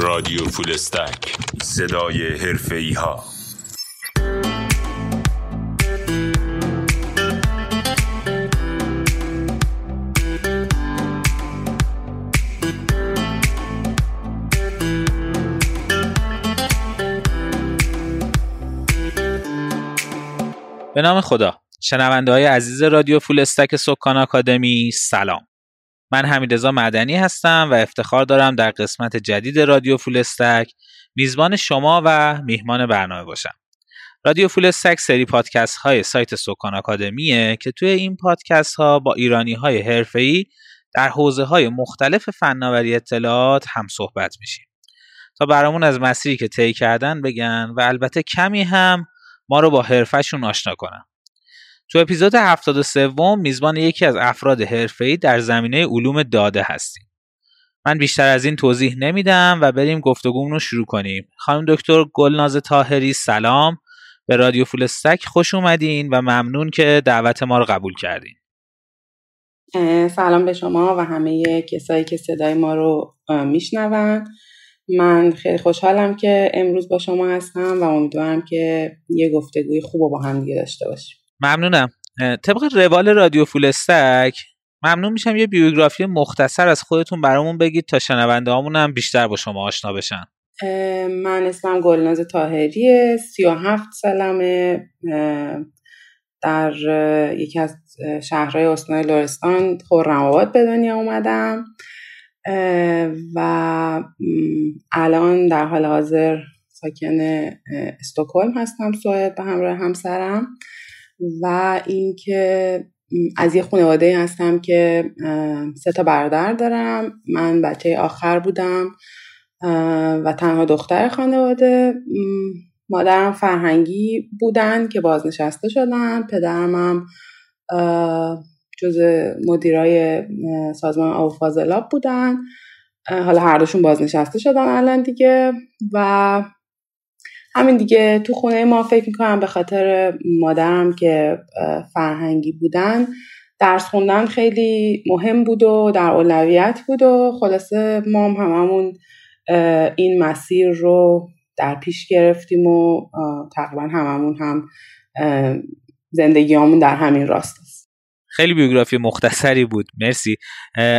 رادیو فولستک. صدای حرفه ها به نام خدا. شنونده های عزیز رادیو فول استک سکان آکادمی سلام. من حمیدرضا مدنی هستم و افتخار دارم در قسمت جدید رادیو فول استک میزبان شما و میهمان برنامه باشم. رادیو فول استک سری پادکست های سایت سکان آکادمیه که توی این پادکست ها با ایرانی های حرفه‌ای در حوزه های مختلف فناوری اطلاعات هم صحبت میشیم. تا برامون از مسیری که طی کردن بگن و البته کمی هم ما رو با حرفشون آشنا کنن. تو اپیزود 73 میزبان یکی از افراد حرفه‌ای در زمینه علوم داده هستیم. من بیشتر از این توضیح نمیدم و بریم گفتگومون رو شروع کنیم. خانم دکتر گلناز تاهری سلام به رادیو فولستک خوش اومدین و ممنون که دعوت ما رو قبول کردین. سلام به شما و همه کسایی که صدای ما رو میشنون من خیلی خوشحالم که امروز با شما هستم و امیدوارم که یه گفتگوی خوب با هم دیگه داشته باشیم ممنونم. طبق روال رادیو فولستک ممنون میشم یه بیوگرافی مختصر از خودتون برامون بگید تا شنونده هم بیشتر با شما آشنا بشن. من اسمم گلناز تاهریه سی و هفت سالمه. در یکی از شهرهای استان لرستان خورم به دنیا اومدم. و الان در حال حاضر ساکن استکهلم هستم سوئد به همراه همسرم. و اینکه از یه خانواده هستم که سه تا برادر دارم. من بچه آخر بودم و تنها دختر خانواده. مادرم فرهنگی بودن که بازنشسته شدن. پدرم هم جز مدیرای سازمان آب فاضلاب بودن. حالا هر دوشون بازنشسته شدن الان دیگه. و همین دیگه تو خونه ما فکر می‌کنم به خاطر مادرم که فرهنگی بودن درس خوندن خیلی مهم بود و در اولویت بود و خلاصه ما هم هممون این مسیر رو در پیش گرفتیم و تقریبا هممون هم زندگیامون در همین راست است. خیلی بیوگرافی مختصری بود. مرسی.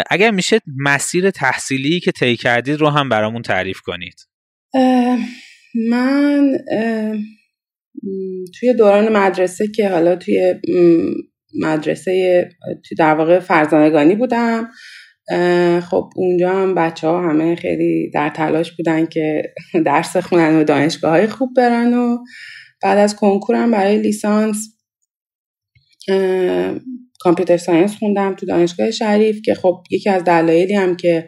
اگر میشه مسیر تحصیلی که طی کردید رو هم برامون تعریف کنید. من توی دوران مدرسه که حالا توی مدرسه توی در واقع فرزانگانی بودم خب اونجا هم بچه ها همه خیلی در تلاش بودن که درس خونن و دانشگاه های خوب برن و بعد از کنکورم برای لیسانس کامپیوتر ساینس خوندم تو دانشگاه شریف که خب یکی از دلایلی هم که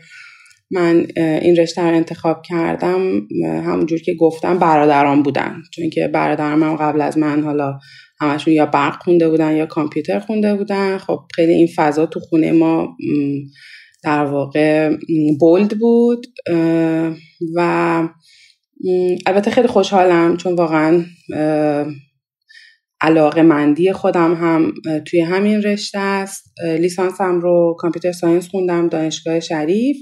من این رشته رو انتخاب کردم همونجور که گفتم برادران بودن. چون که برادرم هم قبل از من حالا همشون یا برق خونده بودن یا کامپیوتر خونده بودن. خب خیلی این فضا تو خونه ما در واقع بولد بود. و البته خیلی خوشحالم چون واقعا علاقه مندی خودم هم توی همین رشته است. لیسانسم رو کامپیوتر ساینس خوندم دانشگاه شریف.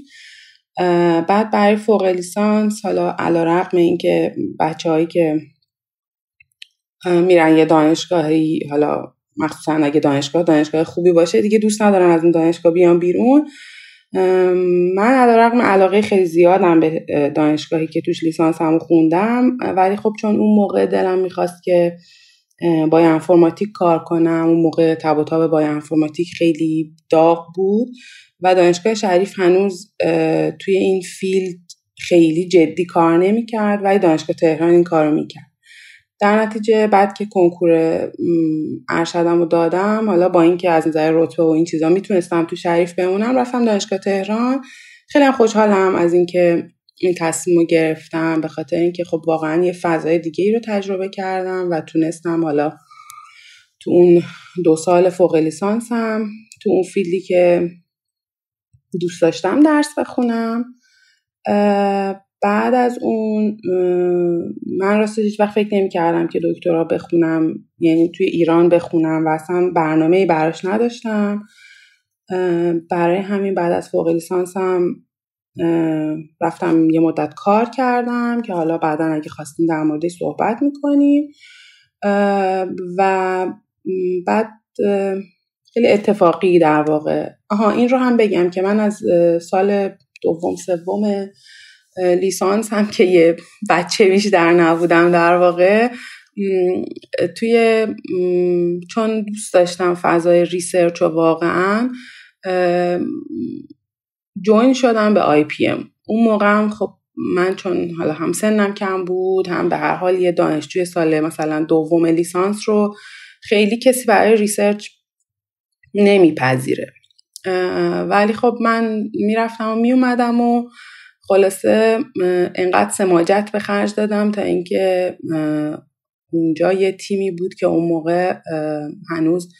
بعد برای فوق لیسانس حالا علا رقم این که میرن یه دانشگاهی حالا مخصوصا اگه دانشگاه دانشگاه خوبی باشه دیگه دوست ندارن از اون دانشگاه بیان بیرون. من علا رقم علاقه خیلی زیادم به دانشگاهی که توش لیسانس هم خوندم ولی خب چون اون موقع دلم می‌خواست که با انفرماتیک کار کنم اون موقع تب و تاب با انفرماتیک خیلی داغ بود. و دانشگاه شریف هنوز توی این فیلد خیلی جدی کار نمی‌کرد ولی دانشگاه تهران این کارو می‌کرد. در نتیجه بعد که کنکور ارشدم رو دادم حالا با اینکه از نظر رتبه و این چیزا می‌تونستم تو شریف بمونم رفتم دانشگاه تهران. خیلی خوشحالم از اینکه این تصمیم رو گرفتم به خاطر اینکه خب واقعا یه فضای دیگه ای رو تجربه کردم و تونستم حالا تو اون دو سال فوق لیسانسم تو اون فیلدی که دوست داشتم درس بخونم. بعد از اون من راستش هیچ وقت فکر نمی کردم که دکترا بخونم یعنی توی ایران بخونم و اصلا برنامه براش نداشتم. برای همین بعد از فوق لیسانسم رفتم یه مدت کار کردم که حالا بعدا اگه خواستیم در موردش صحبت می‌کنیم. و بعد خیلی اتفاقی در واقع. آها این رو هم بگم که من از سال دوم سوم لیسانس هم که یه بچه بیشتر نبودم در واقع توی چون دوست داشتم فضای research و واقعا join شدم به IPM. اون موقع هم خب من چون حالا هم سنم کم بود هم به هر حال یه دانشجوی سال مثلا دوم لیسانس رو خیلی کسی برای research نمیپذیره. ولی خب من می‌رفتم و میومدم و خلاصه انقدر سماجت به خرج دادم تا اینکه اونجا یه تیمی بود که اون موقع هنوز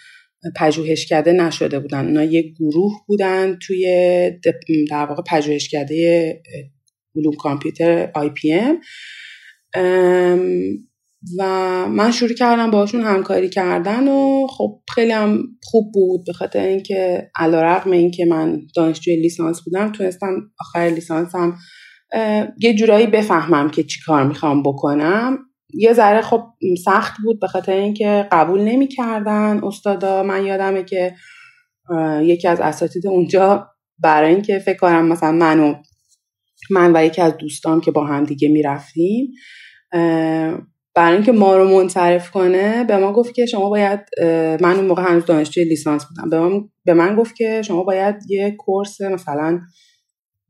پژوهشکده نشده بودن. اونا یه گروه بودن توی در واقع پژوهشکده علوم کامپیوتر آی پی ام و من شروع کردم باشون همکاری کردن و خب خیلی هم خوب بود به خاطر اینکه علیرغم اینکه من دانشجوی لیسانس بودم تونستم آخر لیسانسم یه جورایی بفهمم که چی کار می‌خوام بکنم. یه ذره خب سخت بود به خاطر اینکه قبول نمی‌کردن استادا. من یادمه که یکی از اساتید اونجا برای اینکه فکر کنم مثلا منو من و یکی از دوستان که با هم دیگه می‌رفتیم برای اینکه ما رو منصرف کنه به ما گفت که شما باید من اون موقع هنوز دانشجوی لیسانس بودم. به من, به من گفت که شما باید یه کورس مثلا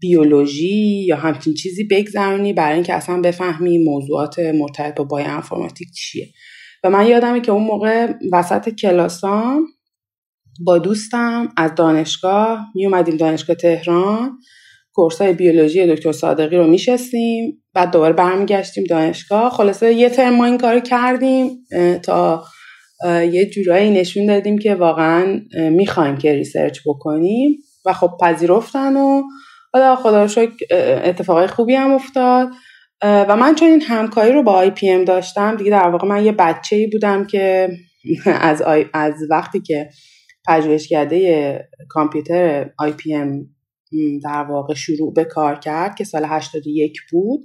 بیولوژی یا همچین چیزی بگذرونی برای اینکه اصلا بفهمی موضوعات مرتبط با بای انفرماتیک چیه. و من یادمه که اون موقع وسط کلاسام با دوستم از دانشگاه می اومدیم دانشگاه تهران. کورسای بیولوژی دکتر صادقی رو میشستیم بعد دوباره برمیگشتیم دانشگاه. خلاصه یه ترم ما این کار کردیم تا یه جورایی نشون دادیم که واقعا می‌خوایم که research بکنیم و خب پذیرفتن و حالا خدا رو اتفاقای خوبی هم افتاد. و من چون این همکاری رو با IPM داشتم دیگه در واقع من یه بچه ای بودم که از, از وقتی که پژوهشکده کامپیوتر IPM در واقع شروع به کار کرد که سال 81 بود.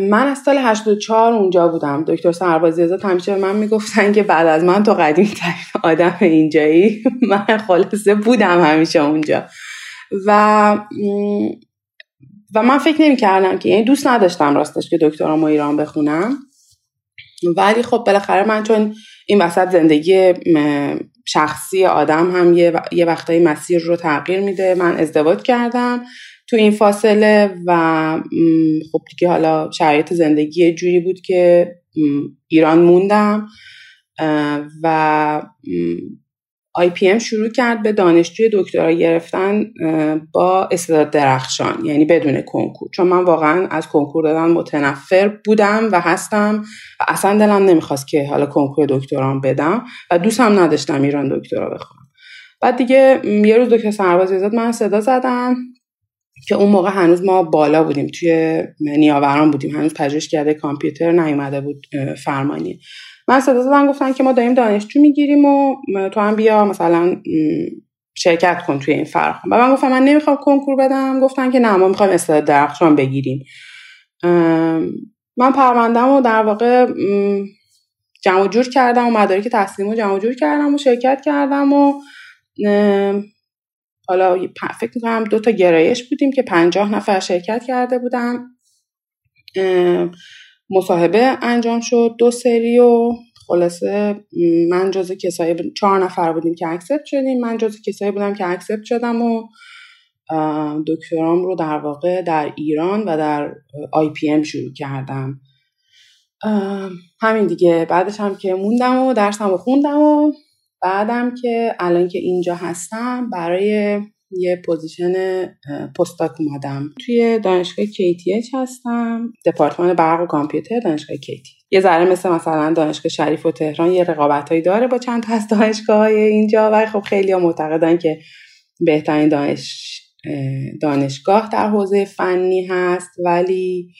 من از سال 84 اونجا بودم. دکتر سربازی آزاد همیشه من می‌گفتن که بعد از من تو قدیم ترین آدم اینجایی. من خلاصه بودم همیشه اونجا. و و من فکر نمی کردم که یعنی دوست نداشتم راستش که دکترامو ایران بخونم. ولی خب بالاخره من چون این وسط زندگی شخصی آدم هم یه, یه وقتایی مسیر رو تغییر میده. من ازدواج کردم تو این فاصله و خب دیگه حالا شرایط زندگی جوری بود که ایران موندم و آی پی ام شروع کرد به دانشجوی دکترا گرفتن با استعداد درخشان یعنی بدون کنکور. چون من واقعا از کنکور دادن متنفر بودم و هستم و اصلا دلم نمی‌خواست که حالا کنکور دکترام بدم و دوستم نداشتم ایران دکترا بخونم بعد دیگه یه روز دکتر سرباز زاد من صدا زدم که اون موقع هنوز ما بالا بودیم توی نیاوران بودیم. هنوز پژوهش کرده کامپیوتر نیومده بود فرمانی. من صدا زدن گفتن که ما داریم دانشجو می‌گیریم و تو هم بیا مثلا شرکت کن توی این فراخوان و من گفتم من نمی‌خوام کنکور بدم. گفتن که نه ما می‌خوایم استعداد درخشان بگیریم. من پروندم و در واقع جمع جور کردم و مدارک تسلیم رو جمع جور کردم و شرکت کردم و حالا فکر می‌کنم دو تا گرایش بودیم که پنجاه نفر شرکت کرده بودم مصاحبه انجام شد. دو سری و خلاصه من جز کسایی چهار نفر بودیم که accept شدیم. من جز کسایی بودم که accept شدم و دکترام رو در واقع در ایران و در IPM شروع کردم. همین دیگه. بعدش هم که موندم و درسم رو خوندم و بعدم که الان که اینجا هستم برای یه position پستاک اومدم. توی دانشگاه KTH هستم. دپارتمان برق و کامپیوتر دانشگاه KTH یه ذره مثل مثلا دانشگاه شریف و تهران یه رقابتهایی داره با چند تا از دانشگاه های اینجا. ولی خب خیلی ها معتقدن که بهترین دانش دانشگاه در حوزه فنی هست. ولی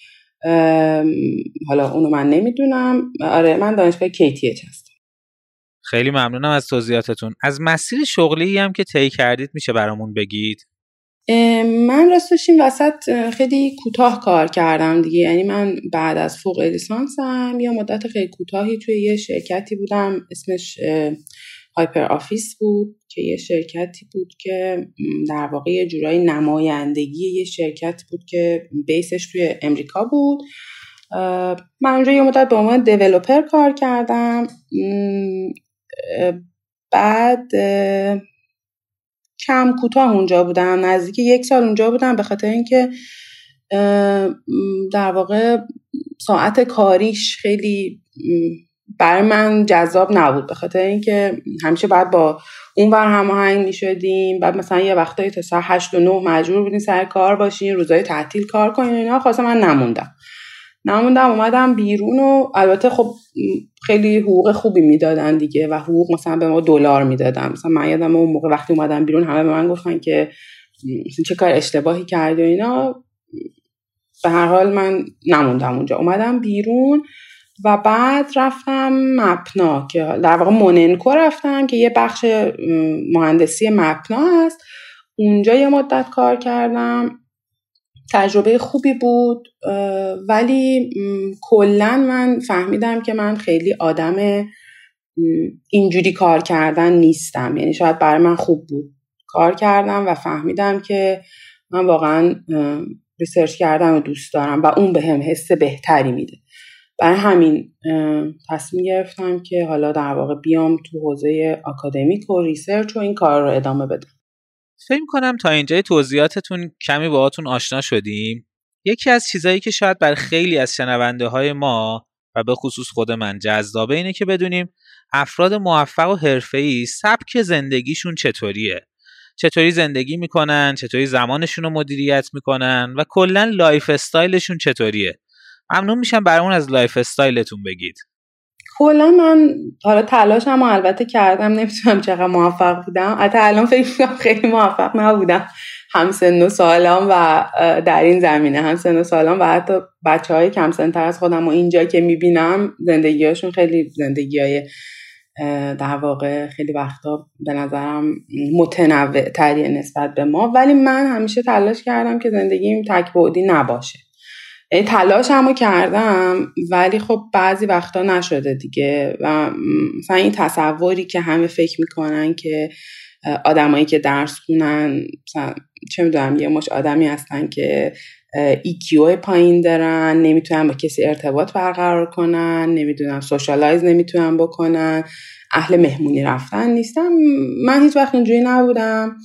حالا اونو من نمی‌دونم. آره من دانشگاه KTH هستم. خیلی ممنونم از توضیحاتتون. از مسیر شغلی هم که طی کردید میشه برامون بگید؟ من راستش این وسط خیلی کوتاه کار کردم دیگه. یعنی من بعد از فوق لیسانسم یا مدت خیلی کوتاهی توی یه شرکتی بودم. اسمش HyperOffice بود که یه شرکتی بود که در واقع یه جورایی نمایندگی یه شرکت بود که base ش توی امریکا بود. من اونجا یه مدت به عنوان developer کار کردم. بعد کم کوتاه اونجا بودم نزدیک یک سال اونجا بودم به خاطر اینکه در واقع ساعت کاریش خیلی برای من جذاب نبود به خاطر اینکه همیشه باید با اون بر هماهنگ می شدیم بعد مثلا یه وقتایی تا ساعت هشت و نه مجبور بودیم سر کار باشیم روزای تعطیل کار کنیم اینا خواستم من نموندم. نموندم اومدم بیرون و البته خب خیلی حقوق خوبی می‌دادن دیگه و حقوق مثلا به ما دلار می‌دادن. مثلا من یادم اون موقع وقتی اومدم بیرون همه به من گفتن که چه کار اشتباهی کردی و اینا. به هر حال من نموندم اونجا. اومدم بیرون و بعد رفتم مپنا که در واقع موننکو رفتم که یه بخش مهندسی مپنا هست. اونجا یه مدت کار کردم. تجربه خوبی بود ولی کلا من فهمیدم که من خیلی آدم اینجوری کار کردن نیستم. یعنی شاید برای من خوب بود کار کردم و فهمیدم که من واقعا research کردن و دوست دارم و اون بهم حس بهتری میده. برای همین تصمیم گرفتم که حالا در واقع بیام تو حوزه اکادمیک و research و این کار رو ادامه بدم. فکر کنم تا اینجای توضیحاتتون کمی باهاتون آشنا شدیم. یکی از چیزهایی که شاید برای خیلی از شنونده های ما و به خصوص خود من جذابه اینه که بدونیم افراد موفق و حرفه‌ای سبک زندگیشون چطوریه. چطوری زندگی می‌کنن چطوری زمانشون رو مدیریت می‌کنن و کلا lifestyle شون چطوریه. ممنون میشم برامون از lifestyle تون بگید. کلا من حالا تلاشم البته کردم نمی‌دونم چقدر موفق بودم. حتی الان فکر کنم خیلی موفق نبودم. هم سن و سالام و در این زمینه. هم سن و سالام و حتی بچه های کم سنتر از خودم و اینجا که می‌بینم زندگیهاشون خیلی زندگی های در واقع خیلی وقتا به نظرم متنوع تریه نسبت به ما. ولی من همیشه تلاش کردم که زندگیم تک بعدی نباشه. تلاش همو کردم ولی خب بعضی وقتا نشده دیگه. و مثلا این تصوری که همه فکر می‌کنن که آدمایی که درس خونن چه می‌دونم یه مش آدمی هستن که EQ پایین دارن نمی‌تونن با کسی ارتباط برقرار کنن نمی‌دونم سوشالایز نمی‌تونن بکنن اهل مهمونی رفتن نیستم من هیچ وقت اینجوری نبودم.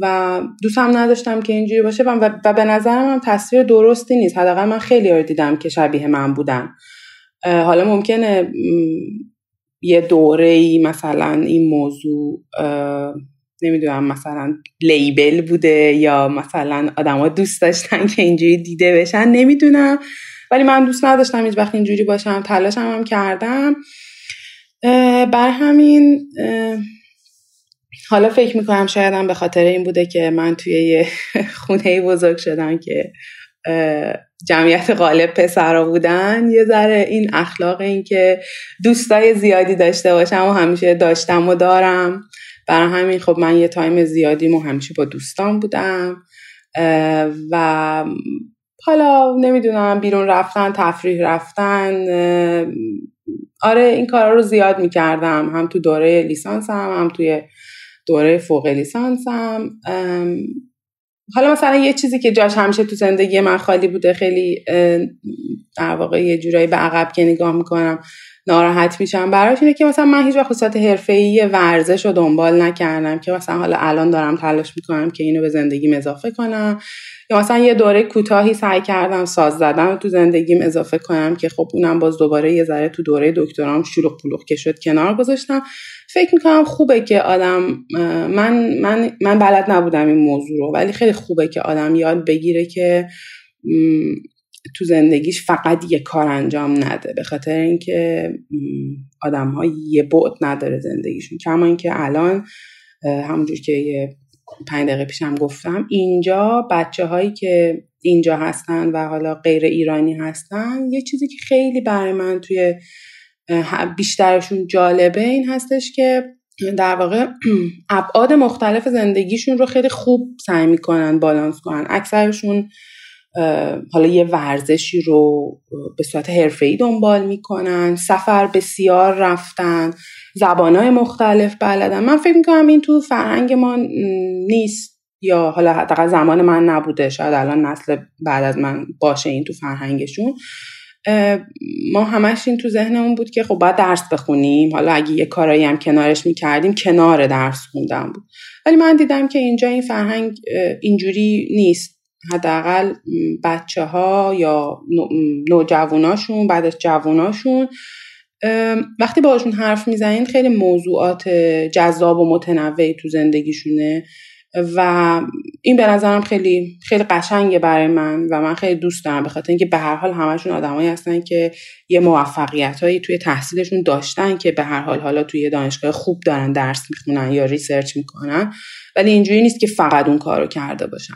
و دوستم نداشتم که اینجوری باشه و, و به نظرم هم تصویر درستی نیست. حداقل من خیلی رو دیدم که شبیه من بودن. حالا ممکنه یه دوره ای مثلا این موضوع نمی‌دونم مثلا لیبل بوده یا مثلا آدما دوست داشتن که اینجوری دیده بشن نمی‌دونم. ولی من دوست نداشتم هیچ وقت اینجوری باشم. تلاشم هم کردم. بر همین حالا فکر می‌کنم شاید به خاطر این بوده که من توی یه خونه بزرگ شدم که جمعیت غالب پسرا بودن یه ذره این اخلاق این که دوستای زیادی داشته باشم و همیشه داشتم و دارم. برای همین خب من یه تایم زیادی مو همیشه با دوستان بودم و حالا نمی‌دونم بیرون رفتن تفریح رفتن آره این کارا رو زیاد می‌کردم. هم تو دوره لیسانس هم هم توی دوره فوق لیسانسم. حالا مثلا یه چیزی که جاش همیشه تو زندگی من خالی بوده خیلی در واقع یه جورایی به عقب که نگاه می‌کنم. ناراحت میشم. براش اینه که مثلا من هیچ وقت حرفه‌ای ورزش رو دنبال نکردم که مثلا حالا الان دارم تلاش می‌کنم که اینو به زندگیم اضافه کنم. یا مثلا یه دوره کوتاهی سعی کردم ساز زدن رو تو زندگیم اضافه کنم که خب اونم باز دوباره یه ذره تو دوره دکترام شلوغ پلوغ که شد کنار گذاشتم. فکر می‌کنم خوبه که آدم من من من بلد نبودم این موضوع رو ولی خیلی خوبه که آدم یاد بگیره که تو زندگیش فقط یه کار انجام نده به خاطر اینکه آدم ها یه بعد نداره زندگیشون. کما اینکه الان همونجور که یه پنج دقیقه پیشم گفتم اینجا بچه هایی که اینجا هستن و حالا غیر ایرانی هستن یه چیزی که خیلی برای من توی بیشترشون جالبه این هستش که در واقع ابعاد مختلف زندگیشون رو خیلی خوب سعی می‌کنن بالانس کنن. اکثرشون حالا یه ورزشی رو به صورت حرفه‌ای دنبال می‌کنن سفر بسیار رفتن زبانهای مختلف بلدن. من فکر می‌کنم این تو فرهنگ ما نیست یا حالا حداقل زمان من نبوده شاید الان نسل بعد از من باشه این تو فرهنگشون. ما همش این تو ذهنمون بود که خب باید درس بخونیم. حالا اگه یه کارایی هم کنارش می‌کردیم کنار درس خوندن بود. ولی من دیدم که اینجا این فرهنگ اینجوری نیست. حداقل بچه ها یا نوجواناشون بعد از جواناشون. وقتی باشون حرف می‌زنین خیلی موضوعات جذاب و متنوعی تو زندگیشونه و این به نظرم خیلی خیلی قشنگه برای من و من خیلی دوست دارم به خاطر اینکه به هر حال همشون آدمایی هستن که یه موفقیت هایی توی تحصیلشون داشتن که به هر حال حالا توی دانشگاه خوب دارن درس می‌خونن یا ریسرچ می‌کنن. ولی اینجوری نیست که فقط اون کارو کرده باشن.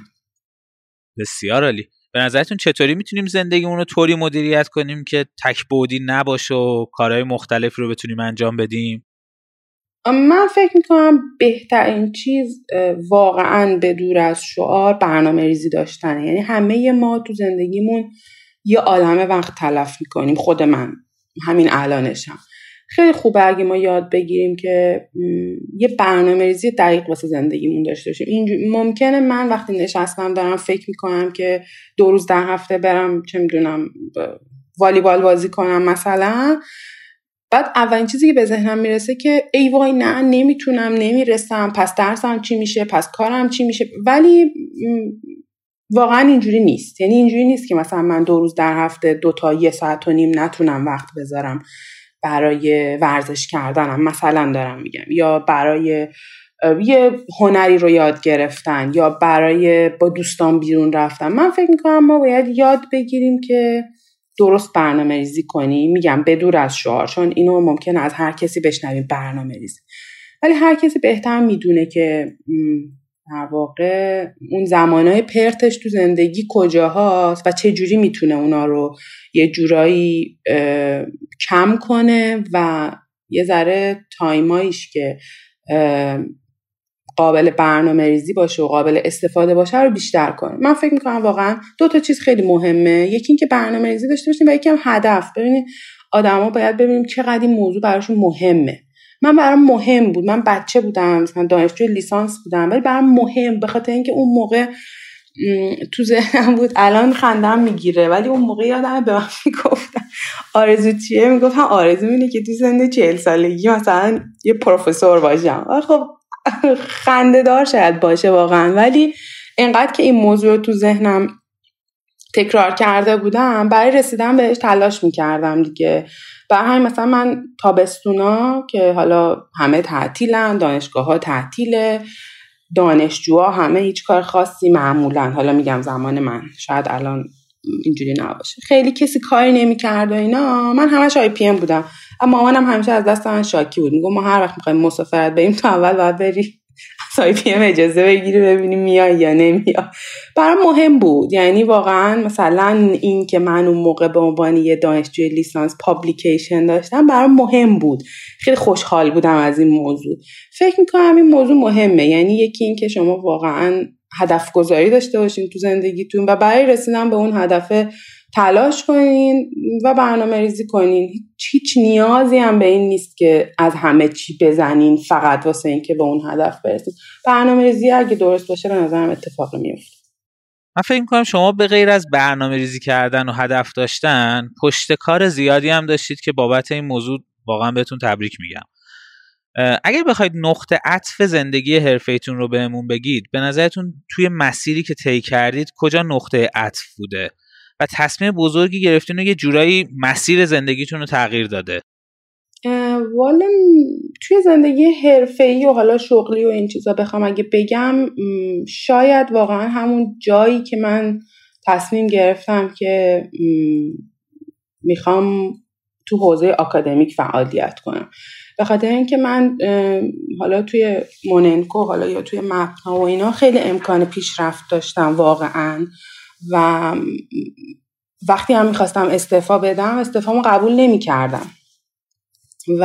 بسیار عالی. به نظرتون چطوری می‌تونیم زندگیمون رو طوری مدیریت کنیم که تکبودی نباشه و کارهای مختلف رو بتونیم انجام بدیم؟ من فکر می‌کنم بهترین چیز واقعا به دور از شعار برنامه ریزی داشتنه. یعنی همه ما تو زندگیمون یه عالمه وقت تلف می‌کنیم خود من. همین الانشم. خیلی خوبه اگه ما یاد بگیریم که یه برنامه ریزی دقیق واسه زندگیمون داشته باشیم. ممکنه من وقتی نشستم دارم فکر می‌کنم که دو روز در هفته برم چه می‌دونم والیبال بازی کنم مثلا. بعد اولین چیزی که به ذهنم می‌رسه که ای وای نه نمی‌تونم نمی‌رسم پس درسم چی میشه پس کارم چی میشه. ولی واقعا اینجوری نیست. یعنی اینجوری نیست که مثلا من دو روز در هفته دو تا یه ساعت و نیم نتونم وقت بذارم. برای ورزش کردنم. مثلا دارم میگم یا برای یه هنری رو یاد گرفتن یا برای با دوستان بیرون رفتن. من فکر می‌کنم ما باید یاد بگیریم که درست برنامه ریزی کنیم میگم بدور از شعار چون اینو ممکن از هر کسی بشنویم برنامه ریزی. ولی هر کسی بهتر می‌دونه که در واقع اون زمانهای پرتش تو زندگی کجاهاست و چه جوری می‌تونه اونا رو یه جورایی کم کنه و یه ذره تایمایش که قابل برنامه ریزی باشه و قابل استفاده باشه رو بیشتر کنه. من فکر می‌کنم واقعا دو تا چیز خیلی مهمه. یکی اینکه برنامه ریزی داشته باشیم و یکی هم هدف. ببینید آدما باید ببینیم چقدر این موضوع براشون مهمه. من برام مهم بود. من بچه بودم مثلا دانشجوی لیسانس بودم ولی برام مهم به خاطر اینکه اون موقع تو ذهنم بود الان خندم می‌گیره. ولی اون موقع یادم به من می‌گفتن آرزو چیه؟ می‌گفتم آرزو اینه که تو سن چهل سالگی مثلا یه پروفسور باشم. خب خنده دار شاید باشه واقعا. ولی اینقدر که این موضوع تو ذهنم تکرار کرده بودم برای رسیدن بهش تلاش می‌کردم دیگه. برای همین مثلا من تابستونا که حالا همه تعطیلن دانشگاه ها تعطیله دانشجوها همه هیچ کار خاصی معمولا. حالا میگم زمان من شاید الان اینجوری نباشه. خیلی کسی کاری نمی‌کرد و اینا. من همش IPM بودم. اما مامانم همیشه از دست من شاکی بود. میگم ما هر وقت می‌خوایم مسافرت بریم تو اول باید بری. از IPM اجازه بگیری ببینی میای یا نمیای. برام مهم بود. یعنی واقعا مثلا این که من اون موقع به عنوان یه دانشجوی لیسانس publication داشتم برام مهم بود. خیلی خوشحال بودم از این موضوع. فکر می‌کنم این موضوع مهمه. یعنی یکی این که شما واقعا هدف گذاری داشته باشین تو زندگیتون و برای رسیدن به اون هدف تلاش کنین و برنامه ریزی کنین. هیچ نیازی هم به این نیست که از همه چی بزنین فقط واسه اینکه به اون هدف برسید برنامه ریزی اگه درست باشه به نظرم اتفاق میفته من فکر می‌کنم شما به غیر از برنامه ریزی کردن و هدف داشتن پشت کار زیادی هم داشتید که بابت این موضوع واقعا بهتون تبریک میگم. اگر بخواید نقطه عطف زندگی حرفیتون رو بهمون بگید به نظرتون توی مسیری که طی کردید کجا نقطه عطف بوده؟ تصمیم بزرگی گرفتین و یه جورایی مسیر زندگیتون رو تغییر داده. والا توی زندگی ای و حالا شغلی و این چیزا بخوام اگه بگم شاید واقعا همون جایی که من تصمیم گرفتم که می‌خوام تو حوزه آکادمیک فعالیت کنم. به خاطر اینکه من حالا توی موننکو حالا یا توی مپنا و اینا خیلی امکان پیشرفت داشتم واقعا. و وقتی هم می‌خواستم استعفا بدم استعفامو قبول نمی کردم و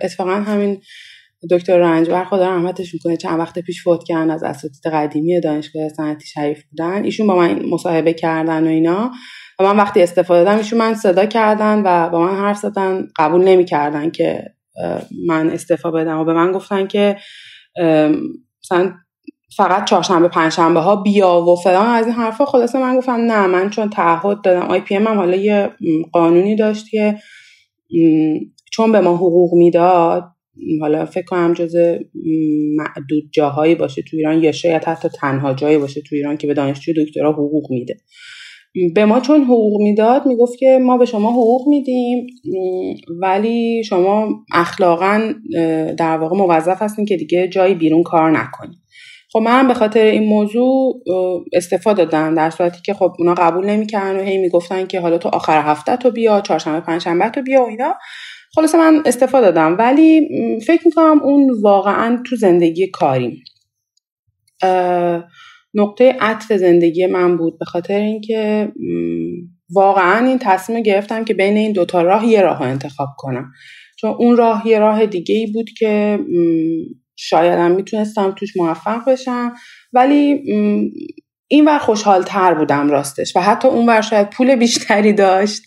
اتفاقا همین دکتر رنجبر خدا رحمتش می‌کنه چند وقت پیش فوت کردن از اساتید قدیمی دانشگاه صنعتی شریف بودن. ایشون با من مصاحبه کردن و اینا. و من وقتی استفاده دادم ایشون من صدا کردن و با من حرف زدن قبول نمی‌کردن که من استفا بدم. و به من گفتن که مثلا فقط چهارشنبه پنجشنبه ها بیا و فلان از این حرفا خلاصه من گفتم نه من چون تعهد دادم آی پی ام هم حالا یه قانونی داشت که چون به ما حقوق می‌داد حالا فکر کنم جز معدود جاهایی باشه تو ایران یا شاید حتی تنها جایی باشه تو ایران که به دانشجو دکترا حقوق میده. به ما چون حقوق می‌داد می‌گفت که ما به شما حقوق میدیم ولی شما اخلاقا در واقع موظف هستین که دیگه جایی بیرون کار نکنید. خب من به خاطر این موضوع استفاده دادم. در صورتی که خب اونا قبول نمی‌کردن و هی می‌گفتن که حالا تو آخر هفته تو بیا چهارشنبه پنجشنبه تو بیا و اینا. خلاصه من استفاده دادم. ولی فکر می‌کنم اون واقعا تو زندگی کاریم. نقطه عطف زندگی من بود به خاطر اینکه واقعا این تصمیم گرفتم که بین این دوتا راه یه راه انتخاب کنم. چون اون راه یه راه دیگه ای بود که شایدم می‌تونستم توش موفق بشم. ولی این ور خوشحال تر بودم راستش و حتی اون ور شاید پول بیشتری داشت.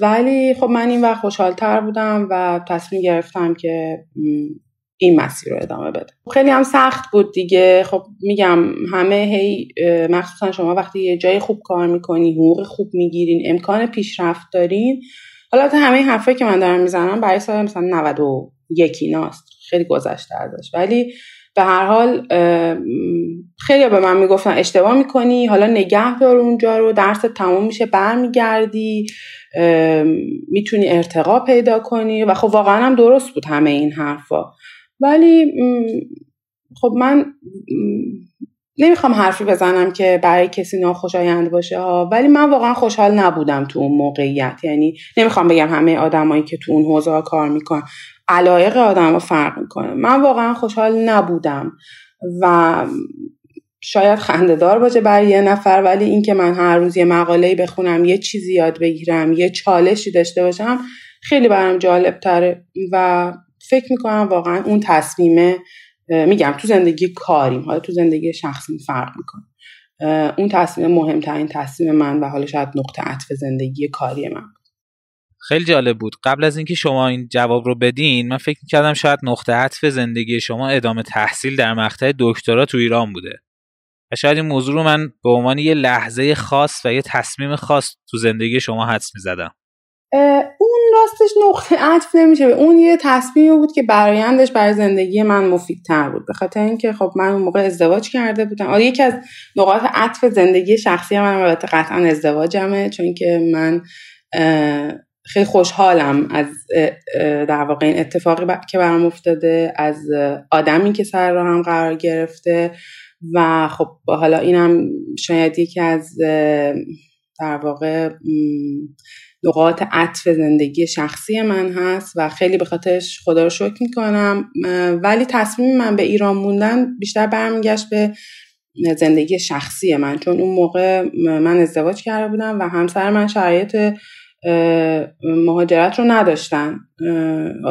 ولی خب من این ور خوشحال تر بودم و تصمیم گرفتم که این مسیر رو ادامه بده خیلی هم سخت بود دیگه. خب میگم همه هی مخصوصا شما وقتی یه جای خوب کار می‌کنی حقوق خوب می‌گیرین امکان پیشرفت دارین. حالا همه این حرفایی که من دارم می‌زنم برای سال مثلا 91 ایناست. خیلی گذشته ازش ولی به هر حال خیلی به من می‌گفتن اشتباه می‌کنی حالا نگه دار اونجا رو درس تموم میشه برمیگردی می‌تونی ارتقا پیدا کنی و خب واقعا هم درست بود همه این حرفا. ولی خب من نمی‌خوام حرفی بزنم که برای کسی ناخوشایند باشه ها ولی من واقعا خوشحال نبودم تو اون موقعیت. یعنی نمی‌خوام بگم همه آدمایی که تو اون حوزه کار می‌کنن علایق آدم ها فرق می‌کنه. من واقعا خوشحال نبودم و شاید خندهدار باشه برای یه نفر ولی اینکه من هر روز یه مقاله بخونم یه چیزی یاد بگیرم یه چالشی داشته باشم خیلی برام جالب تره و فکر می‌کنم واقعا اون تصمیمه میگم تو زندگی کاریم حالا تو زندگی شخصی فرق می‌کنه. اون تصمیم مهمترین تصمیم من و حالا شاید نقطه عطف زندگی کاری من. خیلی جالب بود. قبل از اینکه شما این جواب رو بدین من فکر کردم شاید نقطه عطف زندگی شما ادامه تحصیل در مقطع دکترا تو ایران بوده. و شاید این موضوع رو من به عنوان یه لحظه خاص و یه تصمیم خاص تو زندگی شما حدس می‌زدم. اون راستش نقطه عطف نمیشه. اون یه تصمیمی بود که برایندش برای زندگی من مفیدتر بود. به خاطر اینکه خب من اون موقع ازدواج کرده بودم. آره یکی از نقاط عطف زندگی شخصی من البته قطعا ازدواجمه چون که من خیلی خوشحالم از در واقع این اتفاقی که برام افتاده از آدمی که سر هم قرار گرفته و خب حالا اینم شاید یکی از در واقع نقاط عطف زندگی شخصی من هست و خیلی به خاطرش خدا رو شکر می‌کنم ولی تصمیم من به ایران موندن بیشتر برمیگشت به زندگی شخصی من چون اون موقع من ازدواج کرده بودم و همسر من شرایط مهاجرت رو نداشتن.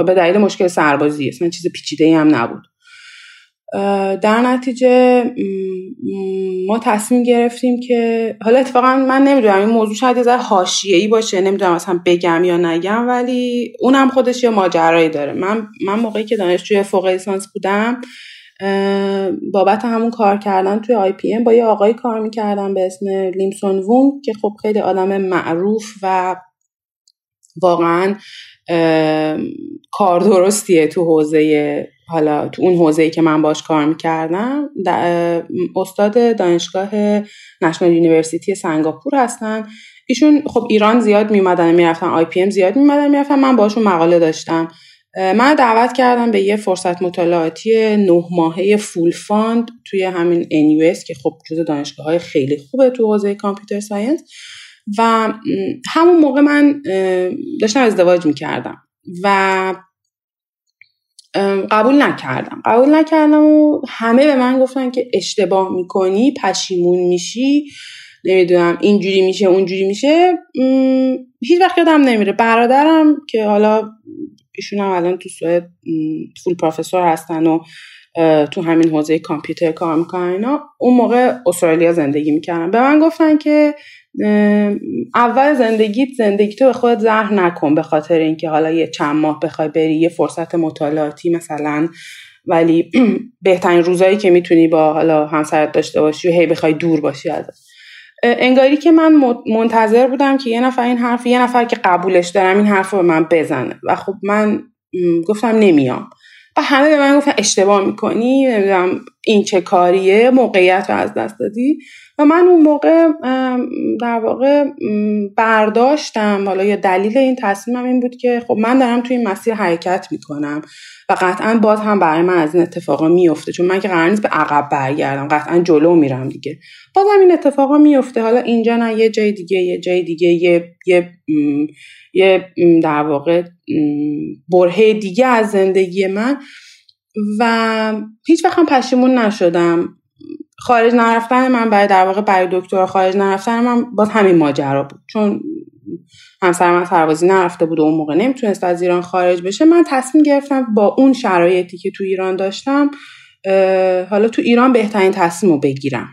به دلیل مشکل سربازی اصلا چیز پیچیده هم نبود. در نتیجه ما تصمیم گرفتیم که حالا اتفاقا من نمی‌دونم این موضوع شاید یه ذره ای باشه نمی‌دونم اصلا بگم یا نگم ولی اونم خودش یه ماجرایی داره. من من موقعی که دانشجوی فوق لیسانس بودم بابت همون کار کردن توی آی پی ام با یه آقایی کار می‌کردم به اسم لیمسون وونگ که خب خیلی آدم معروف و واقعا کار درستیه تو حوزه حالا تو اون حوزه‌ای که من باش کار می‌کردم. استاد دانشگاه National University سنگاپور هستن. ایشون خب ایران زیاد میمدن می‌رفتن IPM زیاد میمدن می‌رفتن. من باشون مقاله داشتم. منو دعوت کردن به یه فرصت مطالعاتی نه ماهه full fund توی همین NUS که خب جز دانشگاه های خیلی خوبه تو حوزه computer science. و همون موقع من داشتم ازدواج می‌کردم و قبول نکردم. قبول نکردم و همه به من گفتن که اشتباه می‌کنی پشیمون میشی نمی‌دونم اینجوری میشه اونجوری میشه. هیچ وقت یادم نمیره. برادرم که حالا ایشون هم الان تو سوئد فول پروفسور هستن و تو همین حوزه کامپیوتر کار می‌کنن اینا اون موقع استرالیا زندگی می‌کردن. به من گفتن که اول زندگیت زندگی تو به خود زهر نکن به خاطر اینکه حالا یه چند ماه بخوای بری یه فرصت مطالعاتی مثلا. ولی بهترین روزایی که می‌تونی با حالا همسرت داشته باشی و هی بخوای دور باشی از انگاری که من منتظر بودم که یه نفر این حرف یه نفر که قبولش دارم این حرف رو به من بزنه. و خب من گفتم نمیام. و همه به من گفتن اشتباه می‌کنی نمی‌دونم این چه کاریه موقعیت رو از دست دادی. من اون موقع در واقع برداشتم. حالا یا دلیل این تصمیمم این بود که خب من دارم توی این مسیر حرکت می‌کنم و قطعا باز هم برای من از این اتفاقا میفته چون من که قرار نیست به عقب برگردم. قطعا جلو میرم دیگه. باز هم این اتفاقا میفته حالا اینجا نه یه جای دیگه یه جای دیگه یه یه یه در واقع برهه دیگه از زندگی من. و هیچ وقت پشیمون نشدم. خارج نرفتن من برای در واقع برای دکتر خارج نرفتن من باز همین ماجرا بود. چون همسر من سربازی نرفته بود و اون موقع نمی‌تونست از ایران خارج بشه. من تصمیم گرفتم با اون شرایطی که تو ایران داشتم حالا تو ایران بهترین تصمیم رو بگیرم.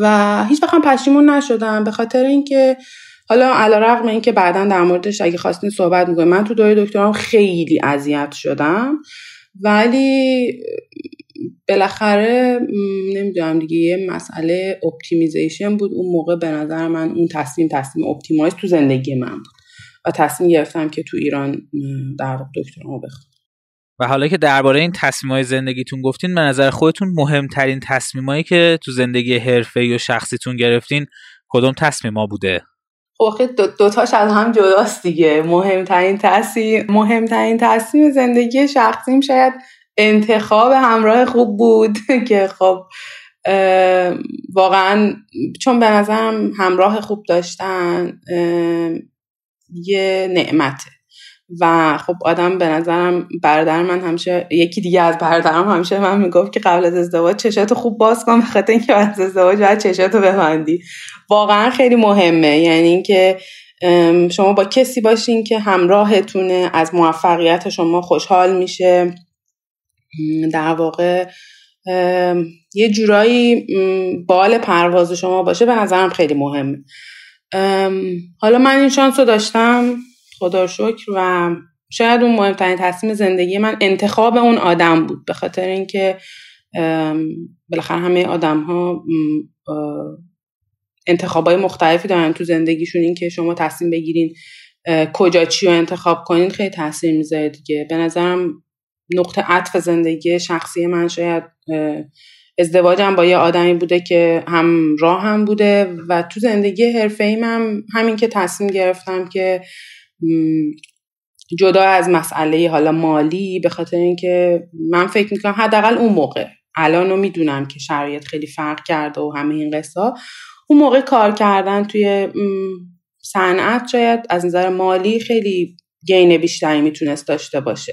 و هیچ وقت پشیمون نشدم به خاطر اینکه حالا علی‌رغم این که بعدا در موردش اگه خواستین صحبت می‌کنم من تو دوره دکترام خیلی اذیت شدم. ولی بالاخره نمی‌دونم دیگه یه مسئله optimization بود. اون موقع به نظر من اون تصمیم تصمیم optimize تو زندگی من بود و تصمیم گرفتم که تو ایران در دکترامو بخونم. و حالا که درباره این تصمیم زندگیتون گفتین به نظر خودتون مهمترین تصمیمایی که تو زندگی حرفه و شخصیتون گرفتین کدوم تصمیما بوده؟ خب دو دوتاش از هم جداست دیگه. مهمترین تصمیم مهمترین تصمیم زندگی شخصیم شاید انتخاب همراه خوب بود که خب واقعا چون به نظرم همراه خوب داشتن یه نعمته. و خب آدم به نظرم برادر من همیشه یکی دیگه از برادرم همیشه من می‌گفت که قبل از ازدواج چشاتو خوب باز کن بخاطر اینکه بعد از ازدواج باید چشاتو ببندی. واقعا خیلی مهمه. یعنی اینکه شما با کسی باشین که همراهتونه از موفقیت شما خوشحال میشه. در واقع یه جورایی بال پرواز شما باشه به نظرم خیلی مهمه. حالا من این شانس رو داشتم خدا شکر و شاید اون مهمترین تصمیم زندگی من انتخاب اون آدم بود به خاطر اینکه بالاخره همه آدم ها انتخاب های مختلفی دارن تو زندگیشون. این که شما تصمیم بگیرین کجا چی رو انتخاب کنین خیلی تاثیر می‌ذاره دیگه. به نظرم نقطه عطف زندگی شخصی من شاید ازدواجم با یه آدمی بوده که هم راه هم بوده و تو زندگی حرفه ایم همین که تصمیم گرفتم که جدا از مسئله حالا مالی به خاطر اینکه من فکر می‌کنم حداقل اون موقع الان رو می‌دونم که شرایط خیلی فرق کرده و همه این قصه اون موقع کار کردن توی صنعت شاید از نظر مالی خیلی گین بیشتری می‌تونست داشته باشه.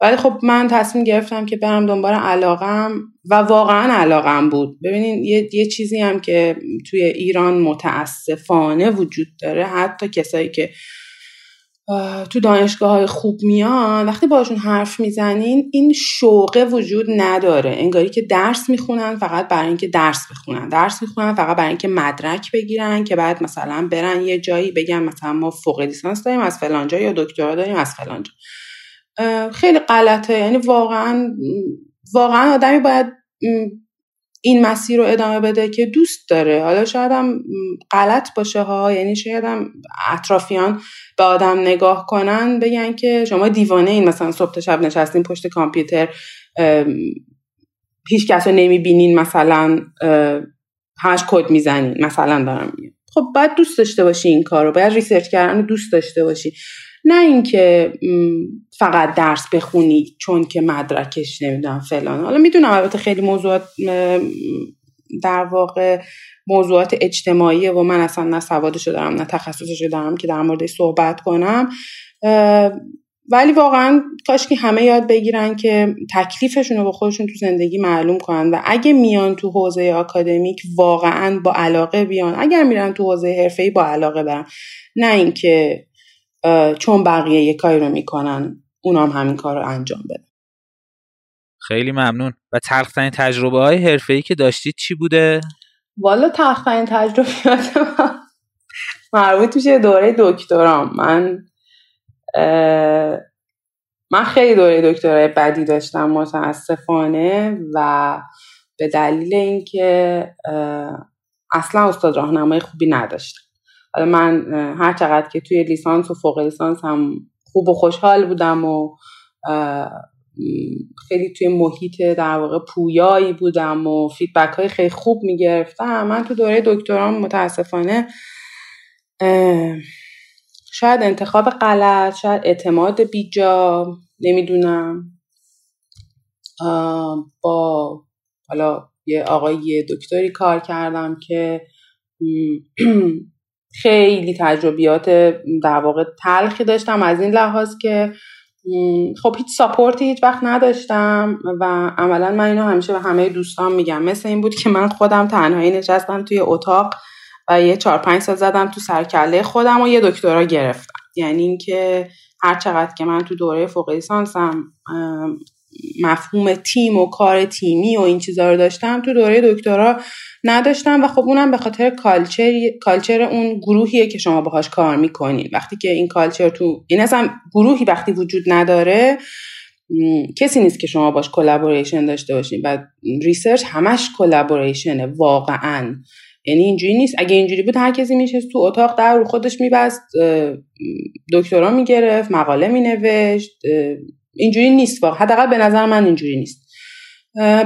ولی خب من تصمیم گرفتم که برم دنبال علاقم و واقعا علاقم بود. ببینین یه،, یه چیزی هم که توی ایران متاسفانه وجود داره حتی کسایی که تو دانشگاه های خوب میان وقتی باشون حرف می‌زنین این شوقه وجود نداره. انگاری که درس می‌خونن فقط برای اینکه درس بخونن. درس می‌خونن فقط برای اینکه مدرک بگیرن که بعد مثلا برن یه جایی بگن مثلا ما فوق لیسانس داریم از فلانجا یا دکترا داریم از فلانجا خیلی غلطه. یعنی واقعا واقعا آدمی باید این مسیر رو ادامه بده که دوست داره. حالا شاید هم غلط باشه ها. یعنی شاید هم اطرافیان به آدم نگاه کنن بگن که شما دیوانه این مثلا صبح تا شب نشستین پشت کامپیوتر هیچ کس رو نمی‌بینین مثلا همش کد می‌زنین مثلا دارم میگم. خب باید دوست داشته باشی این کار رو. باید research کردن دوست داشته باشی. نه اینکه فقط درس بخونی چون که مدرکش نمی‌دونم فلان. حالا می‌دونم البته خیلی موضوعات در واقع موضوعات اجتماعی و من اصلا نه سوادشو دارم نه تخصصشو دارم که در مورد صحبت کنم. ولی واقعا کاش که همه یاد بگیرن که تکلیفشون رو با خودشون تو زندگی معلوم کنن و اگه میان تو حوزه آکادمیک واقعا با علاقه بیان. اگر میرن تو حوزه حرفه‌ای با علاقه برن. نه اینکه چون بقیه یه کاری رو می‌کنن. اونا هم همین کار رو انجام بدن. خیلی ممنون. و تلخترین تجربه های حرفه ای که داشتید چی بوده؟ والا تلخترین تجربیات من مربوط میشه دوره دکترام. من من خیلی دوره دکترای بدی داشتم متاسفانه. و به دلیل اینکه اصلا استاد راهنمای خوبی نداشتم. حالا من هر چقدر که توی لیسانس و فوق لیسانس هم خوب و خوشحال بودم و خیلی توی محیط در واقع پویایی بودم و فیدبک های خیلی خوب می‌گرفتم. من تو دوره دکترام متاسفانه شاید انتخاب غلط شاید اعتماد بیجا نمی‌دونم. با حالا یه آقای دکتری کار کردم که خیلی تجربیات در واقع تلخی داشتم. از این لحاظ که خب هیچ ساپورتی هیچ وقت نداشتم و عملا من اینو همیشه به همه دوستان میگم. مثل این بود که من خودم تنهایی نشستم توی اتاق و یه چهار پنج سال زدم تو سرکله خودم و یه دکترا گرفتم. یعنی اینکه هر چقدر که من تو دوره فوق لیسانسم مفهوم تیم و کار تیمی و این چیزا رو داشتم. تو دوره دکترا نداشتم و خب اونم به خاطر culture culture اون گروهیه که شما باهاش کار می‌کنین وقتی که این culture تو این اصلا گروهی وقتی وجود نداره کسی نیست که شما باش collaboration داشته باشین. و research همش collaboration ه واقعا. یعنی اینجوری نیست. اگه اینجوری بود هر کسی می‌شست تو اتاق در رو خودش میبست دکترا می‌گرفت مقاله مینوشت اینجوری نیست واقعا. حداقل به نظر من اینجوری نیست.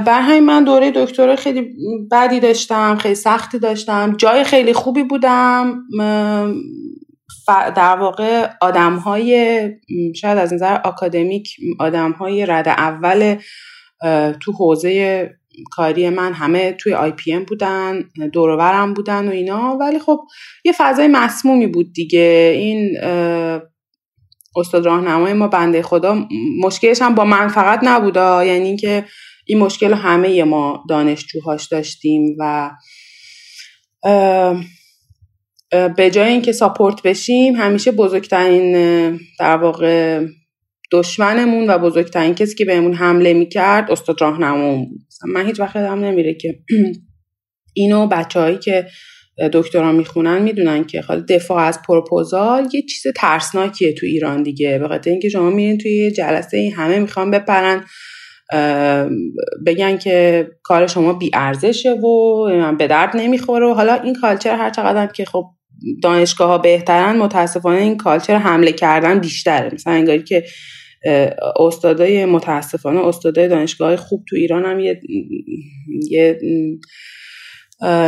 بر همین من دوره دکترا خیلی بدی داشتم خیلی سختی داشتم. جای خیلی خوبی بودم. در واقع آدم های شاید از نظر آکادمیک آدم های رد اول تو حوزه کاری من همه توی آی پی ام بودن دورورم بودن و اینا. ولی خب یه فضای مسمومی بود دیگه. این استاد راهنمای ما بنده خدا مشکلش هم با من فقط نبودا. یعنی اینکه این مشکل همه ما دانشجوهاش داشتیم و به جای اینکه ساپورت بشیم همیشه بزرگترین در واقع دشمنمون و بزرگترین کسی که بهمون حمله می‌کرد استاد راهنمامون بود. من هیچ وقت هم نمیره که اینو بچههایی که دکترا می‌خونن می‌دونن که خاله دفاع از پروپوزال یه چیز ترسناکیه تو ایران دیگه به خاطر اینکه شما میرین توی جلسه این همه می‌خوان بپرن بگن که کار شما بی ارزشه و به درد نمی‌خوره و حالا این کالچر هر چقدر که خب دانشگاه ها بهترن متاسفانه این کالچر حمله کردن بیشتره. مثلا انگاری که استادای متاسفانه استادای دانشگاه خوب تو ایران هم یه, یه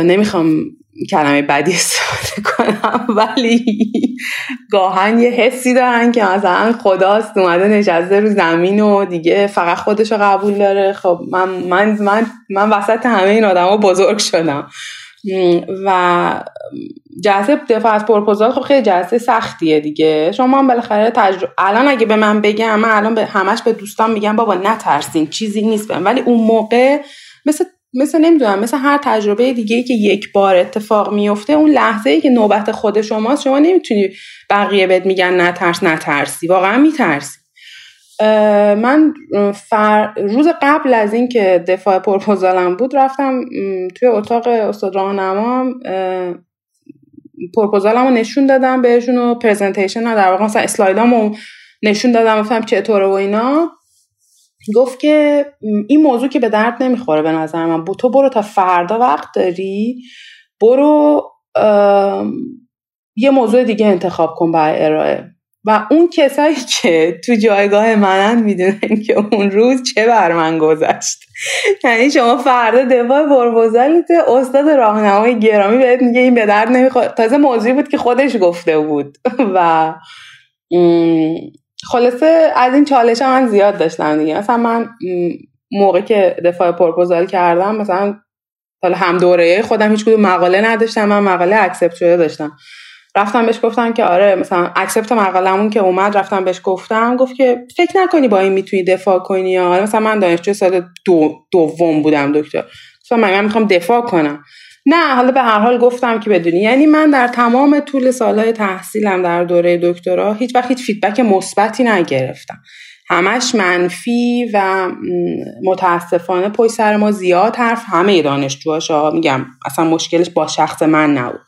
نمی‌خوام کلمه بدی استفاده کنم ولی گاهن یه حسی دارن که مثلا خداست اومده نشسته رو زمین و دیگه فقط خودش رو قبول داره. خب من من من من وسط همه این آدما بزرگ شدم. و جلسه دفاع از پروپوزال خب خیلی جلسه سختیه دیگه. شما هم بالاخره تجربه الان اگه به من بگم من الان به همش به دوستان میگم بابا نترسین چیزی نیست بهم ولی اون موقع مثل مثل نمی‌دونم مثل هر تجربه دیگه که یک بار اتفاق میفته اون لحظه ای که نوبت خود شماست شما نمی‌تونی بقیه بهت میگن نترس نترسی واقعا میترسی. من فر... روز قبل از اینکه دفاع پرپوزالم بود رفتم توی اتاق استاد راهنمام پرپوزالم رو نشون دادم بهشون و پرزنتیشن در واقع مثلا اسلایدامو نشون دادم گفتم چطوره و اینا. گفت که این موضوع که به درد نمی‌خوره به نظر من. تو برو تا فردا وقت داری برو یه موضوع دیگه انتخاب کن برای ارائه. و اون کسایی که تو جایگاه منن می‌دونن که اون روز چه بر من گذشت. یعنی شما فردا دفاع پرپوزالیت استاد راهنمای گرامی بهت میگه این به درد نمی‌خواد تازه موضوعی بود که خودش گفته بود. و خلاصه از این چالش هم من زیاد داشتم دیگه. مثلا من موقع که دفاع پرپوزال کردم مثلا حالا هم دوره خودم هیچ کدوم مقاله نداشتم من مقاله accept شده داشتم. رفتم بهش گفتم که آره مثلا accept مقالمون که اومد رفتم بهش گفتم گفت که فکر نکنی با این می‌تونی دفاع کنی یا مثلا من دانشجو سال دو دوم بودم دکترا. گفتم من می‌خوام دفاع کنم. نه حالا به هر حال گفتم که بدونی. یعنی من در تمام طول سالهای تحصیلم در دوره دکترا هیچ وقت هیچ feedback مثبتی نگرفتم. همش منفی و متاسفانه پای سر ما زیاد حرف همه دانشجوهاشا میگم. اصلا مشکلش با شخص من نبود.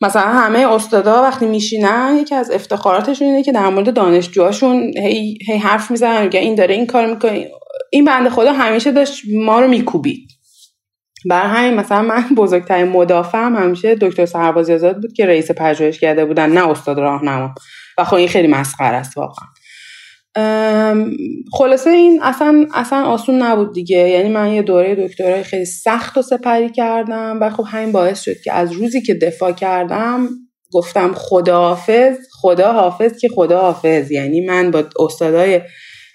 مثلا همه استادا وقتی میشینن یکی از افتخاراتشون اینه که در مورد دانشجوهاشون هی, هی حرف می‌زنن میگه این داره این کار می‌کنه. این بنده خدا همیشه داشت ما رو میکوبید. بر همین مثلا من بزرگترین مدافعم همیشه دکتر سربازی آزاد بود که رئیس پژوهشکده بودن نه استاد راهنما. و خب این خیلی مسخره است واقعا. خلاصه این اصلا اصلا آسون نبود دیگه. یعنی من یه دوره دکترای خیلی سخت و سپری کردم و خب همین باعث شد که از روزی که دفاع کردم گفتم خدا حافظ خدا حافظ که خدا حافظ یعنی من با استادای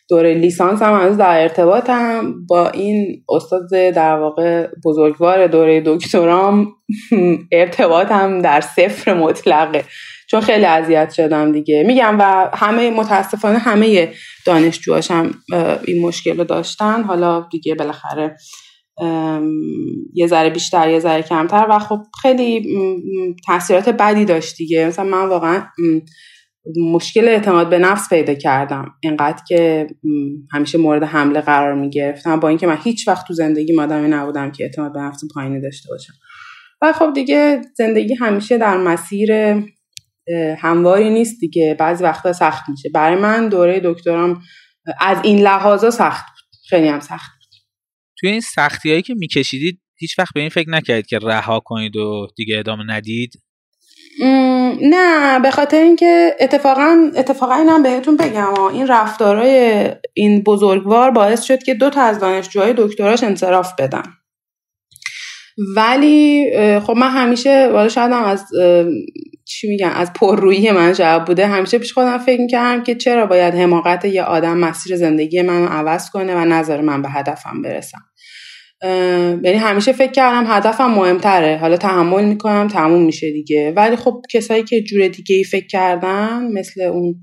دوره لیسانس هم هنوز در ارتباطم. با این استاد در واقع بزرگوار دوره دکترام ارتباطم در صفر مطلقه. چون خیلی اذیت شدم دیگه. میگم و همه متاسفانه همه دانشجوهاش هم این مشکل رو داشتن. حالا دیگه بالاخره یه ذره بیشتر یه ذره کمتر. و خب خیلی تاثیرات بدی داشت دیگه. مثلا من واقعا مشکل اعتماد به نفس پیدا کردم. اینقدر که همیشه مورد حمله قرار می گرفتم. با اینکه من هیچ وقت تو زندگی آدمی نبودم که اعتماد به نفس پایینی داشته باشم. و خب دیگه زندگی همیشه در مسیر همواری نیست دیگه. بعضی وقتا سخت میشه. برای من دوره دکترام از این لحاظا سخت بود. خیلی هم سخت بود. توی این سختی هایی که میکشیدید هیچ وقت به این فکر نکردید که رها کنید و دیگه ادامه ندید؟ نه به خاطر اینکه اتفاقا اتفاقا اینم بهتون بگم این رفتارهای این بزرگوار باعث شد که دو تا از دانشجوهای دکتراش انصراف بدن. ولی خب من همیشه والا شاید هم از چی میگن از پررویی من شاید بوده همیشه پیش خودم فکر می‌کردم که چرا باید حماقت یه آدم مسیر زندگی من عوض کنه و نظر من به هدفم برسم یعنی همیشه فکر کردم هدفم مهمتره. حالا تحمل می‌کنم تموم میشه دیگه. ولی خب کسایی که جور دیگه ای فکر کردن مثل اون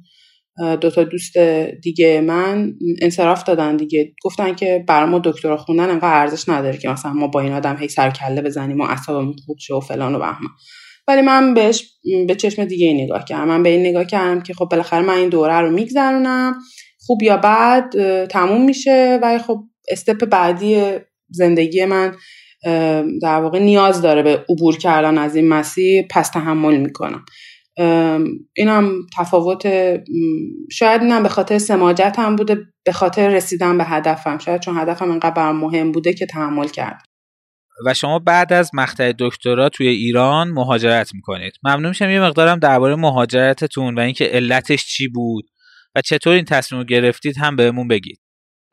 دو تا دوست دیگه من انصراف دادن دیگه. گفتن که برای ما دکترا خوندن انقدر ارزش نداره که مثلا ما با این آدم هی سر کله بزنیم و اعصابمون خوب شه و فلان و بهمان ولی من بهش به چشم دیگه ای نگاه کردم. من به این نگاه کردم که خب بالاخره من این دوره رو میگذرونم. خوب یا بعد تموم میشه. و خب استپ بعدی زندگی من در واقع نیاز داره به عبور کردن از این مسیر پس تحمل می‌کنم. اینم تفاوت شاید اینم به خاطر سماجت هم بوده به خاطر رسیدن به هدفم. شاید چون هدفم برام مهم بوده که تحمل کرد. و شما بعد از مقطع دکترا توی ایران مهاجرت می‌کنید. ممنون میشم یه مقدارم درباره مهاجرتتون و اینکه علتش چی بود و چطور این تصمیم رو گرفتید هم بهمون بگید.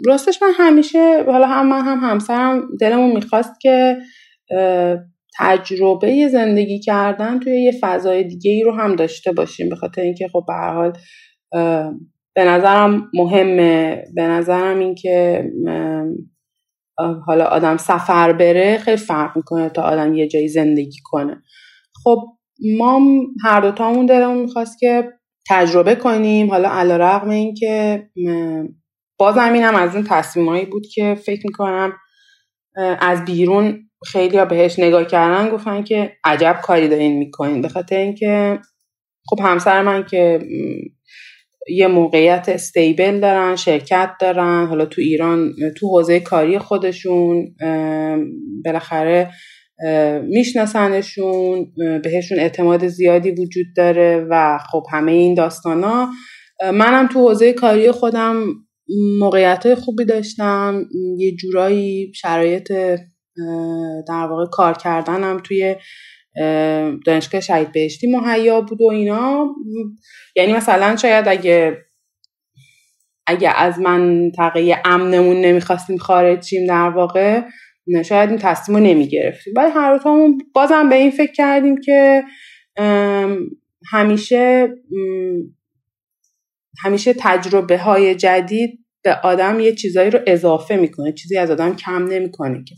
راستش من همیشه حالا هم من هم همسرم دلمون می‌خواست که تجربه زندگی کردن توی یه فضای دیگه ای رو هم داشته باشیم. به خاطر اینکه خب به حال به نظرم مهمه. به نظرم اینکه حالا آدم سفر بره خیلی فرق می‌کنه تا آدم یه جایی زندگی کنه. خب ما هر دوتامون دلمون می‌خواست که تجربه کنیم. حالا علا رقم این که بازم اینم از اون تصمیمایی بود که فکر می‌کنم از بیرون خیلی ها بهش نگاه کردن گفتن که عجب کاری دارین می‌کنین. به خاطر اینکه خب همسر من که یه موقعیت استیبل دارن شرکت دارن حالا تو ایران تو حوزه کاری خودشون بالاخره میشناسنشون بهشون اعتماد زیادی وجود داره و خب همه این داستانا. منم تو حوزه کاری خودم موقعیت خوبی داشتم. یه جورایی شرایط در واقع کار کردنم توی دانشگاه شهید بهشتی مهیا بود و اینا. یعنی مثلا شاید اگه اگه از منطقه امنمون نمی‌خواستیم خارج شیم در واقع شاید این تصمیم رو نمی‌گرفتیم. ولی هر دوتامون بازم به این فکر کردیم که همیشه همیشه تجربه های جدید به آدم یه چیزایی رو اضافه می‌کنه چیزی از آدم کم نمی‌کنه که.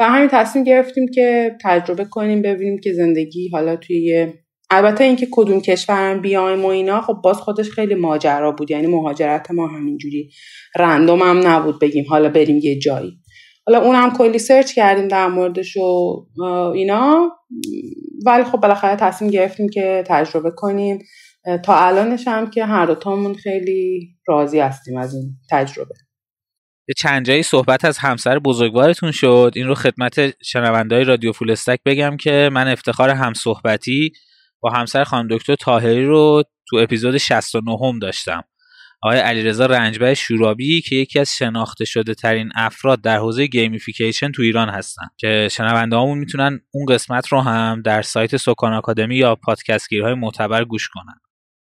و همین تصمیم گرفتیم که تجربه کنیم ببینیم که زندگی حالا توی البته اینکه کدوم کشورم بیایم و اینا خب باز خودش خیلی ماجرا بود یعنی مهاجرت ما همینجوری رندوم هم نبود بگیم حالا بریم یه جایی. حالا اونم کلی سرچ کردیم در موردش و اینا. ولی خب بالاخره تصمیم گرفتیم که تجربه کنیم. تا الانش هم که هر دوتامون خیلی راضی هستیم از این تجربه. یه چند جایی صحبت از همسر بزرگوارتون شد. این رو خدمت شنوندهای رادیو فولستک بگم که من افتخار هم صحبتی با همسر خانم دکتر تاهری رو تو اپیزود 69 هم داشتم. آقای علیرضا رنجبر شورابی که یکی از شناخته شده ترین افراد در حوزه gamification تو ایران هستن. که شنونده هامون می‌تونن اون قسمت رو هم در سایت سکان آکادمی یا پادکست گیرهای معتبر گوش کنن.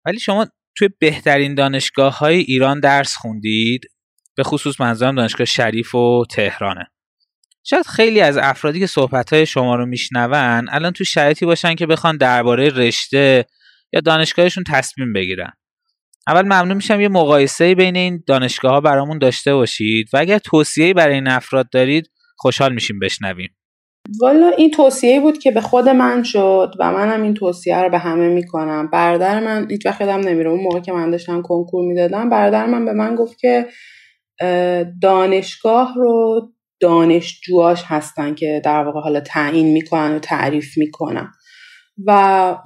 ولی شما توی بهترین دانشگاه های ایران درس خوندید؟ به خصوص منظورم دانشگاه شریف و تهرانه. شاید خیلی از افرادی که صحبت های شما رو میشنون الان تو شرایطی باشن که بخوان درباره رشته یا دانشگاهشون تصمیم بگیرن. اول ممنون میشم یه مقایسه بین این دانشگاه ها برامون داشته باشید و اگر توصیه برای این افراد دارید خوشحال میشیم بشنویم. والا این توصیه بود که به خود من شد و منم این توصیه رو به همه می‌کنم. برادر من هیچ وقت یادم نمیره. اون موقع که من داشتم کنکور می‌دادم برادر من به من گفت که دانشگاه رو دانشجوهاش هستن که در واقع حالا تعیین می‌کنن و تعریف می‌کنن. و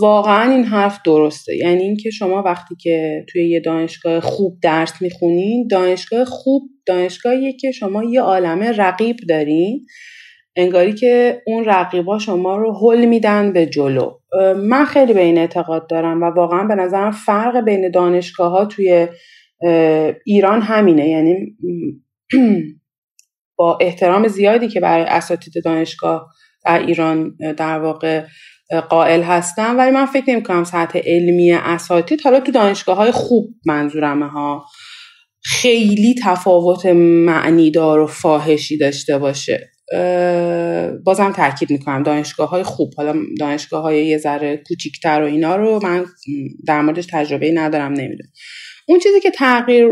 واقعا این حرف درسته. یعنی اینکه شما وقتی که توی یه دانشگاه خوب درس می‌خونین دانشگاه خوب دانشگاهیه که شما یه عالمه رقیب دارین انگاری که اون رقیبا شما رو حل میدن به جلو. من خیلی به این اعتقاد دارم و واقعا به نظرم فرق بین دانشگاه ها توی ایران همینه. یعنی با احترام زیادی که برای اساتید دانشگاه در ایران در واقع قائل هستم ولی من فکر نمی کنم سطح علمی اساتید. حالا تو دانشگاه های خوب منظورمه ها. خیلی تفاوت معنیدار و فاحشی داشته باشه. بازم تاکید می‌کنم دانشگاه های خوب. حالا دانشگاه های یه ذره کوچیکتر و اینا رو من در موردش تجربه ندارم نمی‌دونم. اون چیزی که تغییر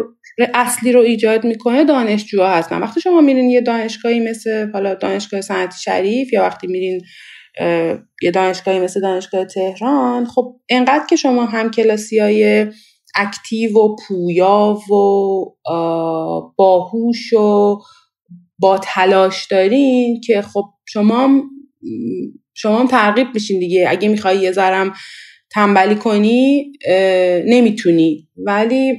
اصلی رو ایجاد می‌کنه دانشجوها هستن. وقتی شما میرین یه دانشگاهی مثل حالا دانشگاه صنعتی شریف یا وقتی میرین یه دانشگاهی مثل دانشگاه تهران. خب انقدر که شما هم کلاسی های اکتیو و پویا و باهوش و با تلاش دارین که خب شما شما هم ترغیب بشین دیگه. اگه می‌خوای یه ذرم تنبلی کنی نمی‌تونی. ولی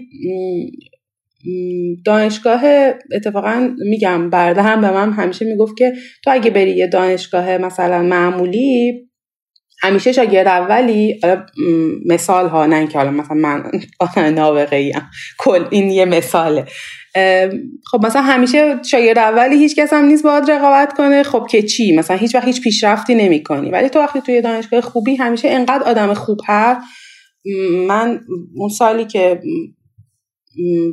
دانشگاه اتفاقا میگم هم به من همیشه می‌گفت که تو اگه بری یه دانشگاه مثلا معمولی همیشه شاگرد اولی مثال ها نه اینکه حالا مثلا من نابغه ایم کل این یه مثاله. خب مثلا همیشه شاگرد اولی هیچ کس هم نیست باید رقابت کنه. خب که چی؟ مثلا هیچ وقت هیچ پیشرفتی نمی کنی ولی تو وقتی توی دانشگاه خوبی همیشه انقدر آدم خوب هست. من اون سالی که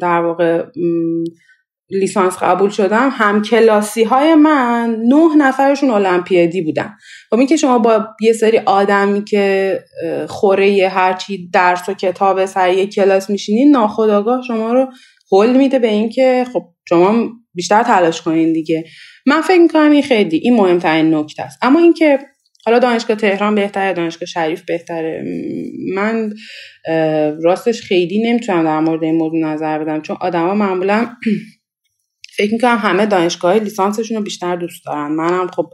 در واقع لیسانس قبول شدم. هم کلاسی های من نه نفرشون المپیادی بودن. خب این که شما با یه سری آدمی که خوره هرچی درس و کتاب سر یک کلاس میشینین ناخداگاه شما رو حل میده به اینکه خب شما بیشتر تلاش کنین دیگه. من فکر می‌کنم این خیلی این مهمترین نکته است. اما اینکه حالا دانشگاه تهران بهتره دانشگاه شریف بهتره. من راستش خیلی نمی‌تونم در مورد این موضوع نظر بدم چون آدما معمولا فکر می‌کنم همه دانشگاه لیسانسشون رو بیشتر دوست دارن. منم خب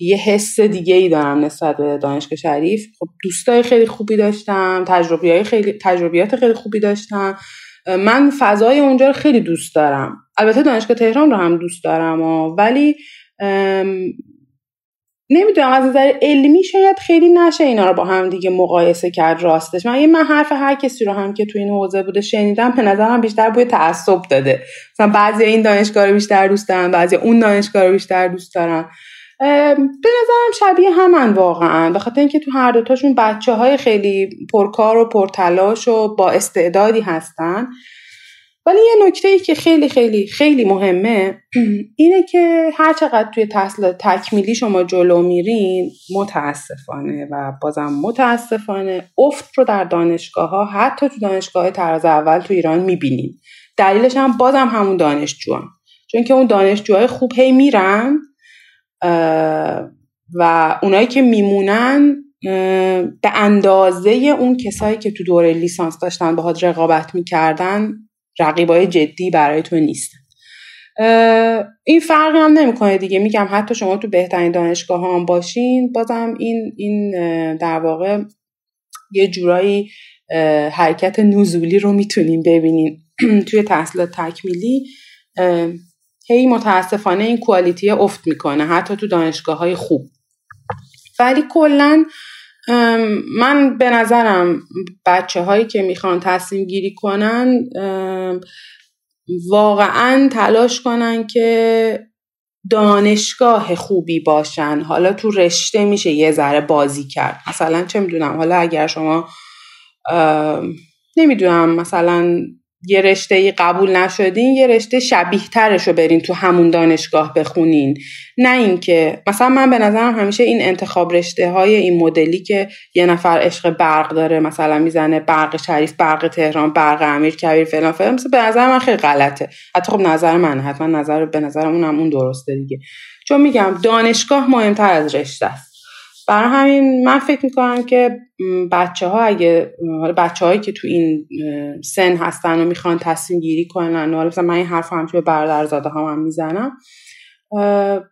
یه حس دیگه ای دارم نسبت به دانشگاه شریف. خب دوستای خیلی خوبی داشتم تجربیات خیلی تجربیات خیلی خوبی داشتم. من فضای اونجا رو خیلی دوست دارم. البته دانشگاه تهران رو هم دوست دارم ولی نمی‌دونم از نظر علمی شاید خیلی نشه اینا رو با هم دیگه مقایسه کرد راستش. من یه من حرف هر کسی رو هم که تو این حوزه بوده شنیدم به نظرم بیشتر بوی تعصب داده. مثلا بعضی این دانشگاه رو بیشتر دوست دارن بعضی اون دانشگاه رو بیشتر دوست دارن. به نظرم شبیه همن واقعا. به خاطر اینکه تو هر دوتاشون بچه های خیلی پرکار و پرتلاش و با استعدادی هستن. ولی یه نکته ای که خیلی خیلی خیلی مهمه اینه که هر چقدر توی تحصیل تکمیلی شما جلو میرین متاسفانه و بازم متاسفانه افت رو در دانشگاه ها حتی تو دانشگاه تراز اول تو ایران می‌بینین دلیلش هم بازم همون دانشجو هم. چون که اون دانشجوهای خوب هی میرن و اونایی که میمونن به اندازه اون کسایی که تو دوره لیسانس داشتن باهات رقابت می‌کردن رقیبای جدی برای تو نیستن این فرقی هم نمی‌کنه دیگه. میگم حتی شما تو بهترین دانشگاه هم باشین بازم این این در واقع یه جورایی حرکت نزولی رو می‌تونیم ببینین. توی تحصیلات تکمیلی هی متاسفانه این کوالیتی افت می‌کنه حتی تو دانشگاه های خوب. ولی کلا من به نظرم بچه هایی که می‌خوان تصمیم گیری کنن واقعا تلاش کنن که دانشگاه خوبی باشن. حالا تو رشته میشه یه ذره بازی کرد. مثلا چه می‌دونم حالا اگر شما نمی‌دونم مثلا یه رشته ای قبول نشدین یه رشته شبیه ترش رو برین تو همون دانشگاه بخونین. نه اینکه مثلا من به نظرم همیشه این انتخاب رشته های این مدلی که یه نفر عشق برق داره مثلا می‌زنه برق شریف برق تهران برق امیر کبیر فلان فلان به نظر من خیلی غلطه. حتی خب نظر من حتما نظر به نظرم اونم اون درسته دیگه. چون میگم دانشگاه مهمتر از رشته است. برای همین من فکر می‌کنم که بچه ها اگه بچه هایی که تو این سن هستن و می‌خوان تصمیم گیری کنن و مثلا من این حرف هم به برادرزاده هم, هم می‌زنم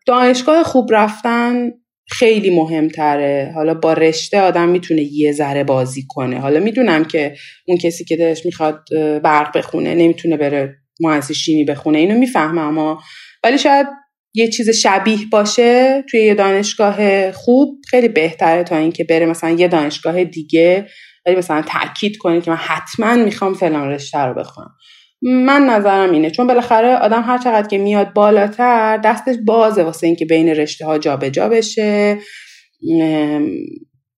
دانشگاه خوب رفتن خیلی مهمتره. حالا با رشته آدم می‌تونه یه ذره بازی کنه. حالا می‌دونم که اون کسی که دلش می‌خواد برق بخونه نمی‌تونه بره مهندسی شیمی بخونه اینو می‌فهمم اما ولی شاید یه چیز شبیه باشه توی یه دانشگاه خوب خیلی بهتره تا اینکه بره مثلا یه دانشگاه دیگه ولی مثلا تاکید کنه که من حتما می‌خوام فلان رشته رو بخونم. من نظرم اینه چون بالاخره آدم هر چقدر که میاد بالاتر دستش بازه واسه اینکه بین رشته ها جابجا بشه.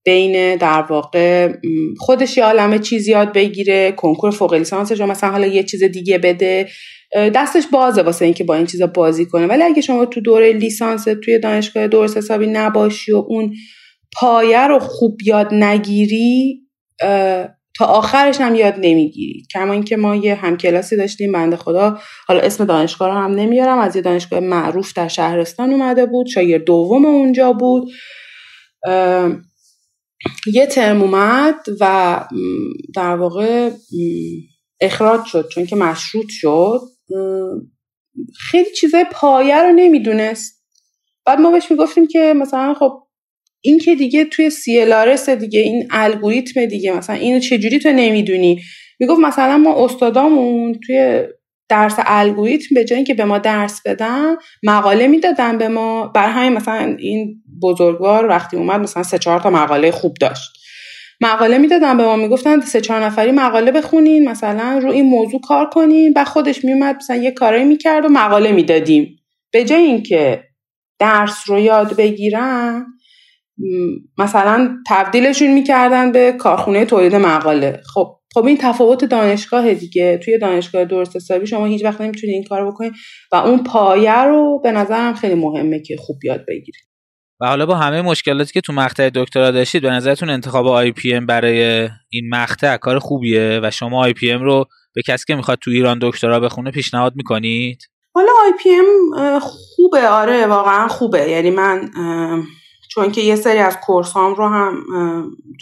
بین در واقع خودش یه عالمه چیز یاد بگیره کنکور فوق لیسانسش مثلا حالا یه چیز دیگه بده. دستش بازه واسه اینکه با این چیزا بازی کنه. ولی اگه شما تو دوره لیسانس توی دانشگاه درست حسابی نباشی و اون پایه رو خوب یاد نگیری تا آخرش هم یاد نمی‌گیری. کما اینکه ما یه همکلاسی داشتیم بنده خدا حالا اسم دانشگاه رو هم نمیارم از یه دانشگاه معروف در شهرستان اومده بود شاید دوم اونجا بود. یه ترم اومد و در واقع اخراج شد چون که مشروط شد. خیلی چیزای پایه رو نمی‌دونست. بعد ما بهش می‌گفتیم که مثلا خب این که دیگه توی سیلارس دیگه این الگوریتم دیگه مثلا اینو چجوری تو نمی‌دونی؟ می‌گفت مثلا ما استادامون توی درس الگوریتم به جایی که به ما درس بدن مقاله می‌دادن به ما. بر همین مثلا این بزرگوار وقتی اومد مثلا سه چهار تا مقاله خوب داشت. مقاله می‌دادن به ما می‌گفتن سه چهار نفری مقاله بخونین مثلا رو این موضوع کار کنین. و خودش میومد مثلا یه کارایی می‌کرد و مقاله می‌دادیم. به جای اینکه درس رو یاد بگیرن مثلا تبدیلشون می‌کردن به کارخونه تولید مقاله. خب خب این تفاوت دانشگاه دیگه. توی دانشگاه درست حسابی شما هیچ وقت نمی‌تونید این کار بکنید و اون پایه رو به نظرم خیلی مهمه که خوب یاد بگیرید و حالا با همه مشکلاتی که تو مقطع دکترا داشتید به نظرتون انتخاب IPM برای این مقطع کار خوبیه و شما IPM رو به کسی که می‌خواد تو ایران دکترا بخونه پیشنهاد می‌کنید؟ حالا IPM خوبه آره واقعا خوبه. یعنی من چون که یه سری از course هام رو هم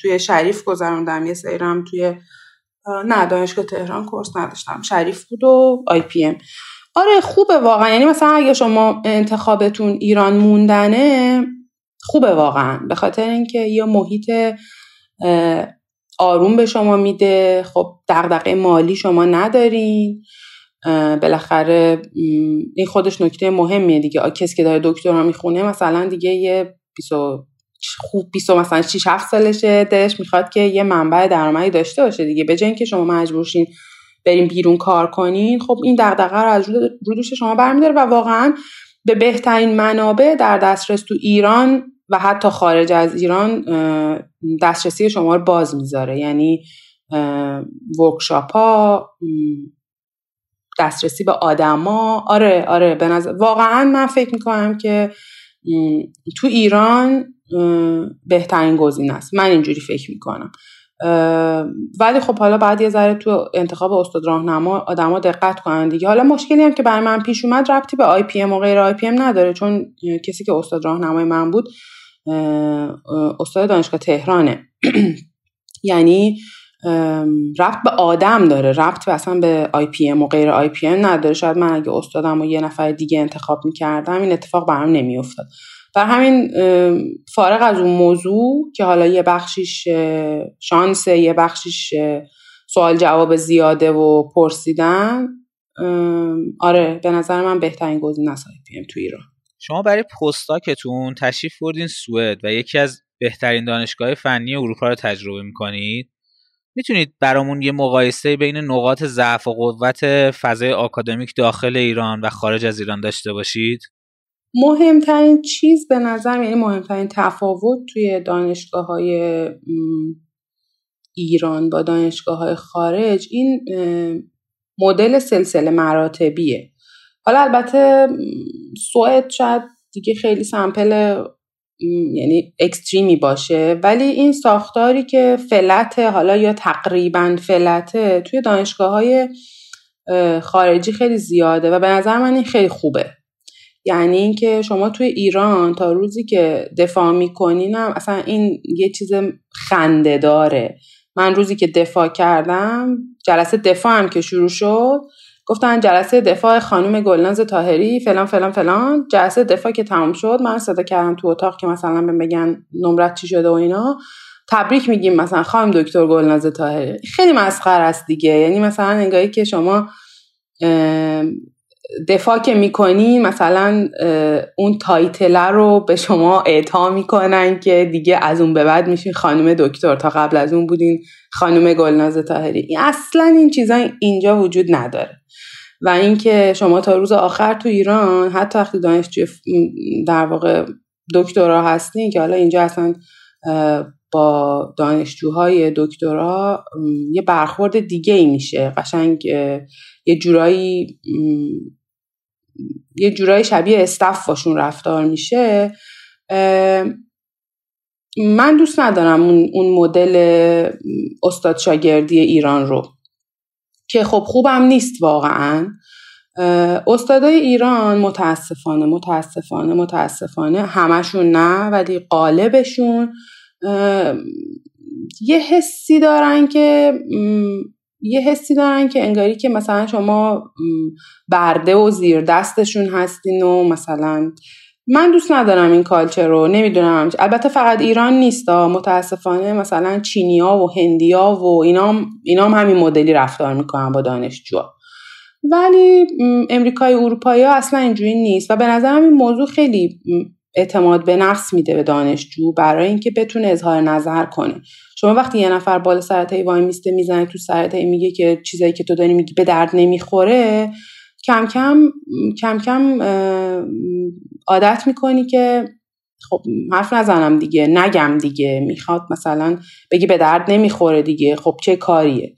توی شریف گذروندم یه سری هم توی نه دانشگاه تهران course نداشتم. شریف بود و IPM. آره خوبه واقعا. یعنی مثلا اگه شما انتخابتون ایران موندنه خوبه واقعا. به خاطر اینکه یه محیط آروم به شما میده. خب دغدغه مالی شما ندارین. بالاخره این خودش نکته مهمیه دیگه. کسی که داره دکترا می‌خونه مثلا دیگه یه 20 خوب 20 مثلا 6 7 سالشه دلش می‌خواد که یه منبع درآمدی داشته باشه دیگه. به اینکه شما مجبورشین بریم بیرون کار کنین خب این دغدغه رو از رو دوش شما برمیداره و واقعا به بهترین منابع در دسترس تو ایران و حتی خارج از ایران دسترسی شما رو باز می‌ذاره. یعنی workshop ها دسترسی به آدما. آره آره به نظر واقعا من فکر می‌کنم که تو ایران بهترین گزینه است. من اینجوری فکر می‌کنم. ولی خب حالا بعد یه ذره تو انتخاب استاد راهنما آدما دقت کنن دیگه. حالا مشکلی هم که برای من پیش اومد ربطی به آی پی ام و غیر آی پی ام نداره. چون کسی که استاد راهنمای من بود استاد دانشگاه تهرانه. یعنی ربط به آدم داره. ربط اصلا به آی پی ام و غیر آی پی ام نداره. شاید من اگه استادم و یه نفر دیگه انتخاب می‌کردم این اتفاق برام نمیافتاد. بر همین فارغ از اون موضوع که حالا یه بخشیش شانسه یه بخشیش سوال جواب زیاده و پرسیدن آره به نظر من بهترین گزینه است آی تو ایران. شما برای پستاکتون تشریف بردین سوئد و یکی از بهترین دانشگاه فنی اروپا رو تجربه می‌کنید می‌تونید برامون یه مقایسه بین نقاط ضعف و قوت فضای آکادمیک داخل ایران و خارج از ایران داشته باشید؟ مهمترین چیز به نظر یعنی مهمترین تفاوت توی دانشگاه های ایران با دانشگاه های خارج این مدل سلسله مراتبیه حالا البته سوئد شاید دیگه خیلی سمپل یعنی اکستریمی باشه. ولی این ساختاری که فلت حالا یا تقریبا فلته توی دانشگاه های خارجی خیلی زیاده و به نظر من این خیلی خوبه. یعنی اینکه شما توی ایران تا روزی که دفاع میکنینم اصلا این یه چیز خنده داره. من روزی که دفاع کردم جلسه دفاع هم که شروع شد گفتن جلسه دفاع خانم گلناز تاهری فلان فلان فلان. جلسه دفاع که تمام شد من صدا کردم تو اتاق که مثلا بهم بگن نمرت چی شده و اینا. تبریک میگیم مثلا خانم دکتر گلناز تاهری خیلی مسخره است دیگه. یعنی مثلا انگاری که شما دفاع که می‌کنی مثلا اون تایتله رو به شما اعطا می‌کنن که دیگه از اون به بعد میشین خانم دکتر. تا قبل از اون بودین خانم گلناز تاهری اصلا این چیزا اینجا وجود نداره. و اینکه شما تا روز آخر تو ایران حتی وقتی دانشجو در واقع دکترا هستین که حالا اینجا اصلا با دانشجوهای دکترا یه برخورد دیگه ای میشه. قشنگ یه جورایی یه جورایی شبیه استف باشون رفتار میشه. من دوست ندارم اون مدل استاد شاگردی ایران رو. که خب خوبم نیست واقعا. استادای ایران متاسفانه متاسفانه متاسفانه همشون نه ولی قالبشون یه حسی دارن که یه حسی دارن که انگاری که مثلا شما برده و زیر دستشون هستین و مثلا من دوست ندارم این کالچر رو نمی‌دونم. البته فقط ایران نیست متاسفانه مثلا چینیا و هندیا و اینا هم همین مدلی رفتار می‌کنن با دانشجو ولی امریکای اروپایی ها اصلا اینجوری نیست. و به نظرم این موضوع خیلی اعتماد به نفس میده به دانشجو برای اینکه بتونه اظهار نظر کنه. شما وقتی یه نفر بالا سرتای وای میسته می‌زنه تو سرتای میگه که چیزایی که تو داری میگی به درد نمی‌خوره کم کم کم کم عادت می‌کنی که خب حرف نزنم دیگه نگم دیگه. می‌خواد مثلا بگی به درد نمی‌خوره دیگه. خب چه کاریه؟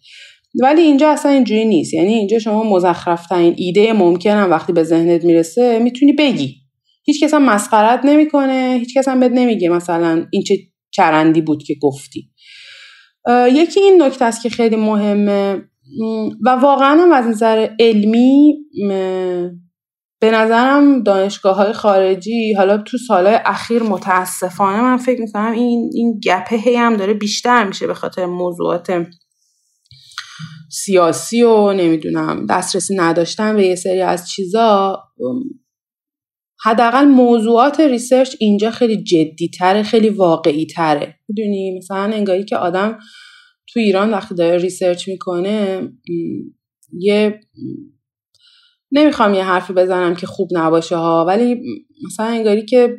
ولی اینجا اصلا اینجوری نیست. یعنی اینجا شما مزخرفترین ایده ممکنم وقتی به ذهنت می‌رسه می‌تونی بگی. هیچ کس هم مسخرت نمی‌کنه هیچ کس هم بهت نمیگه مثلا این چه چرندی بود که گفتی. یکی این نکته است که خیلی مهمه. و واقعا هم از نظر علمی به نظرم دانشگاه های خارجی حالا تو سالهای اخیر متاسفانه من فکر می‌کنم این, این گپه هی هم داره بیشتر میشه به خاطر موضوعات سیاسی و نمی‌دونم دسترسی نداشتن به یه سری از چیزا. حداقل موضوعات ریسرچ اینجا خیلی جدی تره خیلی واقعی تره می‌دونی؟ مثلا انگاری که آدم تو ایران وقتی داره ریسرچ می‌کنه یه نمی‌خوام یه حرفی بزنم که خوب نباشه ها ولی مثلا انگاری که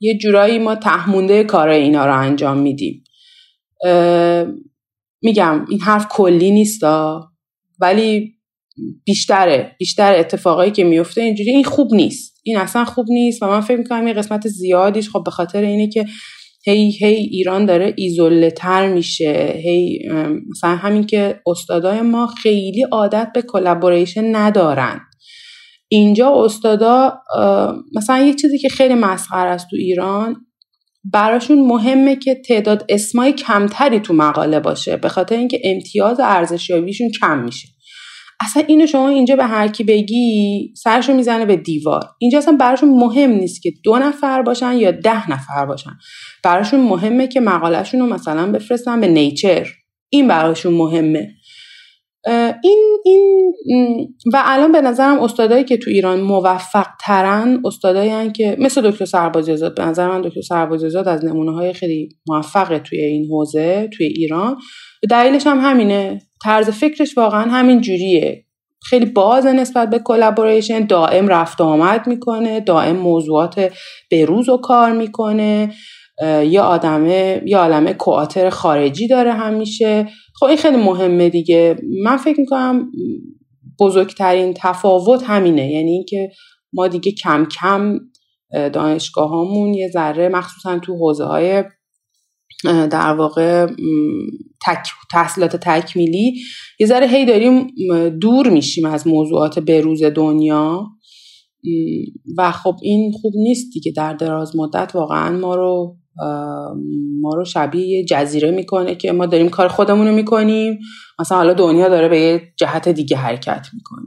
یه جورایی ما تحمونده کار اینا رو انجام میدیم. میگم این حرف کلی نیستا ولی بیشتره بیشتر اتفاقایی که میفته اینجوری. این خوب نیست. این اصلا خوب نیست و من فکر می‌کنم یه قسمت زیادیش خب به خاطر اینه که هی هی ایران داره ایزوله‌تر میشه. هی مثلا همین که استادای ما خیلی عادت به collaboration ندارن. اینجا استادا مثلا یه چیزی که خیلی مسخره است تو ایران براشون مهمه که تعداد اسمای کمتری تو مقاله باشه. به خاطر اینکه امتیاز ارزشیابیشون کم میشه. اصلا اینو شما اینجا به هر کی بگی سرشو می‌زنه به دیوار. اینجا اصلا براشون مهم نیست که دو نفر باشن یا ده نفر باشن. براشون مهمه که مقالهشون رو مثلا بفرستن به Nature. این براشون مهمه. این این و الان به نظرم استادایی که تو ایران موفق ترن استادایی که مثل دکتر سربازی به نظر من دکتر سربازی از نمونه های خیلی موفقه توی این حوزه توی ایران. دلیلش هم همینه. طرز فکرش واقعا همین جوریه. خیلی باز نسبت به collaboration دائم رفت آمد می‌کنه دائم موضوعات بروز و کار می‌کنه. یا آدمه یا عالمه کواتر خارجی داره همیشه. خب این خیلی مهمه دیگه. من فکر می‌کنم بزرگترین تفاوت همینه. یعنی اینکه ما دیگه کم کم دانشگاه یه ذره مخصوصا تو حوزه های در واقع تک، تحصیلات تکمیلی یه ذره هی داریم دور میشیم از موضوعات بروز دنیا. و خب این خوب نیست دیگه در دراز مدت. واقعا ما رو ما رو شبیه یه جزیره می‌کنه که ما داریم کار خودمون رو می‌کنیم. مثلا حالا دنیا داره به یه جهت دیگه حرکت می‌کنه.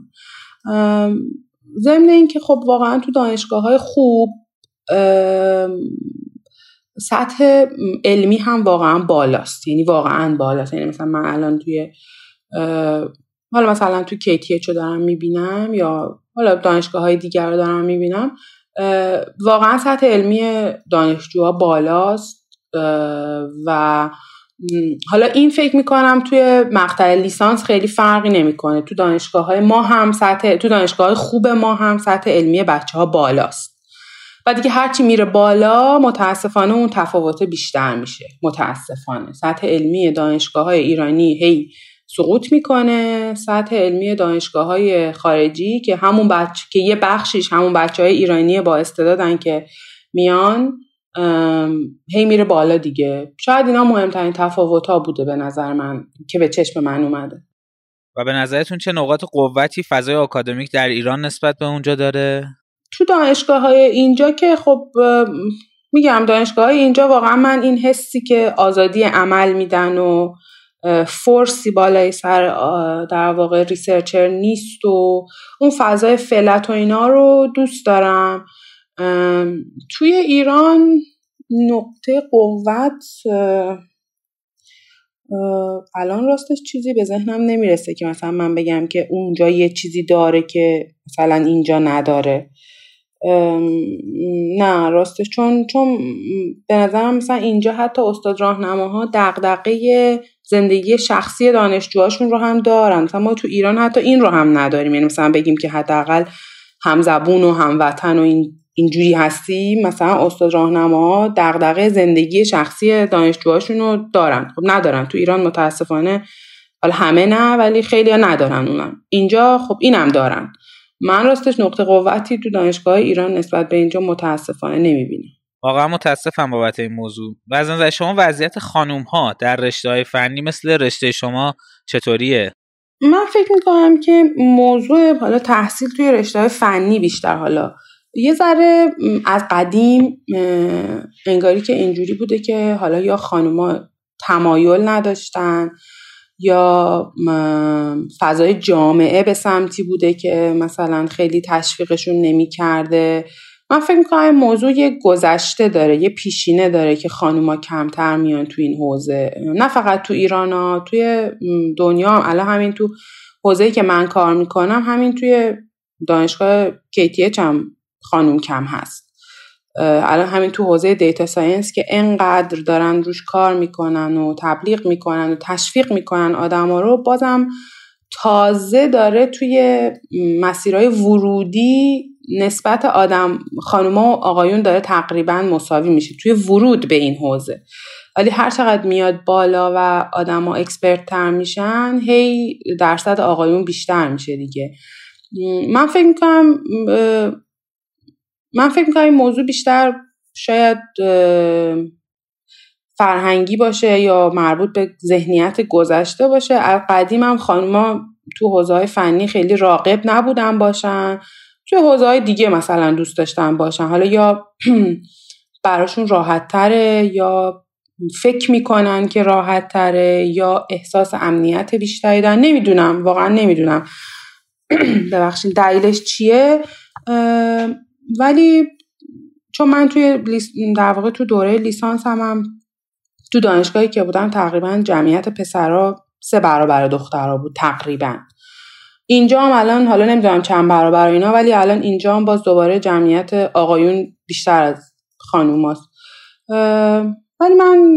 ضمن اینکه خب واقعا تو دانشگاه های خوب سطح علمی هم واقعا بالاست. یعنی واقعا بالاست. یعنی مثلا من الان توی حالا مثلا تو KTH رو دارم می‌بینم یا حالا دانشگاه های دیگر رو دارم می‌بینم واقعا سطح علمی دانشجوها بالاست. و حالا این فکر می‌کنم توی مقطع لیسانس خیلی فرقی نمی‌کنه. تو دانشگاه های ما هم سطح تو دانشگاه خوب ما هم سطح علمی بچه ها بالاست. و دیگه هرچی میره بالا متاسفانه اون تفاوت بیشتر میشه. متاسفانه. سطح علمی دانشگاه های ایرانی هی سقوط می‌کنه. سطح علمی دانشگاه های خارجی که همون بچه که یه بخشیش همون بچه های ایرانی با استعدادن که میان هی میره بالا دیگه. شاید اینا مهمترین تفاوت ها بوده به نظر من که به چشم من اومده. و به نظرتون چه نقاط قوتی فضای آکادمیک در ایران نسبت به اونجا داره؟ تو دانشگاه های اینجا که خب میگم دانشگاه های اینجا واقعا من این حسی که آزادی عمل میدن و فورسی بالای سر در واقع ریسرچر نیست و اون فضای فلت و اینا رو دوست دارم. توی ایران نقطه قوت الان راستش چیزی به ذهنم نمی‌رسه که مثلا من بگم که اونجا یه چیزی داره که مثلا اینجا نداره. نه راستش چون چون به نظرم مثلا اینجا حتی استاد راهنماها دغدغه زندگی شخصی دانشجوهاشون رو هم دارن. مثلا ما تو ایران حتی این رو هم نداریم. یعنی مثلا بگیم که حداقل همزبون و هموطن و این اینجوری هستی مثلا استاد راهنما دغدغه زندگی شخصی دانشجوهاشون رو دارن. خب ندارن. تو ایران متاسفانه حالا همه نه ولی خیلی ندارن اونم. اینجا خب اینم دارن. من راستش نقطه قوتی تو دانشگاه ایران نسبت به اینجا متاسفانه نمی‌بینم. واقعا متاسفم بابت این موضوع. و از نظر شما وضعیت خانوم ها در رشته های فنی مثل رشته شما چطوریه؟ من فکر می‌کنم که موضوع حالا تحصیل توی رشته های فنی بیشتر حالا. یه ذره از قدیم انگاری که اینجوری بوده که حالا یا خانوما تمایل نداشتن یا فضای جامعه به سمتی بوده که مثلا خیلی تشویقشون نمی‌کرده. من فکر می‌کنم موضوع یه گذشته داره یه پیشینه داره که خانوما کمتر میان تو این حوزه. نه فقط تو ایران ها توی دنیا هم. الان همین تو حوزه که من کار می‌کنم همین توی دانشگاه KTH هم خانوم کم هست. الان همین تو حوزه data science که انقدر دارن روش کار می‌کنن و تبلیغ می‌کنن و تشویق می‌کنن آدما رو بازم تازه داره توی مسیرهای ورودی نسبت آدم خانوما و آقایون داره تقریبا مساوی میشه توی ورود به این حوزه. ولی هر چقدر میاد بالا و آدما اکسپرت تر میشن هی درصد آقایون بیشتر میشه دیگه. من فکر می‌کنم من فکر می‌کنم این موضوع بیشتر شاید فرهنگی باشه یا مربوط به ذهنیت گذشته باشه. از قدیم هم خانوما تو حوزه فنی خیلی راقب نبودن باشن. توی حوزه دیگه مثلا دوست داشتن باشن. حالا یا براشون راحت تره یا فکر می‌کنن که راحت تره یا احساس امنیت بیشتری دارن. نمی‌دونم واقعا نمی‌دونم. ببخشید دلیلش چیه؟ ولی چون من توی در واقع تو دوره لیسانس هم, هم تو دانشگاهی که بودم تقریبا جمعیت پسرها سه برابر دخترها بود تقریبا. اینجا هم الان حالا نمی‌دونم چند برابر اینا ولی الان اینجا هم باز دوباره جمعیت آقایون بیشتر از خانوماست ولی من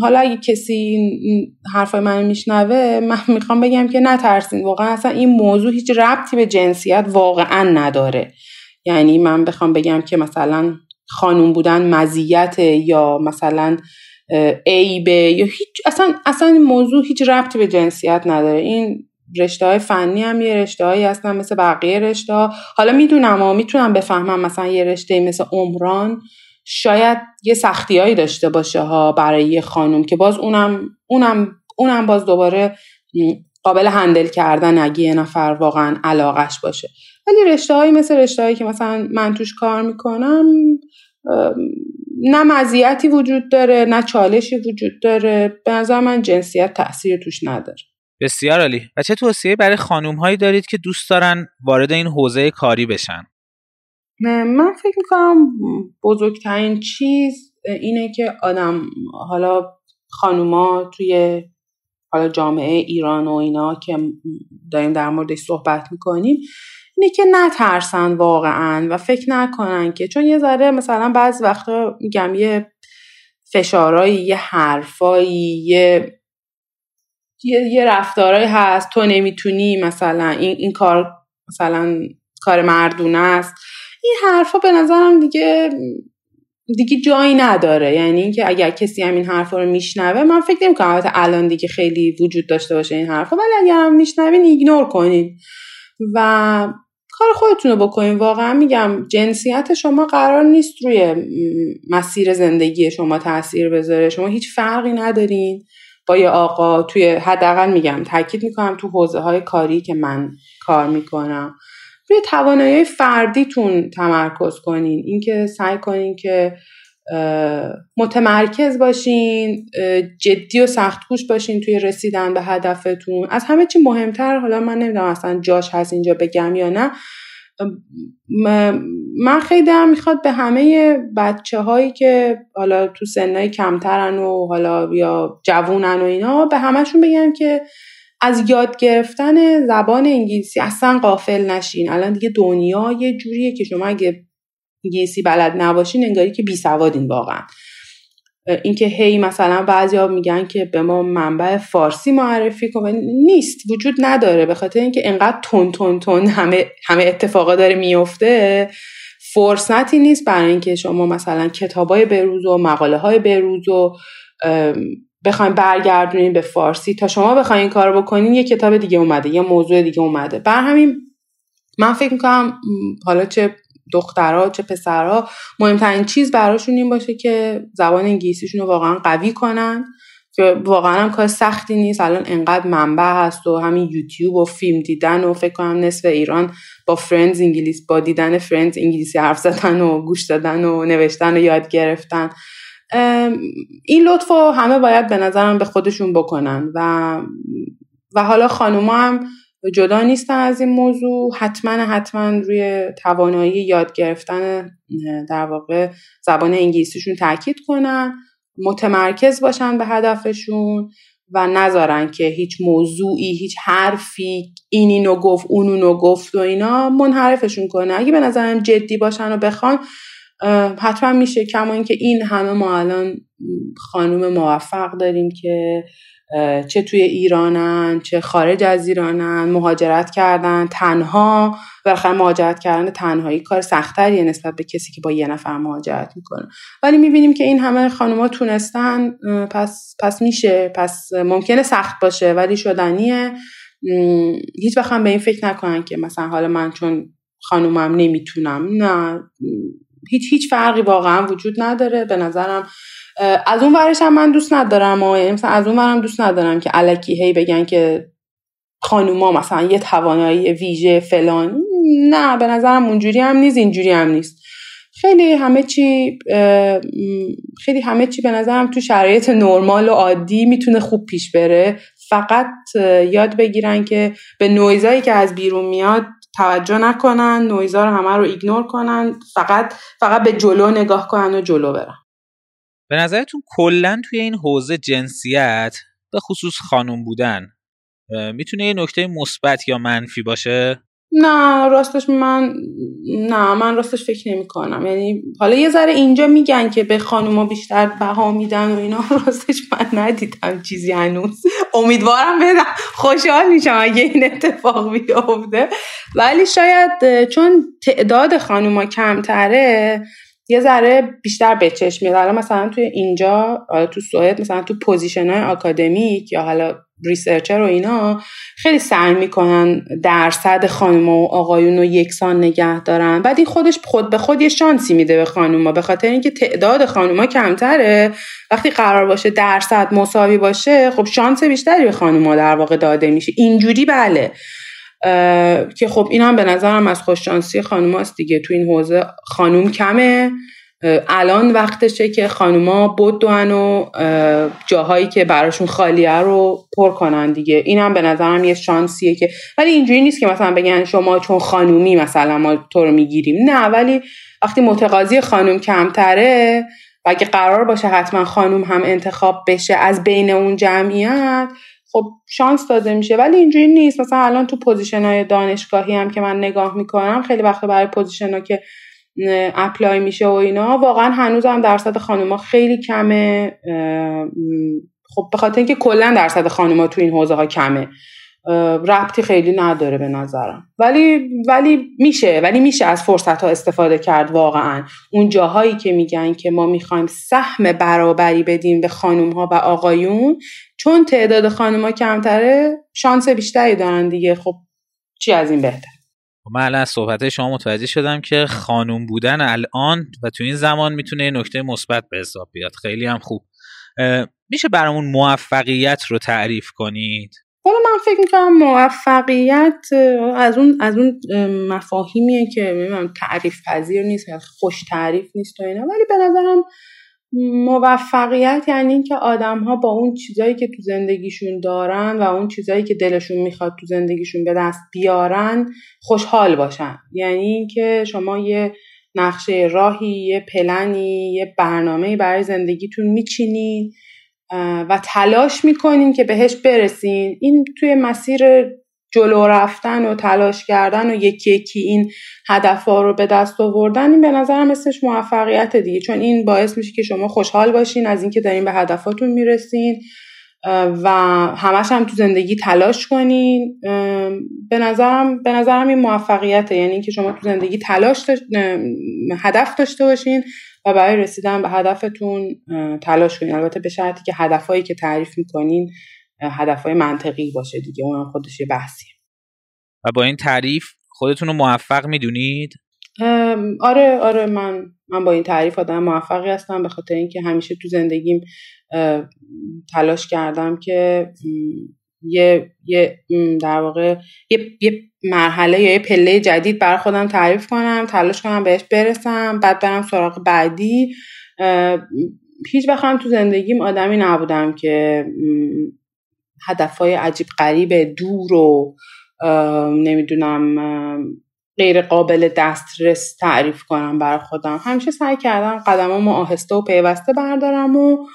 حالا اگه کسی حرفای من میشنوه من می‌خوام بگم که نترسین. واقعا اصلا این موضوع هیچ ربطی به جنسیت واقعا نداره. یعنی من بخوام بگم که مثلا خانوم بودن مزیت یا مثلا عیبه یا هیچ اصلا اصلا موضوع هیچ ربطی به جنسیت نداره. این رشته های فنی هم یه رشته هایی هستن مثل بقیه رشته ها حالا می‌دونم و می‌تونم بفهمم مثلا یه رشته مثل عمران شاید یه سختیهایی داشته باشه ها برای یه خانم که باز اونم اونم اونم باز دوباره قابل هندل کردن اگه یه نفر واقعا علاقش باشه. ولی رشته هایی مثل رشته هایی که مثلا من توش کار می‌کنم نه مزیتی وجود داره نه چالشی وجود داره. به نظر من جنسیت تاثیر توش نداره. بسیار عالی. و چه توصیه برای خانوم هایی دارید که دوست دارن وارد این حوزه کاری بشن. من فکر می‌کنم بزرگترین چیز اینه که آدم حالا خانوما توی حالا جامعه ایران و اینا که داریم در موردش صحبت می‌کنیم اینه که نترسن واقعا و فکر نکنن که چون یه ذره مثلا بعض وقتا میگم یه فشارایی یه حرفایی یه یه, یه رفتارایی هست تو نمی‌تونی مثلا این, این کار مثلا کار مردونه است. این حرفا به نظرم دیگه دیگه جایی نداره. یعنی اینکه اگر کسی هم این حرفا رو میشنوه من فکر نمی‌کنم. البته الان دیگه خیلی وجود داشته باشه این حرفا ولی اگر هم میشنوین ایگنور کنین. و کار خودتون رو بکنین. واقعا میگم جنسیت شما قرار نیست روی مسیر زندگی شما تاثیر بذاره. شما هیچ فرقی ندارین. با یه آقا توی حداقل میگم تاکید می‌کنم تو حوزه های کاری که من کار می‌کنم. روی توانایی فردیتون تمرکز کنین. اینکه سعی کنین که متمرکز باشین جدی و سختگوش باشین توی رسیدن به هدفتون. از همه چی مهمتر حالا من نمی‌دونم اصلا جاش هست اینجا بگم یا نه. من خیلی هم می‌خواد به همه بچه هایی که حالا تو سنهای کمترن و حالا یا جوونن و اینا به همشون بگم که از یاد گرفتن زبان انگلیسی اصلا قافل نشین. الان دیگه دنیا یه جوریه که شما اگه انگلیسی بلد نباشین انگاری که بی سوادین واقعا. اینکه هی مثلا بعضیا میگن که به ما منبع فارسی معرفی کن نیست وجود نداره. به خاطر اینکه انقدر تون تون تون همه همه اتفاقا داره میفته فرصتی نیست برای اینکه شما مثلا کتابای بروز و مقاله های بروز و بخواین برگردونین به فارسی. تا شما بخواین این کار بکنین یه کتاب دیگه اومده یه موضوع دیگه اومده. بر همین من فکر می‌کنم حالا چه دخترها چه پسرها مهمترین چیز براشون این باشه که زبان انگلیسیشون رو واقعا قوی کنن که واقعا هم کار سختی نیست. الان انقدر منبع هست و همین یوتیوب و فیلم دیدن و فکر کنم نصف ایران با Friends انگلیس با دیدن Friends انگلیسی حرف زدن و گوش دادن و نوشتن و یاد گرفتن. این لطف همه باید به نظرم به خودشون بکنن و و حالا خانوما هم جدا نیستن از این موضوع. حتما حتما روی توانایی یاد گرفتن در واقع زبان انگلیسیشون تاکید کنن متمرکز باشن به هدفشون و نذارن که هیچ موضوعی هیچ حرفی این اینو گفت اون اونو گفت و اینا منحرفشون کنه. اگه به نظرم جدی باشن و بخوان حتما میشه. کما اینکه این همه ما الان خانوم موفق داریم که چه توی ایرانن چه خارج از ایرانن مهاجرت کردن تنها. بالاخره مهاجرت کردن تنهایی کار سختتریه نسبت به کسی که با یه نفر مهاجرت می‌کنه. ولی می‌بینیم که این همه خانوما تونستن پس پس میشه پس ممکنه سخت باشه ولی شدنیه. هیچ وقت به این فکر نکنن که مثلا حالا من چون خانومم نمی‌تونم. نه هیچ هیچ فرقی واقعا وجود نداره. به نظرم از اون ورش هم من دوست ندارم و مثلا از اون ورم دوست ندارم که علکی هی بگن که خانوما مثلا یه توانایی ویژه فلان. نه به نظرم اونجوری هم نیست اینجوری هم نیست. خیلی همه چی خیلی همه چی به نظرم تو شرایط نرمال و عادی می‌تونه خوب پیش بره. فقط یاد بگیرن که به نویزایی که از بیرون میاد توجه نکنن نویزا رو همه رو ایگنور کنن فقط فقط به جلو نگاه کنن و جلو برن. به نظرتون کلا توی این حوزه جنسیت به خصوص خانم بودن می‌تونه یه نکته مثبت یا منفی باشه؟ نه راستش من نه من راستش فکر نمی کنم یعنی حالا یه ذره اینجا میگن که به خانوما بیشتر بها میدن و اینا راستش من ندیدم چیزی هنوز. امیدوارم بدم. خوشحال میشم اگه این اتفاق بیفته. ولی شاید چون تعداد خانوما کمتره یه ذره بیشتر به چشم میاد. مثلا توی اینجا تو سوئد مثلا تو position های آکادمیک یا حالا researcher و اینا خیلی سعی می‌کنن درصد خانم و آقایون رو یکسان نگه دارن. بعد این خودش خود به خود یه شانسی میده به خانوما به خاطر اینکه تعداد خانوما کمتره. وقتی قرار باشه درصد مساوی باشه خب شانس بیشتری به خانوما در واقع داده میشه. اینجوری بله. که خب این هم به نظرم از خوششانسی خانوماست دیگه. تو این حوزه خانوم کمه. الان وقتشه که خانوما بدون و جاهایی که براشون خالیه رو پر کنن دیگه. این هم به نظرم یه شانسیه که ولی اینجوری نیست که مثلا بگن شما چون خانومی مثلا ما تو رو می‌گیریم. نه ولی وقتی متقاضی خانوم کمتره و اگه قرار باشه حتما خانوم هم انتخاب بشه از بین اون جمعیت خب شانس داده میشه. ولی اینجوری نیست. مثلا الان تو position های دانشگاهی هم که من نگاه می‌کنم خیلی وقت برای position ها که apply میشه و اینا واقعا هنوز هم درصد خانوما خیلی کمه. خب به خاطر اینکه کلا درصد خانوما تو این حوزه ها کمه. ربطی خیلی نداره به نظرم. ولی ولی میشه ولی میشه از فرصت ها استفاده کرد واقعا. اون جاهایی که میگن که ما می‌خوایم سهم برابری بدیم به خانوم ها و آقایون چون تعداد خانوما کمتره شانس بیشتری دارن دیگه. خب چی از این بهتر؟ خب من الان از صحبت شما متوجه شدم که خانوم بودن الان و تو این زمان می‌تونه یه نکته مثبت به حساب بیاد. خیلی هم خوب. میشه برامون موفقیت رو تعریف کنید؟ حالا من فکر می‌کنم موفقیت از اون از اون مفاهیمیه که میگم تعریف پذیر نیست خوش تعریف نیست و اینا. ولی به نظرم موفقیت یعنی اینکه آدم ها با اون چیزایی که تو زندگیشون دارن و اون چیزایی که دلشون می‌خواد تو زندگیشون به دست بیارن خوشحال باشن. یعنی اینکه شما یه نقشه راهی یه پلنی یه برنامه برای زندگیتون میچینین و تلاش می‌کنین که بهش برسین. این توی مسیر جلو رفتن و تلاش کردن و یکی یکی این هدفها رو به دست آوردن این به نظرم اسمش موفقیت دیگه. چون این باعث میشه که شما خوشحال باشین از اینکه دارین به هدفاتون می‌رسین و همش هم تو زندگی تلاش کنین. به نظرم به نظرم این موفقیته. یعنی اینکه شما تو زندگی تلاش هدف داشته باشین و برای رسیدن به هدفتون تلاش کنین. البته به شرطی که هدفهایی که تعریف می‌کنین هدفهای منطقی باشه دیگه. اون خودش یه بحثیه. و با این تعریف خودتون رو موفق می‌دونید؟ آره آره من من با این تعریف آدم موفقی هستم. به خاطر اینکه همیشه تو زندگیم تلاش کردم که یه یه در واقع یه, یه مرحله یا یه پله جدید برای خودم تعریف کنم تلاش کنم بهش برسم بعد برم سراغ بعدی. هیچ وقت تو زندگیم آدمی نبودم که هدفهای عجیب غریب دور و نمی‌دونم غیر قابل دسترس تعریف کنم برای خودم. همیشه سعی کردم قدمامو آهسته و پیوسته بردارم و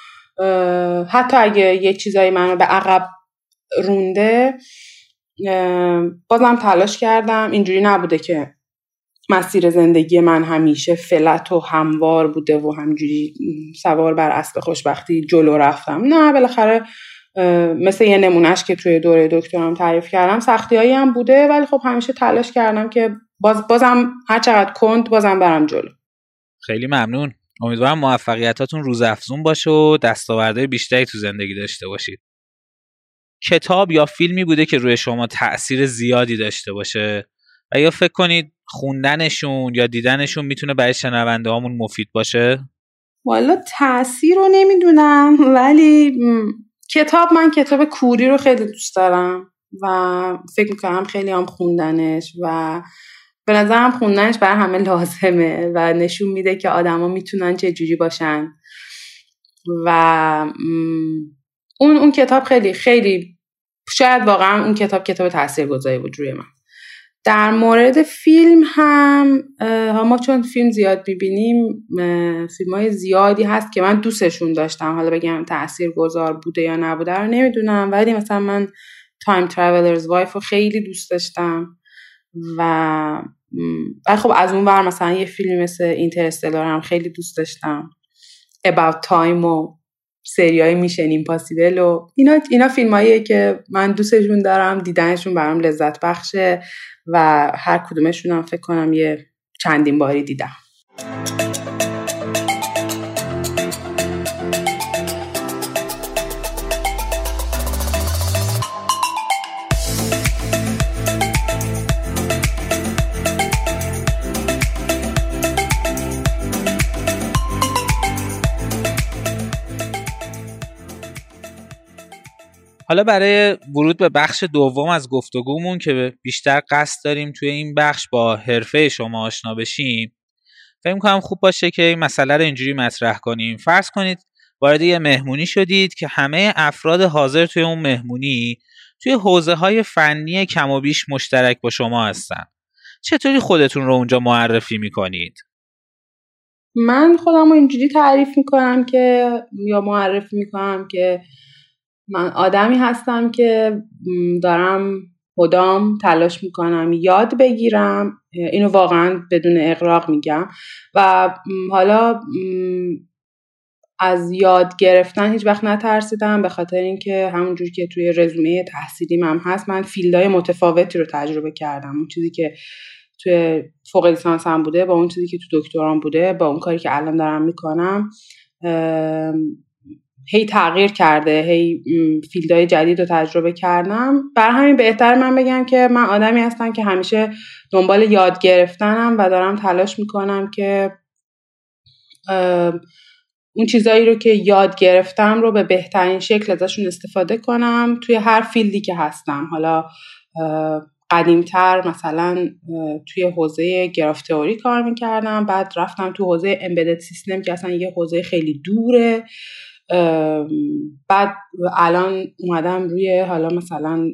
حتی اگه یه چیزایی منو به عقب رونده بازم تلاش کردم. اینجوری نبوده که مسیر زندگی من همیشه فلت و هموار بوده و همجوری سوار بر اسب خوشبختی جلو رفتم. نه بالاخره مثل یه نمونهش که توی دوره دکترم تعریف کردم سختی هایی هم بوده ولی خب همیشه تلاش کردم که باز بازم هر چقدر کند بازم برم جلو. خیلی ممنون. امیدوارم موفقیتاتون روز افزون باشه و دستاوردهای بیشتری تو زندگی داشته باشید. کتاب یا فیلمی بوده که روی شما تاثیر زیادی داشته باشه؟ و یا فکر کنید خوندنشون یا دیدنشون می‌تونه برای شنونده هامون مفید باشه؟ والا تاثیر رو نمی‌دونم ولی کتاب من کتاب کوری رو خیلی دوست دارم و فکر می‌کنم خیلی هم خوندنش و به نظرم خوندنش برای همه لازمه و نشون میده که آدما می‌تونن چه جوری باشن و اون اون کتاب خیلی خیلی شاید واقعا اون کتاب کتاب تاثیرگذاری بود روی من. در مورد فیلم هم ما چون فیلم زیاد می‌بینیم فیلم های زیادی هست که من دوستشون داشتم. حالا بگم تأثیر گذار بوده یا نبوده رو نمی‌دونم. ولی مثلا من Time Traveler's Wife رو خیلی دوست داشتم و و خب از اون ور مثلا یه فیلم مثل Interstellar هم خیلی دوست داشتم. About Time و سری های Mission Impossible و اینا, اینا فیلم که من دوستشون دارم دیدنشون برام لذت بخشه و هر کدومشون هم فکر کنم یه چندین باری دیدم. حالا برای ورود به بخش دوم از گفتگومون که بیشتر قصد داریم توی این بخش با حرفه شما آشنا بشیم فکر کنم خوب باشه که این مسئله رو اینجوری مطرح کنیم فرض کنید وارد یه مهمونی شدید که همه افراد حاضر توی اون مهمونی توی حوزه های فنی کم و بیش مشترک با شما هستن چطوری خودتون رو اونجا معرفی می‌کنید؟ من خودم رو اینجوری تعریف می‌کنم که یا معرفی می‌کنم که من آدمی هستم که دارم مدام تلاش می‌کنم یاد بگیرم. اینو واقعا بدون اقراق میگم. و حالا از یاد گرفتن هیچ وقت نترسیدم به خاطر اینکه همونجور که توی رزومه تحصیلیم هم هست من فیلدهای متفاوتی رو تجربه کردم. اون چیزی که توی فوق لیسانس هم بوده با اون چیزی که تو دکتران بوده با اون کاری که الان دارم می‌کنم هی تغییر کرده هی field های جدید رو تجربه کردم. بر همین بهتر من بگم که من آدمی هستم که همیشه دنبال یاد گرفتنم و دارم تلاش می‌کنم که اون چیزایی رو که یاد گرفتم رو به بهترین شکل ازشون استفاده کنم توی هر field ی که هستم. حالا قدیمتر مثلا توی حوزه graph theory کار می‌کردم بعد رفتم تو حوزه embedded system که اصلا یه حوزه خیلی دوره. بعد الان اومدم روی حالا مثلا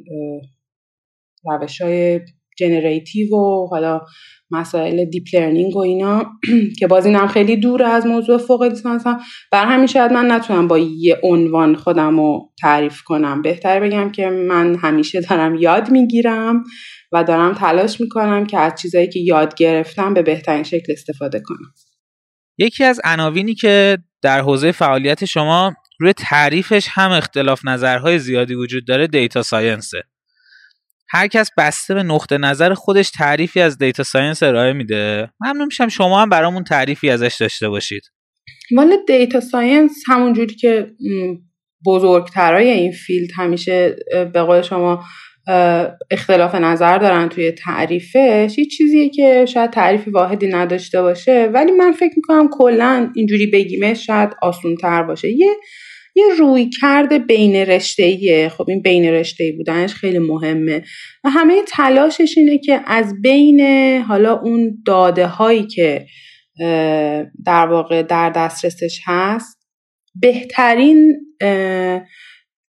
روش های generative و حالا مسائل deep learning و اینا که باز اینم خیلی دور از موضوع فوق هم. بر همین شاید من نتونم با یه عنوان خودم رو تعریف کنم. بهتر بگم که من همیشه دارم یاد می‌گیرم و دارم تلاش می‌کنم که از چیزایی که یاد گرفتم به بهترین شکل استفاده کنم. یکی از عناوینی که در حوزه فعالیت شما روی تعریفش هم اختلاف نظرهای زیادی وجود داره data science ه. هر کس بسته به نقطه نظر خودش تعریفی از data science ارائه میده. ممنون میشم شما هم برامون تعریفی ازش داشته باشید. مال data science همونجوری که بزرگترای این field همیشه به قول شما اختلاف نظر دارن توی تعریفش. یه چیزیه که شاید تعریف واحدی نداشته باشه ولی من فکر می‌کنم کلا اینجوری بگیمش شاید آسون تر باشه. یه یه روی کرده بین رشته خب این بین رشته بودنش خیلی مهمه. و همه تلاشش اینه که از بین حالا اون داده هایی که در واقع در دسترسش هست بهترین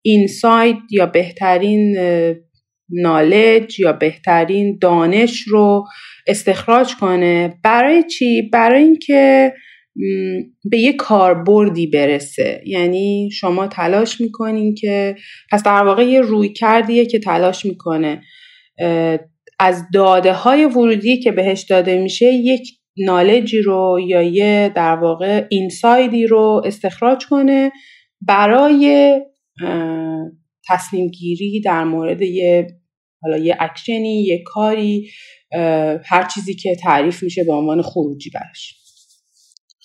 اینساید یا بهترین نالج یا بهترین دانش رو استخراج کنه. برای چی؟ برای اینکه به یه کاربردی برسه. یعنی شما تلاش می‌کنین که پس در واقع یه روی کردیه که تلاش می‌کنه. از داده های ورودی که بهش داده میشه یک نالجی رو یا یه در واقع اینسایدی رو استخراج کنه برای تصمیم گیری در مورد یه حالا یه اکشنی یه کاری هر چیزی که تعریف میشه به عنوان خروجی براش.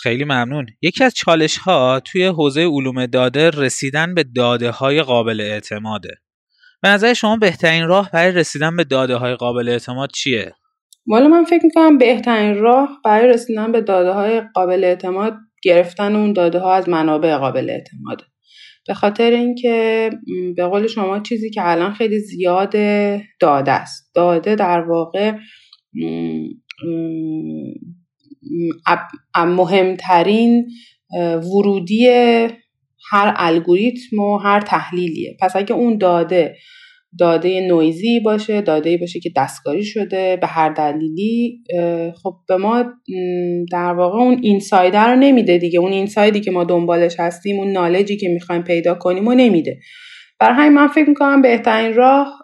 خیلی ممنون. یکی از چالش ها توی حوزه علوم داده رسیدن به داده های قابل اعتماده. به نظر شما بهترین راه برای رسیدن به داده های قابل اعتماد چیه؟ والا من فکر می‌کنم بهترین راه برای رسیدن به داده های قابل اعتماد گرفتن اون داده ها از منابع قابل اعتماده. به خاطر اینکه به قول شما چیزی که الان خیلی زیاد داده است. داده در واقع مهمترین ورودی هر الگوریتم و هر تحلیلیه. پس اگه اون داده داده نویزی باشه داده باشه که دستکاری شده به هر دلیلی خب به ما در واقع اون اینسایدر رو نمیده دیگه. اون اینسایدی که ما دنبالش هستیم اون نالجی که می‌خوایم پیدا کنیم و نمیده. برای همین من فکر می‌کنم بهترین راه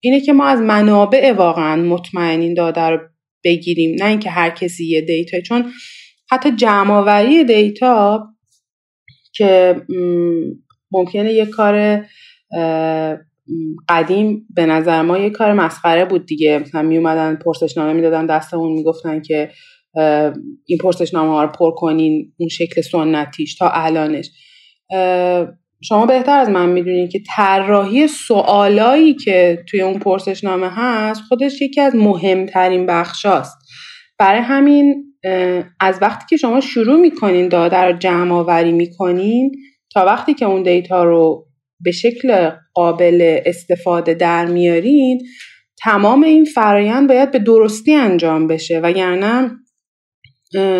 اینه که ما از منابع واقعا مطمئنین داده رو بگیریم. نه اینکه هر کسی یه دیتا چون حتی جمع دیتا که ممکنه یه کار قدیم به نظر ما یه کار مسخره بود دیگه. مثلا می اومدن پرسشنامه می‌دادن دستمون می‌گفتن که این پرسشنامه ها رو پر کنین اون شکل سنتیش تا الانش. شما بهتر از من می‌دونید که طراحی سوالایی که توی اون پرسشنامه هست خودش یکی از مهمترین بخشاست. برای همین از وقتی که شما شروع می‌کنین داده رو جمع آوری می‌کنین تا وقتی که اون دیتا رو به شکل قابل استفاده در میارین تمام این فرایند باید به درستی انجام بشه. وگرنه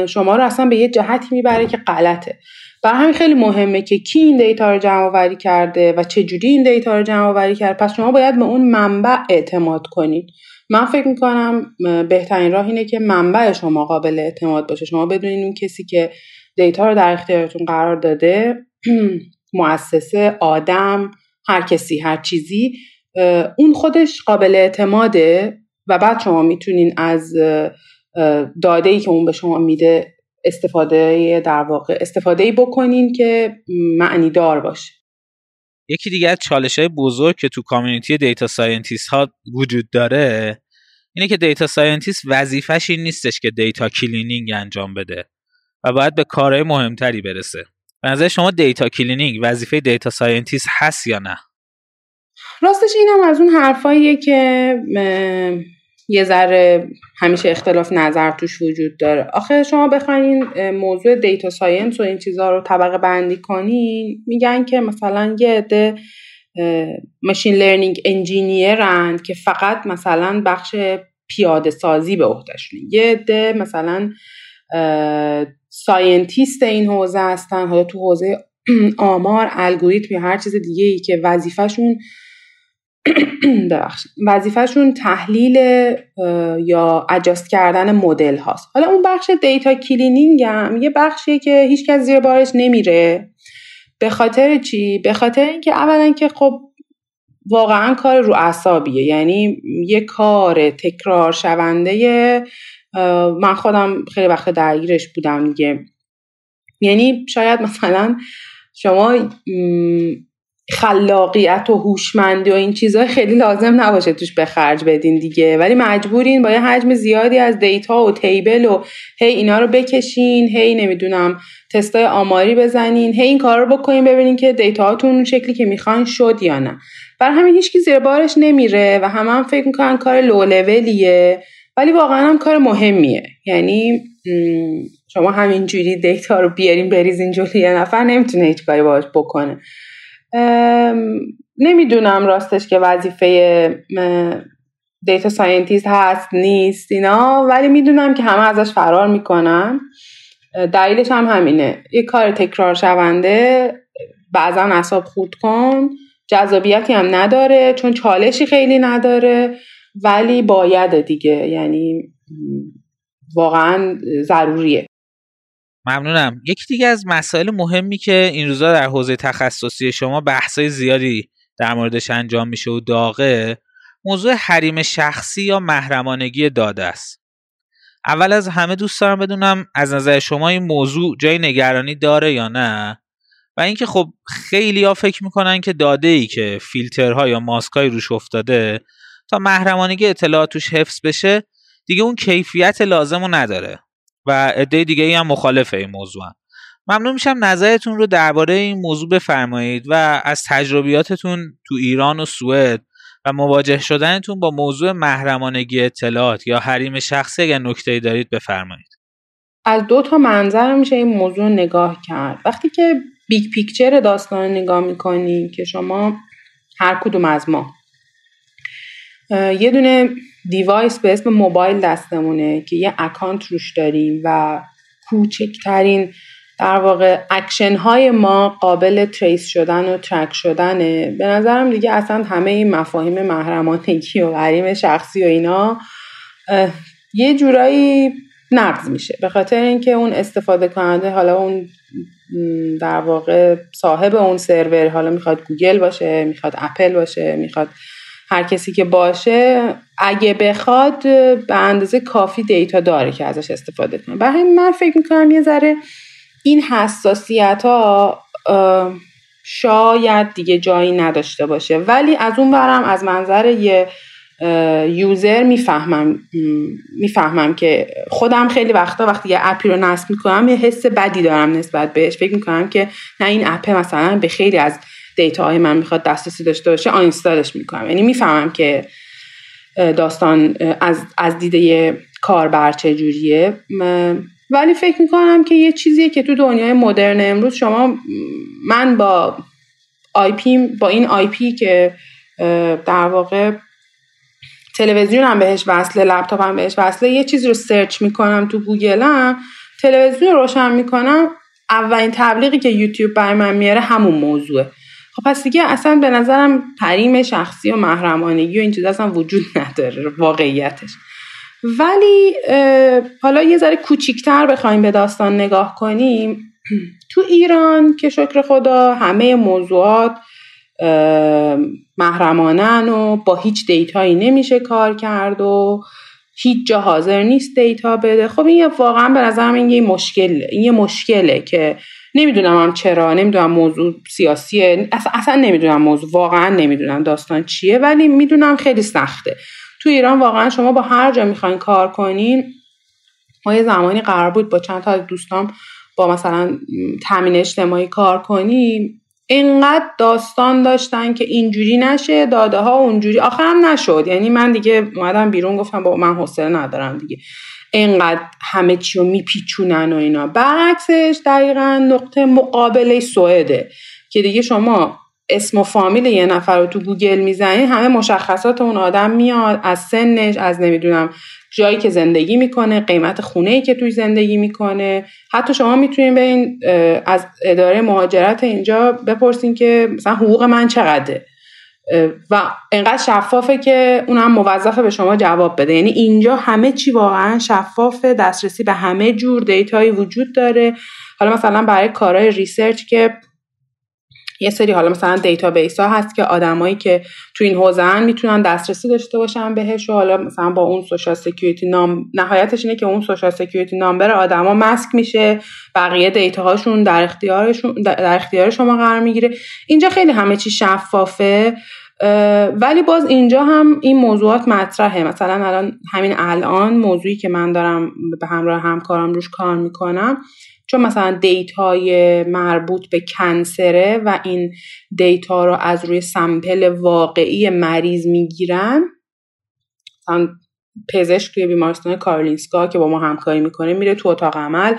شما رو اصلا به یه جهتی می‌بره که غلطه. برای همین خیلی مهمه که کی این دیتا رو جمع آوری کرده و چجوری این دیتا رو جمع آوری کرده. پس شما باید به اون منبع اعتماد کنید من فکر می‌کنم بهترین راه اینه که منبع شما قابل اعتماد باشه. شما بدونین اون کسی که دیتا رو در اختیارتون قرار داده مؤسسه آدم هر کسی هر چیزی اون خودش قابل اعتماده و بعد شما می‌تونین از داده ای که اون به شما میده استفاده در واقع استفاده بکنین که معنی دار باشه. یکی دیگه از چالش های بزرگ که تو community data scientist ها وجود داره اینه که data scientist وظیفش این نیستش که data cleaning انجام بده و باید به کارهای مهمتری برسه. به نظر شما data cleaning وظیفه data scientist هست یا نه؟ راستش اینم از اون حرفاییه که یه ذره همیشه اختلاف نظر توش وجود داره. آخه شما بخواین موضوع data science و این چیزها رو طبقه بندی کنین میگن که مثلا یه عده machine learning engineer ند که فقط مثلا بخش پیاده سازی به عهدهشونه یه عده مثلا scientist این حوزه هستن حالا تو حوزه آمار الگوریتم یا هر چیز دیگه ای که وظیفهشون وظیفهشون تحلیل یا adjust کردن مدل هاست. حالا اون بخش data cleaning هم یه بخشیه که هیچ کس زیر بارش نمیره. به خاطر چی؟ به خاطر اینکه اولا که خب واقعا کار رو اعصابیه. یعنی یه کار تکرار شونده من خودم خیلی وقت درگیرش بودم دیگه. یعنی شاید مثلا شما خلاقیت و هوشمندی و این چیزها خیلی لازم نباشه توش به خرج بدین دیگه. ولی مجبورین با یه حجم زیادی از دیتا و تیبل و هی اینا رو بکشین هی نمی‌دونم تستای آماری بزنین هی این کار رو بکنین ببینین که دیتاهاتون اون شکلی که می‌خوان شد یا نه. برای همین هیچکی زیر بارش نمیره و همه هم فکر می‌کنن کار لو لولیه. ولی واقعا هم کار مهمیه. یعنی شما همینجوری data رو بیارین بریزین جلوی یه نفر نمی‌تونه هیچ کاری باش بکنه. نمی‌دونم راستش که وظیفه data scientist هست نیست اینا ولی می‌دونم که همه ازش فرار می‌کنن. دلیلش هم همینه. یه کار تکرار شونده بعضا اعصاب خورد کن جذابیتی هم نداره چون چالشی خیلی نداره. ولی باید دیگه یعنی واقعا ضروریه. ممنونم. یکی دیگه از مسائل مهمی که این روزا در حوزه تخصصی شما بحثای زیادی در موردش انجام میشه و داغه موضوع حریم شخصی یا محرمانگی داده است. اول از همه دوست دارم بدونم از نظر شما این موضوع جای نگرانی داره یا نه؟ و اینکه خب خیلی ها فکر می‌کنن که داده ای که فیلترها یا ماسکای روش افتاده تا محرمانگی اطلاعات توش حفظ بشه دیگه اون کیفیت لازم رو نداره. و عده دیگه ای هم مخالف این موضوع ان. ممنون میشم نظرتون رو درباره این موضوع بفرمایید و از تجربیاتتون تو ایران و سوئد و مواجه شدنتون با موضوع محرمانگی اطلاعات یا حریم شخصی اگر نکته دارید بفرمایید. از دو تا منظر میشه این موضوع نگاه کرد. وقتی که big picture داستان نگاه می‌کنیم که شما هر کدوم از ما یه دونه device به اسم موبایل دستمونه که یه account روش داریم و کوچکترین در واقع اکشن های ما قابل trace شدن و track شدنه. به نظرم دیگه اصلا همه این مفاهیم محرمانگی و حریم شخصی و اینا یه جورایی نقض میشه. به خاطر اینکه اون استفاده کننده حالا اون در واقع صاحب اون سرور حالا می‌خواد گوگل باشه می‌خواد اپل باشه می‌خواد هر کسی که باشه اگه بخواد به اندازه کافی data داره که ازش استفاده کنه. برای من فکر می‌کنم یه ذره این حساسیت ها شاید دیگه جایی نداشته باشه. ولی از اون ورم از منظر یه user می‌فهمم می‌فهمم که خودم خیلی وقتا وقتی یه app ی رو نصب می‌کنم یه حس بدی دارم نسبت بهش. فکر می‌کنم که نه این app مثلا به خیلی از data های من می‌خواد دسترسی داشته باشه uninstall ش می‌کنم. یعنی می‌فهمم که داستان از, از دید کاربر چجوریه. ولی فکر می‌کنم که یه چیزیه که تو دنیای مدرن امروز شما من با IP با این IP که در واقع تلویزیون هم بهش وصله لپتاپ بهش وصله یه چیزی رو search می‌کنم تو گوگلم تلویزیون رو روشن می‌کنم اولین تبلیغی که یوتیوب برای من میاره همون موضوعه. خب پس دیگه اصلا به نظرم حریم شخصی و محرمانگی و این چیز اصلا وجود نداره واقعیتش. ولی حالا یه ذره کوچیکتر بخوایم به داستان نگاه کنیم تو ایران که شکر خدا همه موضوعات محرمانن و با هیچ دیتایی نمیشه کار کرد و هیچ جا حاضر نیست دیتا بده. خب این واقعا به نظرم این یه مشکل این یه مشکله که نمی‌دونم هم چرا نمی‌دونم موضوع سیاسیه اصلا, اصلا نمی‌دونم موضوع واقعا نمی‌دونم داستان چیه ولی می‌دونم خیلی سخته. تو ایران واقعا شما با هر جا می‌خواین کار کنین ما یه زمانی قرار بود با چند تا از دوستان با مثلا تامین اجتماعی کار کنیم اینقدر داستان داشتن که اینجوری نشه داده ها اونجوری آخرم نشد. یعنی من دیگه اومدم بیرون گفتم با من حوصله ندارم دیگه. اینقدر همه چی رو میپیچونن و اینا. برعکسش دقیقا نقطه مقابل سوئده که دیگه شما اسم و فامیل یه نفر رو تو گوگل می‌زنید همه مشخصات اون آدم میاد از سنش از نمی‌دونم جایی که زندگی می‌کنه قیمت خونه ای که توش زندگی می‌کنه. حتی شما می‌تونید به این از اداره مهاجرت اینجا بپرسین که مثلا حقوق من چقدره. و انقدر شفافه که اون هم موظفه به شما جواب بده. یعنی اینجا همه چی واقعا شفافه دسترسی به همه جور data یی وجود داره. حالا مثلا برای کارهای research که یه سری حالا مثلا database ها هست که آدمایی که تو این حوزه می‌تونن دسترسی داشته باشن بهش و حالا مثلا با اون social security num نهایتش اینه که اون social security number آدما مسک میشه بقیه data هاشون در اختیارشون در اختیار شما قرار می‌گیره. اینجا خیلی همه چی شفافه ولی باز اینجا هم این موضوعات مطرحه. مثلا الان همین الان موضوعی که من دارم به همراه همکارم روش کار می‌کنم چون مثلا data ی مربوط به cancer ه و این data رو از روی sample واقعی مریض می‌گیرن مثلا پزشک توی بیمارستان کارلینسکا که با ما همکاری می‌کنه میره تو اتاق عمل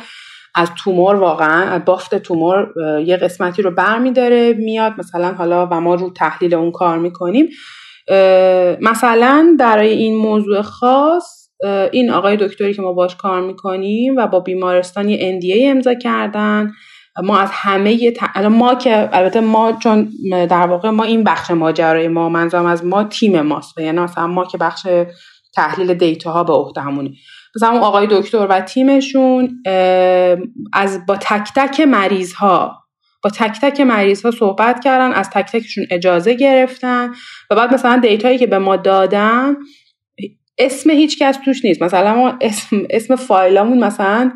از تومور واقعا از بافت تومور یه قسمتی رو برمیداره میاد مثلا حالا و ما رو تحلیل اون کار می‌کنیم. مثلا برای این موضوع خاص این آقای دکتری که ما باش کار می‌کنیم و با بیمارستان یه NDA امضا کردن. ما از همه ت... ما که البته ما چون در واقع ما این بخش ماجرای ما منظورم از ما تیم ماست یعنی مثلا ما که بخش تحلیل دیتا ها به عهدهمونه مثلا اون آقای دکتر و تیمشون از با تک تک مریض ها با تک تک مریض ها صحبت کردن از تک تکشون اجازه گرفتن و بعد مثلا دیتایی که به ما دادن اسم هیچ کس توش نیست. مثلا ما اسم, اسم فایلمون مثلا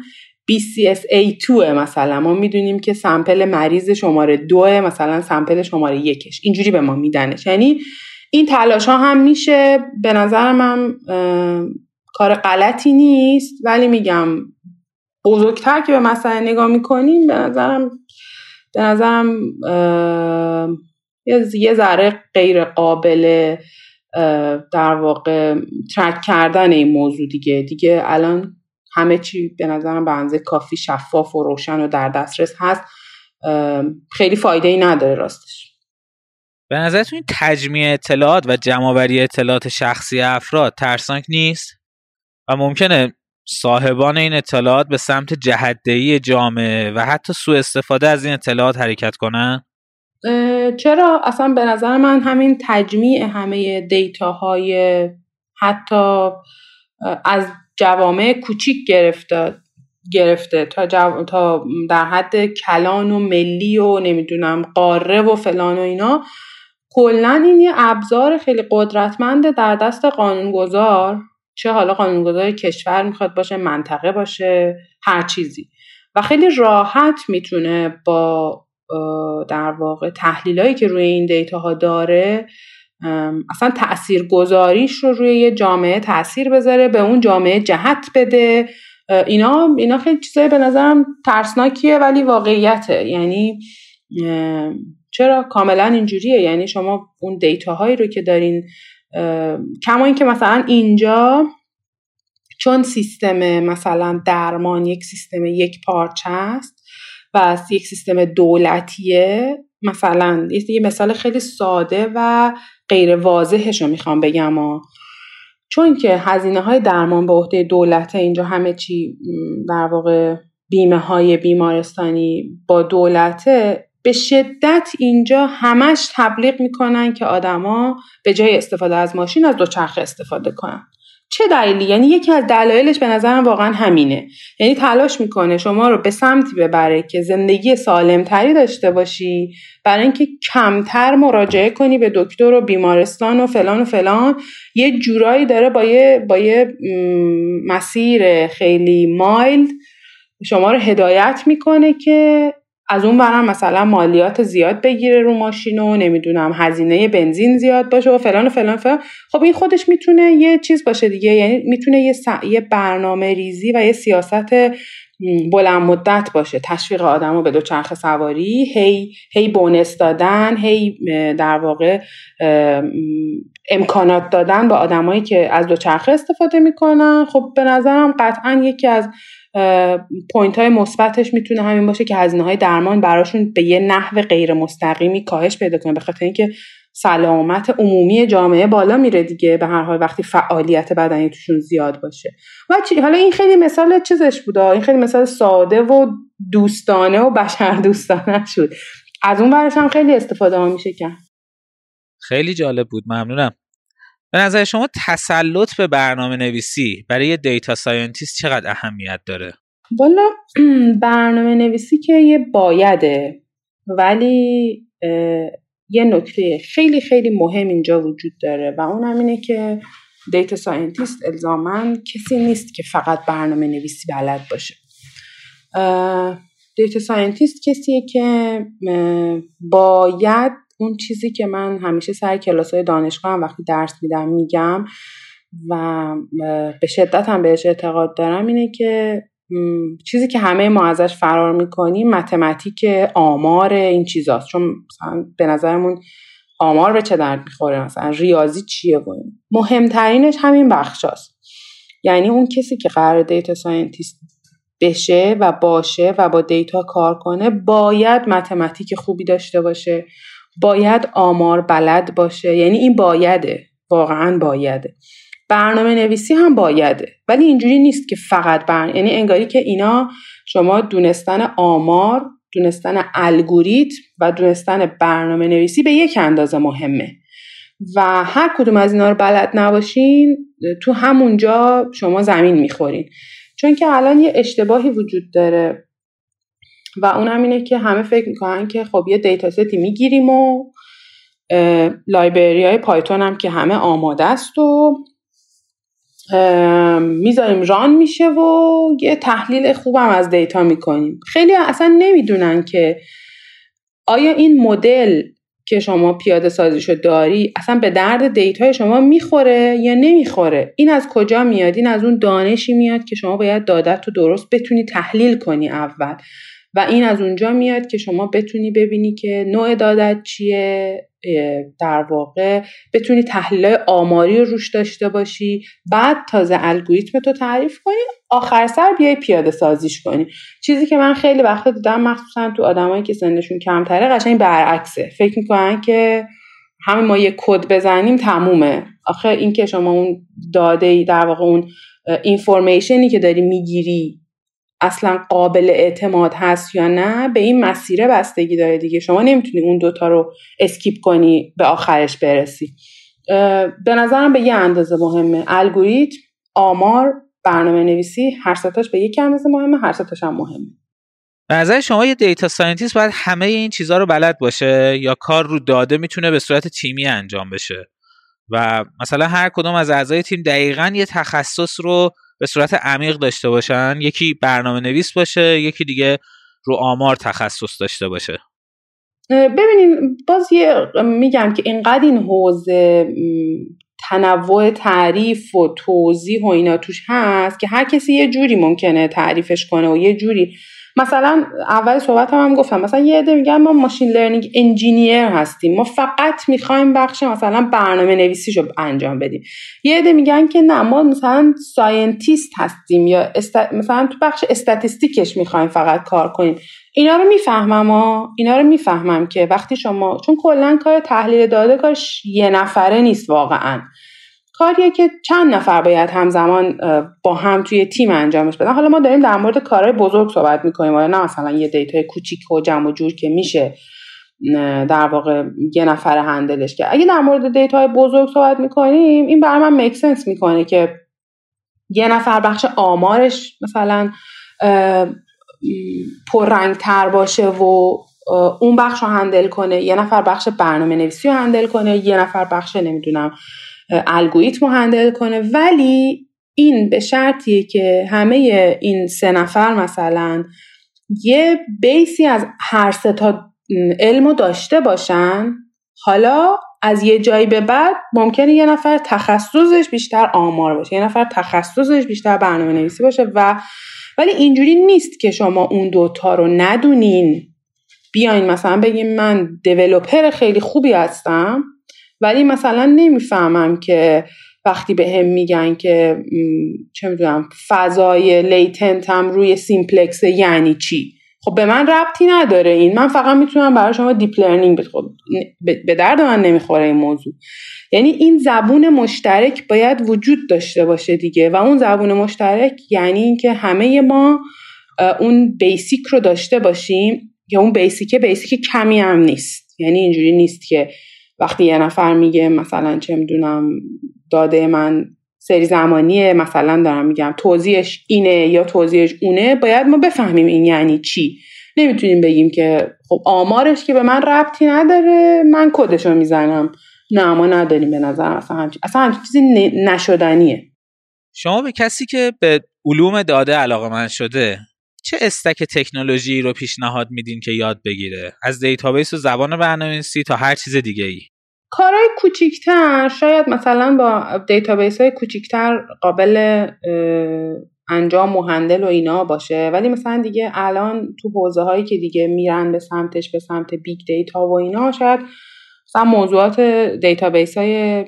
BCSA2 مثلا. ما می‌دونیم که سمپل مریض شماره دو مثلا سمپل شماره یکش اینجوری به ما میدنش. یعنی این تلاش ها هم میشه. به نظرم هم کار غلطی نیست. ولی میگم بزرگتر که به مسئله نگاه می‌کنیم به نظرم به نظرم یه ذره غیر قابل در واقع ترک کردن این موضوع دیگه. دیگه الان همه چی به نظرم به اندازه کافی شفاف و روشن و در دسترس هست. خیلی فایده ای نداره راستش. به نظرتون تجمیع اطلاعات و جمعآوری اطلاعات شخصی افراد ترسناک نیست؟ و ممکنه صاحبان این اطلاعات به سمت جهدهی جامعه و حتی سوء استفاده از این اطلاعات حرکت کنن؟ چرا؟ اصلا به نظر من همین تجمیع همه دیتاهای حتی از جوامع کوچیک گرفته گرفته تا, تا در حد کلان و ملی و نمی‌دونم قاره و فلان و اینا. کلا این یه ابزار خیلی قدرتمنده در دست قانونگذار چه حالا قانونگذار کشور می‌خواد باشه منطقه باشه هر چیزی. و خیلی راحت می‌تونه با در واقع تحلیلایی که روی این دیتا ها داره اصلا تأثیر گذاریش رو روی یه جامعه تاثیر بذاره به اون جامعه جهت بده. اینا اینا خیلی چیزای به نظرم ترسناکیه ولی واقعیته. یعنی چرا؟ کاملا اینجوریه. یعنی شما اون دیتاهایی رو که دارین کما اینکه مثلا اینجا چون سیستم مثلا درمان یک سیستم یک پارچه است و یک سیستم دولتیه. مثلا یه مثال خیلی ساده و غیر واضحش رو می‌خوام بگم و چون که هزینه های درمان به عهده دولت اینجا همه چی در واقع بیمه های بیمارستانی با دولته به شدت اینجا همش تبلیغ می‌کنن که آدما به جای استفاده از ماشین از دوچرخه استفاده کنن. چه دلیلی؟ یعنی یکی از دلایلش به نظرم واقعا همینه. یعنی تلاش می‌کنه شما رو به سمتی ببره که زندگی سالمتری داشته باشی برای اینکه کمتر مراجعه کنی به دکتر و بیمارستان و فلان و فلان. یه جورایی داره با یه, با یه مسیر خیلی مایلد شما رو هدایت می‌کنه که از اون برم مثلا مالیات زیاد بگیره رو ماشین و نمی‌دونم هزینه بنزین زیاد باشه و فلان و فلان فلان. خب این خودش می‌تونه یه چیز باشه دیگه یعنی می‌تونه یه, یه برنامه ریزی و یه سیاست بلند مدت باشه. تشویق آدما به دوچرخه سواری هی هی bonus دادن هی در واقع امکانات دادن به آدمایی که از دو چرخه استفاده می‌کنن. خب به نظرم قطعا یکی از point های مثبتش می‌تونه همین باشه که هزینه های درمان براشون به یه نحو غیر مستقیمی کاهش پیدا کنه به خاطر اینکه سلامت عمومی جامعه بالا میره دیگه به هر حال وقتی فعالیت بدنی توشون زیاد باشه. و حالا این خیلی مثال چیزش بوده این خیلی مثال ساده و دوستانه و بشر دوستانه شد. از اون برش هم خیلی استفاده ها میشه کرد. خیلی جالب بود. ممنونم. به نظر شما تسلط به برنامه نویسی برای دیتا ساینتیست چقدر اهمیت داره؟ والا برنامه نویسی که یه بایده ولی یه نکته خیلی خیلی مهم اینجا وجود داره و اون هم اینه که data scientist الزاما کسی نیست که فقط برنامه نویسی بلد باشه data scientist کسیه که باید اون چیزی که من همیشه سر کلاس های دانشگاه هم وقتی درس میدم میگم و به شدت هم بهش اعتقاد دارم اینه که چیزی که همه ما ازش فرار می‌کنیم mathematics آمار این چیزاست. چون مثلا به نظرمون آمار به چه درد می‌خوره؟ مثلا ریاضی چیه و مهمترینش همین بخشاست. یعنی اون کسی که قرار data scientist بشه و باشه و با data کار کنه باید mathematics خوبی داشته باشه. باید آمار بلد باشه. یعنی این بایده. واقعا بایده. برنامه نویسی هم بایده. ولی اینجوری نیست که فقط برن یعنی انگاری که اینا شما دونستن آمار دونستن الگوریتم و دونستن برنامه نویسی به یک اندازه مهمه. و هر کدوم از اینا رو بلد نباشین تو همونجا شما زمین می‌خورین. چون که الان یه اشتباهی وجود داره. و اون هم اینه که همه فکر می‌کنن که خب یه دیتا ستی می‌گیریم و library های Python هم که همه آماده است و می‌ذاریم run میشه و یه تحلیل خوبم از data می‌کنیم. خیلی اصلا نمی‌دونن که آیا این مدل که شما پیاده سازیشو داری اصلا به درد data ی شما می‌خوره یا نمی‌خوره؟ این از کجا میاد؟ این از اون دانشی میاد که شما باید داده‌ت رو درست بتونی تحلیل کنی اول. و این از اونجا میاد که شما بتونی ببینی که نوع داده‌ت چیه در واقع بتونی تحلیل آماری رو روش داشته باشی. بعد تازه الگوریتم تو تعریف کنی آخر سر بیای پیاده سازیش کنی. چیزی که من خیلی وقت دیدم مخصوصا تو آدمایی که سنشون کمتره قشنگ برعکسه. فکر می‌کنن که همه ما یه کد بزنیم تمومه. آخه این که شما اون داده در واقع اون اینفورمیشنی که داری می‌گیری اصلا قابل اعتماد هست یا نه به این مسیره بستگی داره دیگه. شما نمی‌تونی اون دوتا رو skip کنی به آخرش برسی. به نظرم به یه اندازه مهمه. الگوریتم آمار برنامه نویسی هر ستاش به یک اندازه مهمه هر ستاش هم مهمه. به نظر شما یه data scientist باید همه این چیزها رو بلد باشه یا کار روی داده می‌تونه به صورت تیمی انجام بشه؟ و مثلا هر کدوم از اعضای تیم دقیقا یه تخصص رو به صورت عمیق داشته باشن. یکی برنامه نویس باشه یکی دیگه رو آمار تخصص داشته باشه. ببینین باز یه میگم که اینقدر این حوزه تنوع تعریف و توضیح و اینا توش هست که هر کسی یه جوری ممکنه تعریفش کنه و یه جوری مثلا اول صحبت هم, هم گفتم. مثلا یه عده میگن ما machine learning engineer هستیم. ما فقط می‌خوایم بخش مثلا برنامه نویسیشو انجام بدیم. یه عده میگن که نه ما مثلا scientist هستیم یا مثلا تو بخش statistic ش می‌خوایم فقط کار کنیم. اینا رو می‌فهمم ها. اینا رو می‌فهمم که وقتی شما چون کلا کار تحلیل داده کارش یه نفره نیست واقعا. کاریه که چند نفر باید همزمان با هم توی تیم انجامش بدن. حالا ما داریم در مورد کارهای بزرگ صحبت می‌کنیم. و نه مثلا یه data ی کوچیک و جمع و جور که میشه در واقع یه نفر handle ش کنه. اگه در مورد data ی بزرگ صحبت می‌کنیم این برای من make sense می‌کنه که یه نفر بخش آمارش مثلا تر باشه و اون بخش رو هندل کنه. یه نفر بخش برنامه نویسی رو هندل کنه یه نفر بخش نمی‌دونم الگوریتم رو هندل کنه. ولی این به شرطیه که همه این سه نفر مثلا یه بیسی از هر سه تا علم داشته باشن. حالا از یه جایی به بعد ممکنه یه نفر تخصصش بیشتر آمار باشه یه نفر تخصصش بیشتر برنامه نویسی باشه و ولی اینجوری نیست که شما اون دوتا رو ندونین. بیاین مثلا بگیم من developer خیلی خوبی هستم. ولی مثلا نمی‌فهمم که وقتی به هم میگن که چه می‌دونم فضای latent هم روی simplex یعنی چی؟ خب به من ربطی نداره این. من فقط می‌تونم برای شما deep learning خب به درد من نمی‌خوره این موضوع. یعنی این زبون مشترک باید وجود داشته باشه دیگه. و اون زبون مشترک یعنی اینکه همه ما اون بیسیک رو داشته باشیم که اون بیسیک بیسیک کمی هم نیست. یعنی اینجوری نیست که وقتی یه نفر میگه مثلا چه می‌دونم داده من سری زمانیه مثلا دارم میگم توضیحش اینه یا توضیحش اونه باید ما بفهمیم این یعنی چی. نمی‌تونیم بگیم که خب آمارش که به من ربطی نداره من کدشو می‌زنم. نه ما نداریم به نظر اصلا همچین اصلا همچین چیزی نشدنیه. شما به کسی که به علوم داده علاقه‌مند شده چه stack تکنولوژی رو پیشنهاد میدین که یاد بگیره؟ از database و زبان برنامه‌نویسی تا هر چیز دیگه ای کارهای کوچیکتر شاید مثلا با database های کوچیکتر قابل انجام و handle و اینا باشه. ولی مثلا دیگه الان تو حوزه هایی که دیگه میرن به سمتش به سمت big data و اینا شاید مثلا موضوعات database های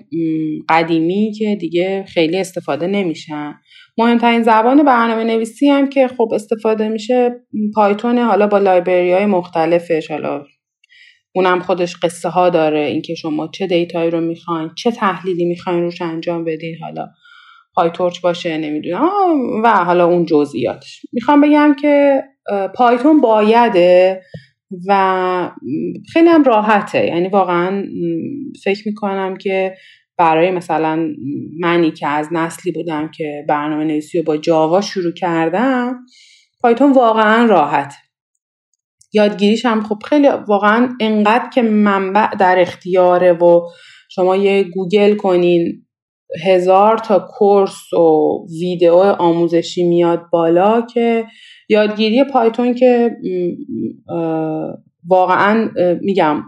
قدیمی که دیگه خیلی استفاده نمیشن. مهمترین زبان برنامه نویسی هم که خب استفاده میشه Python حالا با library های مختلفش. حالا اونم خودش قصه ها داره اینکه شما چه data یی رو می‌خواین چه تحلیلی می‌خواین روش انجام بدین. حالا PyTorch باشه نمی‌دونم. و حالا اون جزئیاتش. می‌خوام بگم که Python بایده و خیلی هم راحته. یعنی واقعا فکر می‌کنم که برای مثلا منی که از نسلی بودم که برنامه نویسی رو با جاوا شروع کردم پایتون واقعا راحت. یادگیریش هم خب خیلی واقعا انقدر که منبع در اختیاره و شما یه گوگل کنین هزار تا کورس و ویدیو آموزشی میاد بالا که یادگیری پایتون که واقعا میگم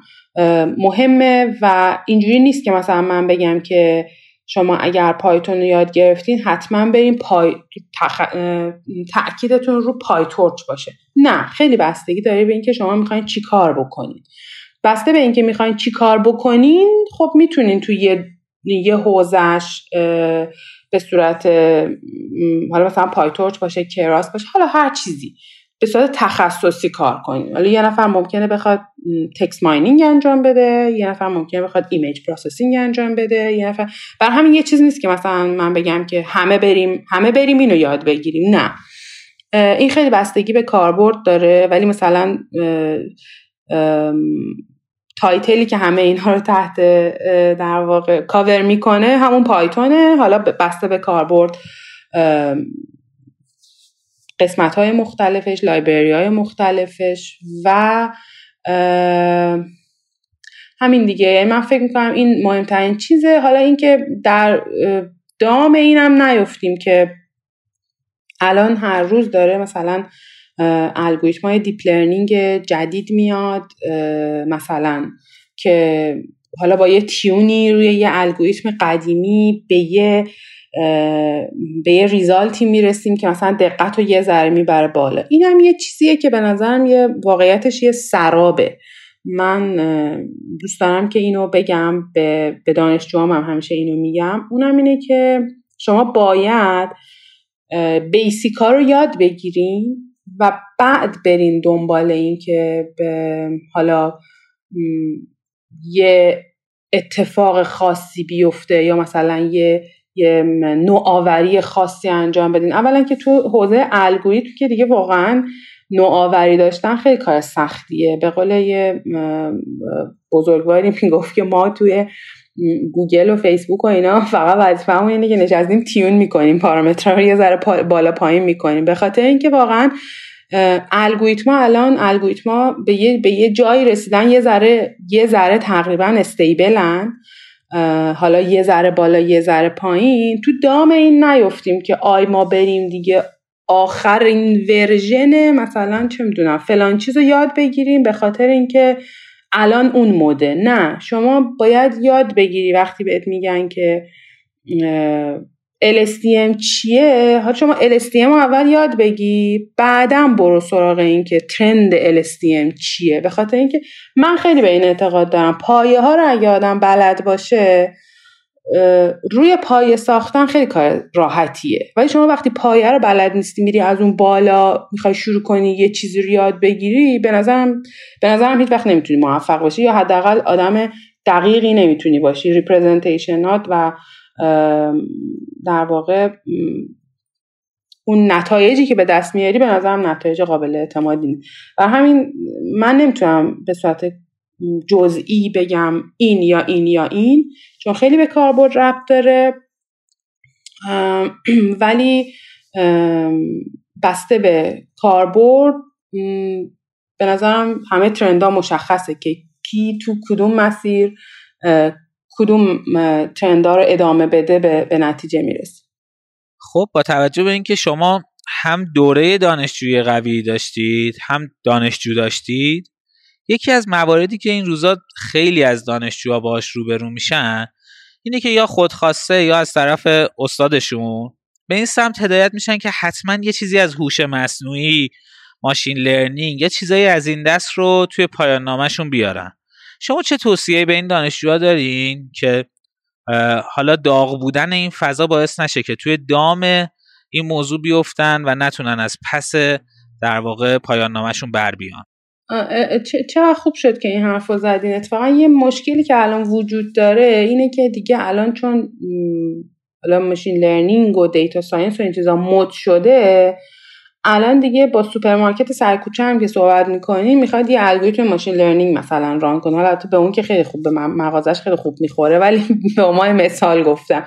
مهمه و اینجوری نیست که مثلا من بگم که شما اگر پایتون رو یاد گرفتین حتما بریم پای تخ... تاکیدتون رو پایتورچ باشه. نه خیلی بستگی داره به اینکه شما می‌خواین چی کار بکنین. بسته به اینکه می‌خواین چی کار بکنین خب می‌تونین توی یه یه حوزش به صورت حالا مثلا PyTorch باشه Keras باشه حالا هر چیزی به صورت تخصصی کار کنیم حالا یه نفر ممکنه بخواد text mining انجام بده یه نفر ممکنه بخواد image processing انجام بده یه نفر. بر همین یه چیز نیست که مثلا من بگم که همه بریم همه بریم اینو یاد بگیریم نه. این خیلی بستگی به کاربرد داره ولی مثلا title ی که همه اینها رو تحت در واقع کاور می‌کنه همون Python ه. حالا بسته به کاربرد قسمت های مختلفش library های مختلفش و همین دیگه. یعنی من فکر می‌کنم این مهمترین چیزه. حالا اینکه در دام اینم نیفتیم که الان هر روز داره مثلا الگوریتم های deep learning جدید میاد مثلا که حالا با یه تیونی روی یه الگوریتم قدیمی به یه به یه ریزالتی می‌رسیم که مثلا دقت رو یه ذره می‌بره بالا. این هم یه چیزیه که به نظرم یه واقعیتش یه سرابه. من دوست دارم که اینو بگم به, به دانشجوام هم همیشه اینو میگم. اونم اینه که شما باید بیسیکا رو یاد بگیرین. و بعد برین دنبال این که به حالا یه اتفاق خاصی بیفته یا مثلا یه یه نوآوری خاصی انجام بدین. اولا که تو حوزه الگوریتم که دیگه واقعا نوآوری داشتن خیلی کار سختیه. به قول یه بزرگواری می‌گفت که ما توی گوگل و فیسبوک و اینا فقط وظیفه‌مون اینه که نشستیم تیون می‌کنیم پارامترها رو یه ذره بالا پایین می‌کنیم. به خاطر اینکه واقعا الگوریتما الان الگوریتما به یه به یه جایی رسیدن یه ذره یه ذره تقریبا استیبلن. حالا یه ذره بالا یه ذره پایین. تو دام این نیفتیم که آی ما بریم دیگه آخر این ورژن مثلا چه می‌دونم فلان چیز رو یاد بگیریم به خاطر اینکه الان اون مده. نه شما باید یاد بگیری وقتی بهت میگن که LSTM چیه؟ ها شما LSTM رو اول یاد بگی بعدا برو سراغ این که ترند LSTM چیه. به خاطر اینکه من خیلی به این اعتقاد دارم. پایه ها رو اگه آدم بلد باشه روی پایه ساختن خیلی کار راحتیه. ولی شما وقتی پایه رو بلد نیستی میری از اون بالا می‌خوای شروع کنی یه چیزی رو یاد بگیری به نظرم به نظرم هیچ وقت نمی‌تونی موفق باشی. یا حداقل آدم دقیقی نمی‌تونی باشی. representation ات و در واقع اون نتایجی که به دست میاری به نظرم نتایج قابل اعتمادی و همین من نمی‌تونم به صورت جزئی بگم این یا این یا این چون خیلی به کاربرد ربط داره. ولی بسته به کاربرد به نظرم همه ترندها مشخصه که کی تو کدوم مسیر کدوم ترندها رو ادامه بده به, به نتیجه می‌رسه خب با توجه به اینکه شما هم دوره دانشجویی قوی داشتید هم دانشجو داشتید یکی از مواردی که این روزا خیلی از دانشجوها باش روبرو میشن اینه که یا خودخواسته یا از طرف استادشون به این سمت هدایت میشن که حتما یه چیزی از هوش مصنوعی ماشین لرنینگ یه چیزایی از این دست رو توی پایان نامشون بیارن. شما چه توصیه به این دانشجوها دارین که حالا داغ بودن این فضا باعث نشه که توی دام این موضوع بیفتن و نتونن از پس در واقع پایان نامشون بر بیان؟ چه خوب شد که این حرف رو زدین. اتفاقا یه مشکلی که الان وجود داره اینه که دیگه الان چون الان machine learning و data science و این چیزا مد شده الان دیگه با سوپرمارکت سرکوچه هم که صحبت می‌کنیم می‌خواد یه الگوریتم machine learning مثلا run کنه. حالا به اون که خیلی خوب به مغازش خیلی خوب می‌خوره ولی به ما مثال گفتم.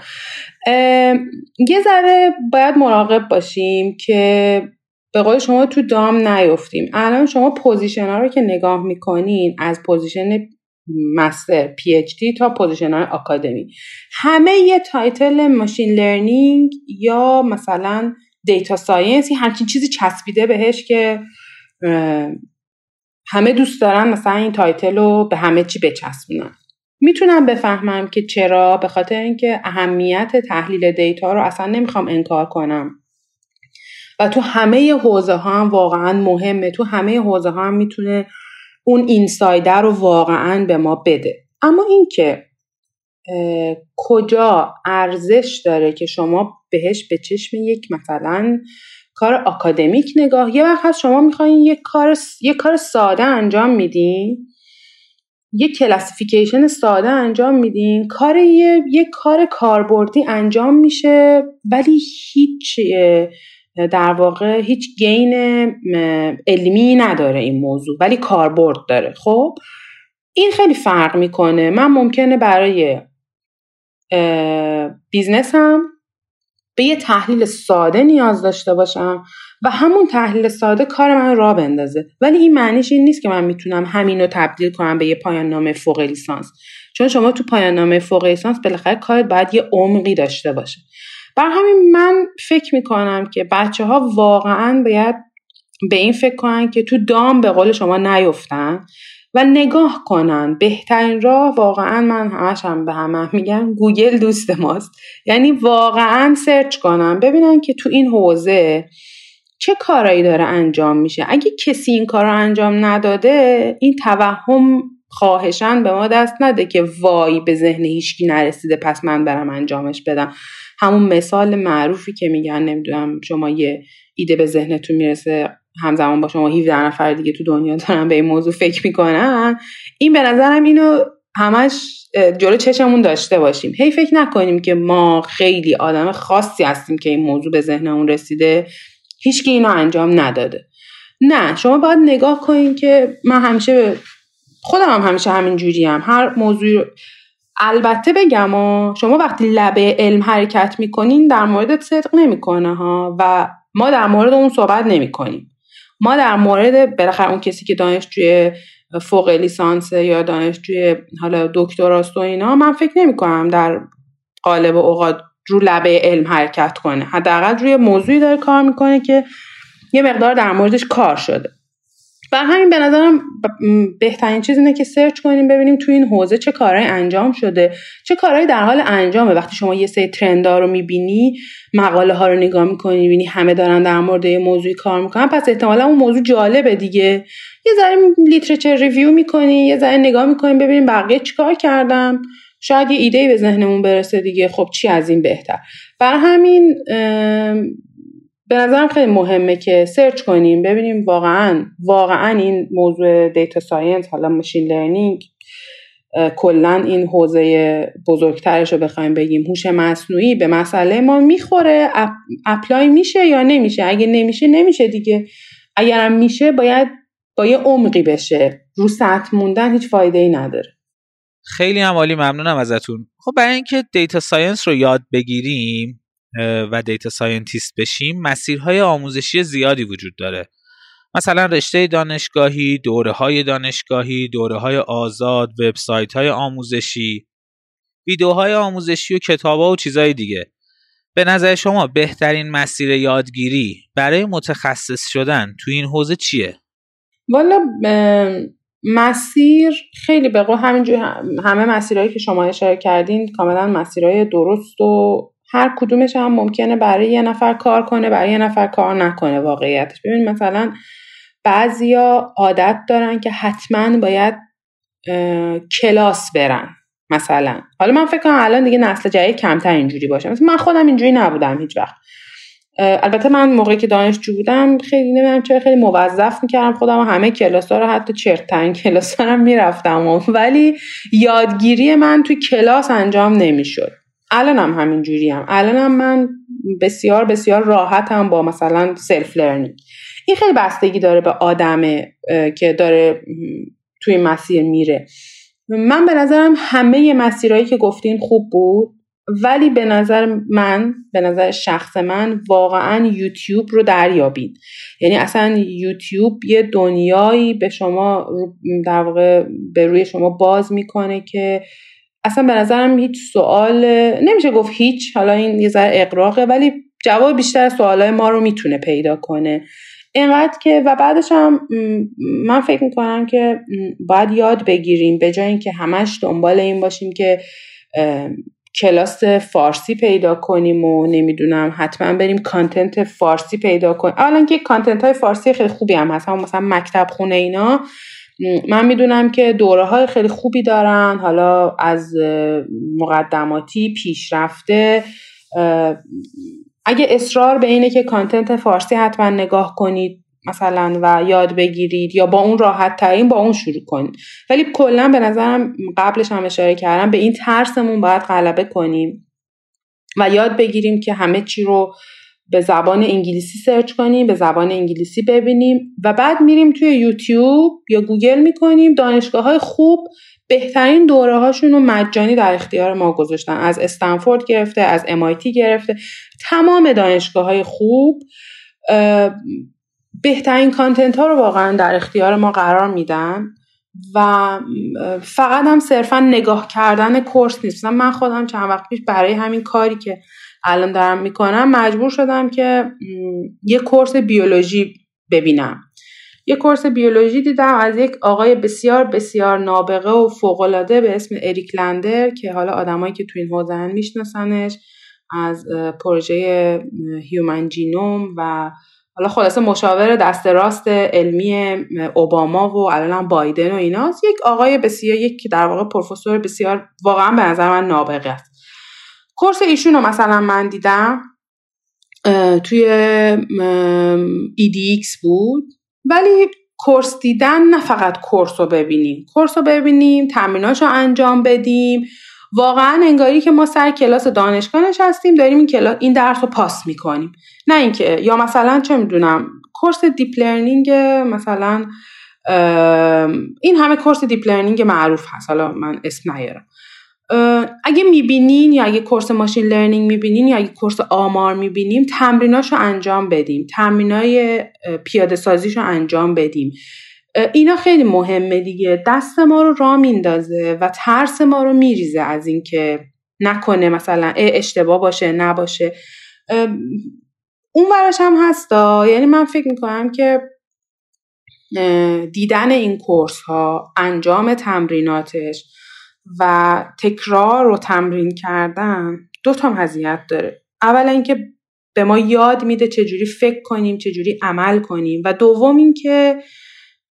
یه ذره باید مراقب باشیم که به قول شما تو دام نیفتیم. الان شما position ها رو که نگاه می‌کنین از position master PhD تا position academy همه یه title machine learning یا مثلا data science همچین چیزی چسبیده بهش که همه دوست دارن مثلا این title رو به همه چی بچسبونن. می‌تونم بفهمم که چرا؟ به خاطر اینکه اهمیت تحلیل دیتا رو اصلا نمی‌خوام انکار کنم. و تو همه حوزه ها هم واقعا مهمه. تو همه حوزه ها هم می‌تونه اون اینسایدر رو واقعا به ما بده. اما اینکه کجا ارزش داره که شما بهش به چشم یک مثلا کار آکادمیک نگاه یه وقت شما می‌خواین یه کار یه کار ساده انجام میدین یه classification ساده انجام میدین کار یه, یه کار کاربردی انجام میشه ولی هیچ در واقع هیچ gain علمی نداره این موضوع ولی کاربرد داره. خب؟ این خیلی فرق می‌کنه. من ممکنه برای business م به یه تحلیل ساده نیاز داشته باشم و همون تحلیل ساده کار من را بندازه. ولی این معنیش این نیست که من می‌تونم همین رو تبدیل کنم به یه پایان نامه فوق لیسانس. چون شما تو پایان نامه فوق لیسانس بالاخره کارت باید یه عمقی داشته باشه. بر همین من فکر می‌کنم که بچه ها واقعا باید به این فکر کنن که تو دام به قول شما نیفتن. و نگاه کنن. بهترین راه واقعا من همش هم به همه میگم گوگل دوست ماست. یعنی واقعا search کنن ببینن که تو این حوزه چه کارایی داره انجام میشه. اگه کسی این کار رو انجام نداده این توهم خواهشن به ما دست نده که وای به ذهن هیچکی نرسیده پس من برم انجامش بدم. همون مثال معروفی که میگن نمی‌دونم شما یه ایده به ذهنتون می‌رسه همزمان با شما 17 نفر دیگه تو دنیا دارن به این موضوع فکر می‌کنن. این به نظرم اینو همش جلو چشمون داشته باشیم. هی فکر نکنیم که ما خیلی آدم خاصی هستیم که این موضوع به ذهنمون رسیده. هیچکی اینو انجام نداده. نه شما باید نگاه کنین که من همیشه خودم هم همیشه همین جوری هم. هر موضوعی البته بگم شما وقتی لبه علم حرکت می‌کنین در مورد صدق نمی‌کنه ها و ما در مورد اون صحبت نمی‌کنیم. ما در مورد بالاخره اون کسی که دانشجوی فوق لیسانس یا دانشجوی حالا دکتراست و اینا من فکر نمی کنم در قالب اوقات رو لبه علم حرکت کنه. حداقل روی موضوعی داره کار می‌کنه که یه مقدار در موردش کار شده. بر همین به نظرم بهترین چیز اینه که search کنیم ببینیم تو این حوزه چه کارهایی انجام شده چه کارهایی در حال انجامه. وقتی شما یه سری trend ها رو می‌بینی مقاله ها رو نگاه می‌کنی می‌بینی همه دارن در مورد یه موضوعی کار می‌کنن پس احتمالا اون موضوع جالبه دیگه. یه ذره literature review می‌کنی یه ذره نگاه می‌کنی ببینیم بقیه چیکار کردن شاید یه ایده به ذهنمون برسه دیگه. خب چی از این بهتر؟ بر همین به نظرم خیلی مهمه که search کنیم ببینیم واقعا واقعا این موضوع data science حالا machine learning کلا این حوزه بزرگترش رو بخوایم بگیم هوش مصنوعی به مسئله ما می‌خوره apply میشه یا نمیشه؟ اگه نمیشه نمیشه دیگه. اگرم میشه باید با یه عمقی بشه. رو سطح موندن هیچ فایده ای نداره. خیلی هم عالی ممنونم ازتون. خب برای اینکه data science رو یاد بگیریم و data scientist بشیم مسیرهای آموزشی زیادی وجود داره مثلا رشته دانشگاهی، دوره های دانشگاهی، دوره های آزاد، وبسایت های آموزشی، ویدیوهای آموزشی و کتاب و چیزهای دیگه. به نظر شما بهترین مسیر یادگیری برای متخصص شدن تو این حوزه چیه؟ والا مسیر خیلی به قول همینجور همه مسیرهایی که شما اشاره کردین کاملا مسیرهای درست و هر کدومش هم ممکنه برای یه نفر کار کنه برای یه نفر کار نکنه واقعیتش. ببین مثلا بعضیا عادت دارن که حتما باید کلاس برن مثلا. حالا من فکر کنم الان دیگه نسل جدید کمتر اینجوری باشه. مثلا من خودم اینجوری نبودم هیچ وقت. البته من موقعی که دانشجو بودم خیلی نمی‌دونم چرا خیلی موظف می‌کردم خودم و همه کلاس ها رو حتی چرت‌ترین کلاس ها رو می‌رفتم ولی یادگیری من تو کلاس انجام نمی‌شد. الانم همین جوری هم الانم من بسیار بسیار راحتم با مثلا self learning این خیلی بستگی داره به آدم که داره توی مسیر میره. من به نظرم همه مسیرهایی که گفتین خوب بود ولی به نظر من به نظر شخص من واقعا یوتیوب رو دریابید. یعنی اصلا یوتیوب یه دنیایی به شما در واقع به روی شما باز می‌کنه که اصلا به نظرم هیچ سوال نمیشه گفت هیچ حالا این یه ذره اقراقه ولی جواب بیشتر سوالای ما رو می‌تونه پیدا کنه. اینقدر که و بعدش هم من فکر می‌کنم که باید یاد بگیریم به جای اینکه همش دنبال این باشیم که کلاس فارسی پیدا کنیم و نمی‌دونم حتما بریم content فارسی پیدا کنیم. اولا که content های فارسی خیلی خوبی هم هست مثلا مکتب خونه اینا. من می‌دونم که دوره های خیلی خوبی دارن. حالا از مقدماتی پیشرفته. اگه اصرار به اینه که content فارسی حتما نگاه کنید مثلا و یاد بگیرید یا با اون راحت ترین با اون شروع کنید. ولی کلا به نظرم قبلش هم اشاره کردم به این ترسمون باید غلبه کنیم و یاد بگیریم که همه چی رو به زبان انگلیسی search کنیم به زبان انگلیسی ببینیم و بعد میریم توی یوتیوب یا گوگل می‌کنیم. دانشگاه های خوب بهترین دوره هاشون رو مجانی در اختیار ما گذاشتن. از استنفورد گرفته از MIT گرفته. تمام دانشگاه های خوب بهترین کانتنت ها رو واقعا در اختیار ما قرار میدن و فقط هم صرفا نگاه کردن کورس نیست. من خودم چند وقت پیش برای همین کاری که الان دارم می‌کنم مجبور شدم که یه کورس بیولوژی ببینم. یه کورس بیولوژی دیدم از یک آقای بسیار بسیار نابغه و فوقالعاده به اسم اریک لندر که حالا آدمایی که تو این حوزه میشناسنش از پروژه هیومن جینوم و حالا خلاصه مشاور دست راست علمی اوباما و الان بایدن و ایناست. یک آقای بسیار یک در واقع پروفسور بسیار واقعا به نظر من نابغه است. کورس ایشون رو مثلا من دیدم توی EDX بود. ولی کورس دیدن نه فقط کورس رو ببینیم. کورس رو ببینیم تمریناش رو انجام بدیم. واقعا انگاری که ما سر کلاس دانشگاه نشستیم داریم این کلاس این درس رو پاس می‌کنیم. نه اینکه یا مثلا چه می‌دونم course deep learning مثلا این همه course deep learning معروف هست. حالا من اسم نیارم. اگه می‌بینین یا اگه course machine learning می‌بینین یا اگه course آمار می‌بینیم تمریناشو انجام بدیم. تمرینای پیاده سازیشو انجام بدیم. اینا خیلی مهمه دیگه. دست ما رو راه میندازه و ترس ما رو میریزه از اینکه نکنه مثلا اشتباه باشه نباشه. اون براش هم هستا. یعنی من فکر می‌کنم که دیدن این کورس ها انجام تمریناتش و تکرار رو تمرین کردن دو تا مزیت داره. اولا اینکه به ما یاد میده چجوری فکر کنیم چجوری عمل کنیم و دوم اینکه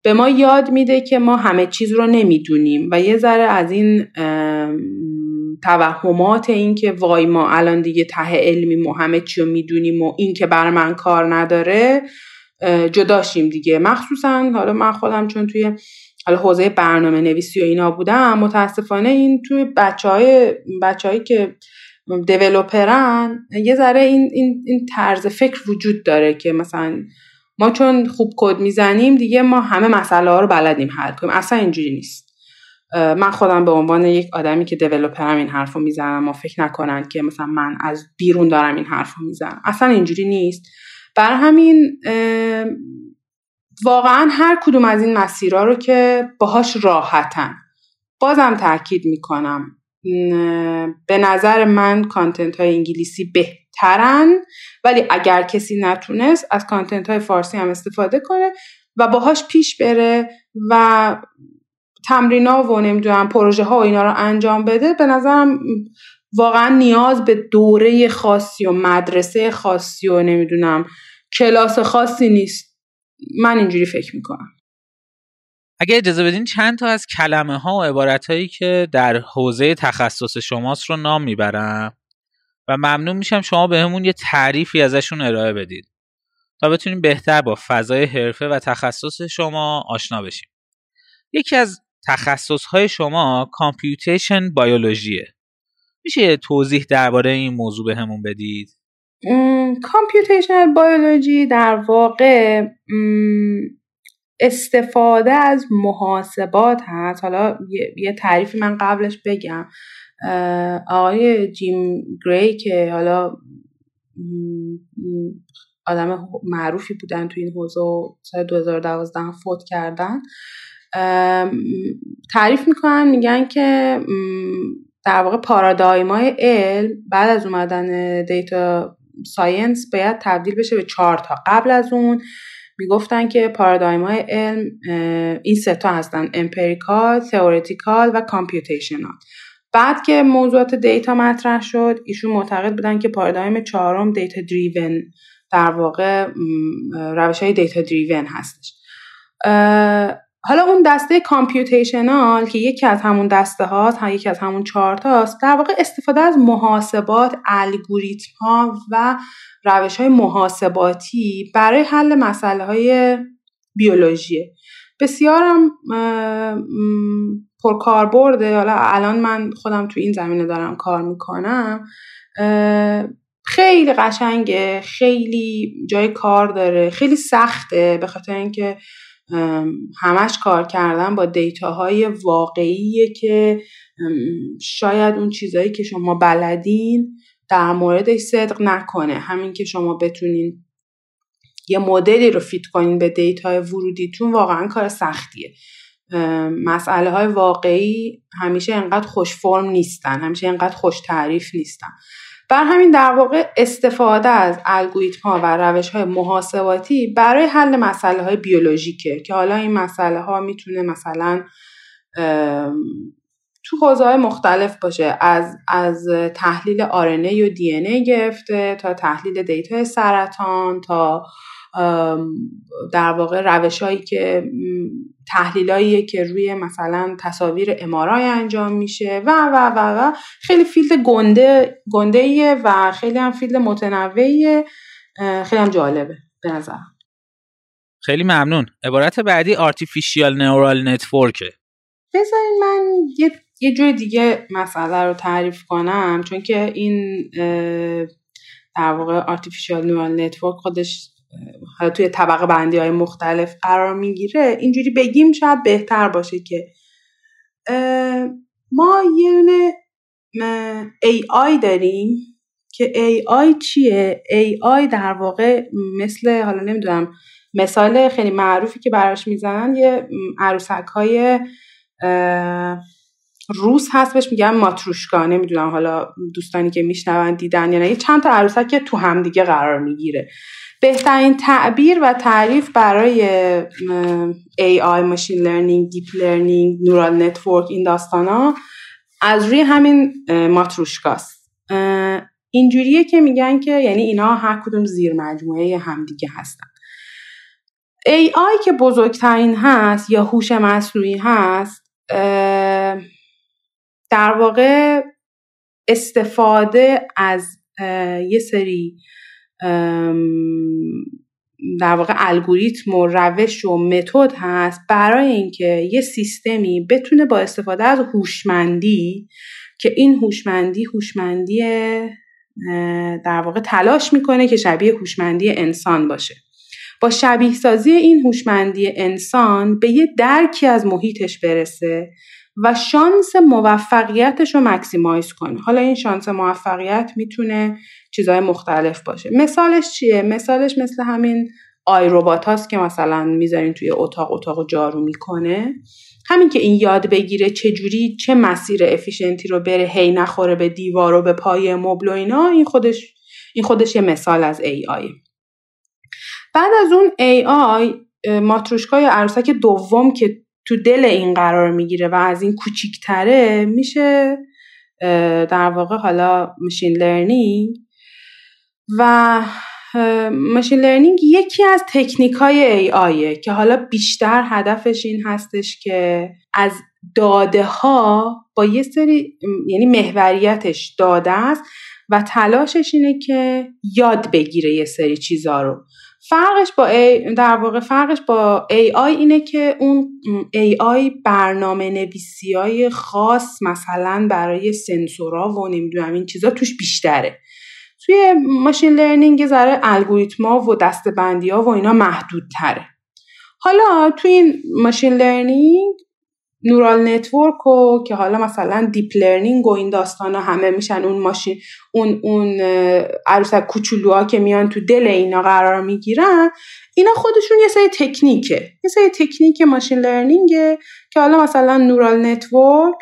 به ما یاد میده که ما همه چیز رو نمی‌دونیم و یه ذره از این توهمات این که وای ما الان دیگه ته علمی و همه چی رو می‌دونیم و این که بر من کار نداره جداشیم دیگه. مخصوصا حالا من خودم چون توی حالا حوزه برنامه نویسی و اینا بودم متاسفانه این توی بچه های که دیولوپرن یه ذره این, این, این طرز فکر وجود داره که مثلا ما چون خوب کد می‌زنیم دیگه ما همه مسئله ها رو بلدیم حل کنیم. اصلا اینجوری نیست. من خودم به عنوان یک آدمی که دیولوپرم این حرف رو می‌زنم و فکر نکنن که مثلا من از بیرون دارم این حرف رو می‌زنم. اصلا اینجوری نیست. بر همین واقعا هر کدوم از این مسیرها رو که باهاش راحتن. بازم تاکید می‌کنم. به نظر من کانتنت های انگلیسی بهترن ولی اگر کسی نتونست از کانتنت های فارسی هم استفاده کنه و باهاش پیش بره و تمرینا و نمی‌دونم پروژه ها و اینا رو انجام بده به نظرم واقعا نیاز به دوره خاصی و مدرسه خاصی و نمی‌دونم کلاس خاصی نیست. من اینجوری فکر می‌کنم. اگه اجازه بدین چند تا از کلمه ها و عبارت هایی که در حوزه تخصص شماست رو نام می‌برم و ممنون میشم شما بهمون یه تعریفی ازشون ارائه بدید تا بتونیم بهتر با فضای حرفه و تخصص شما آشنا بشیم. یکی از تخصص های شما کامپیوتیشن بیولوژیه میشه توضیح درباره این موضوع بهمون بدید؟ کامپیوتیشنال بیولوژی در واقع استفاده از محاسبات هست. حالا یه تعریفی من قبلش بگم. آقای جیم گری که حالا آدم معروفی بودن تو این حوزه و سال 2012 فوت کردن. تعریف می‌کنن میگن که در واقع پارادایمای علم بعد از اومدن data science باید تبدیل بشه به چهار تا. قبل از اون می‌گفتن که پارادایم های علم این سه تا هستن empirical، theoretical و computational. بعد که موضوعات data مطرح شد ایشون معتقد بودن که پارادایم چهارم data driven در واقع روش های دیتا دریون هستش. حالا اون دسته کامپیوتیشنال که یکی از همون دسته هاست یکی از همون چارت هاست در واقع استفاده از محاسبات الگوریتم ها و روش های محاسباتی برای حل مسئله های بیولوژیه بسیارم پرکاربرده. حالا الان من خودم تو این زمینه دارم کار می‌کنم. خیلی قشنگه خیلی جای کار داره خیلی سخته به خاطر اینکه همش کار کردن با data های واقعیه که شاید اون چیزهایی که شما بلدین در موردش صدق نکنه. همین که شما بتونین یه مدلی رو fit کنین به data ی ورودیتون واقعا کار سختیه. مسئله های واقعی همیشه انقدر خوش فرم نیستن همیشه انقدر خوش تعریف نیستن. بر همین در واقع استفاده از الگوریتم ها و روش های محاسباتی برای حل مسئله های بیولوژیکه که حالا این مسئله ها می‌تونه مثلا تو حوزه های مختلف باشه. از از تحلیل RNA و DNA گرفته تا تحلیل دیتا سرطان تا در واقع روش هایی که تحلیلایی که روی مثلا تصاویر امارای انجام میشه و و و و خیلی field گنده گنده و خیلی هم field متنوعیه. خیلی هم جالبه به نظر خیلی ممنون. عبارت بعدی artificial neural network ه بذارین من یه یه جور دیگه مسئله رو تعریف کنم چون که این در واقع artificial neural network خودش حالا توی طبقه بندی های مختلف قرار می‌گیره اینجوری بگیم شاید بهتر باشه که ما یه دونه AI داریم که AI چیه؟ AI در واقع مثل حالا نمی‌دونم مثال خیلی معروفی که براش می‌زنن یه عروسک های روس هست بهش میگن ماتروشکا نمی‌دونم حالا دوستانی که میشنون دیدن یا نه چند تا عروسک که تو همدیگه قرار می‌گیره بهترین تعبیر و تعریف برای AI, machine learning، deep learning، neural network این داستان از روی همین ماتروشکاست. اینجوریه که میگن که یعنی اینا هر کدوم زیر مجموعه همدیگه هستن. AI که بزرگترین هست یا هوش مصنوعی هست در واقع استفاده از یه سری در واقع الگوریتم و روش و متد هست برای اینکه یه سیستمی بتونه با استفاده از هوشمندی که این هوشمندی هوشمندی در واقع تلاش می‌کنه که شبیه هوشمندی انسان باشه. با شبیه سازی این هوشمندی انسان به یه درکی از محیطش برسه و شانس موفقیتش رو مکسیمایز کنه حالا این شانس موفقیت می‌تونه چیزهای مختلف باشه. مثالش چیه؟ مثالش مثل همین iRobot هاست که مثلا می‌ذارین توی اتاق اتاق جارو می‌کنه. همین که این یاد بگیره چه جوری چه مسیر efficient ی رو بره هی نخوره به دیوار و به پای مبل و اینا این خودش این خودش یه مثال از AI بعد از اون AI ماتروشکای عروسک دوم که تو دل این قرار می‌گیره و از این کوچیکتره میشه در واقع حالا machine learning و machine learning یکی از تکنیک های AI ه که حالا بیشتر هدفش این هستش که از داده ها با یه سری یعنی محوریتش داده است و تلاشش اینه که یاد بگیره یه سری چیزا رو. فرقش با A در واقع فرقش با AI اینه که اون AI برنامه نویسی های خاص مثلا برای سنسورا و نمی‌دونم این چیزا توش بیشتره. توی machine learning یه ذره الگوریتما و دسته‌بندی ها و اینا محدود تره حالا توی این machine learning neural network و که حالا مثلا deep learning و این داستان همه میشن اون ماشین اون اون عروسک کوچولوها که میان تو دل اینا قرار می‌گیرن اینا خودشون یه سری تکنیکه. یه سری تکنیک machine learning ه که حالا مثلا neural network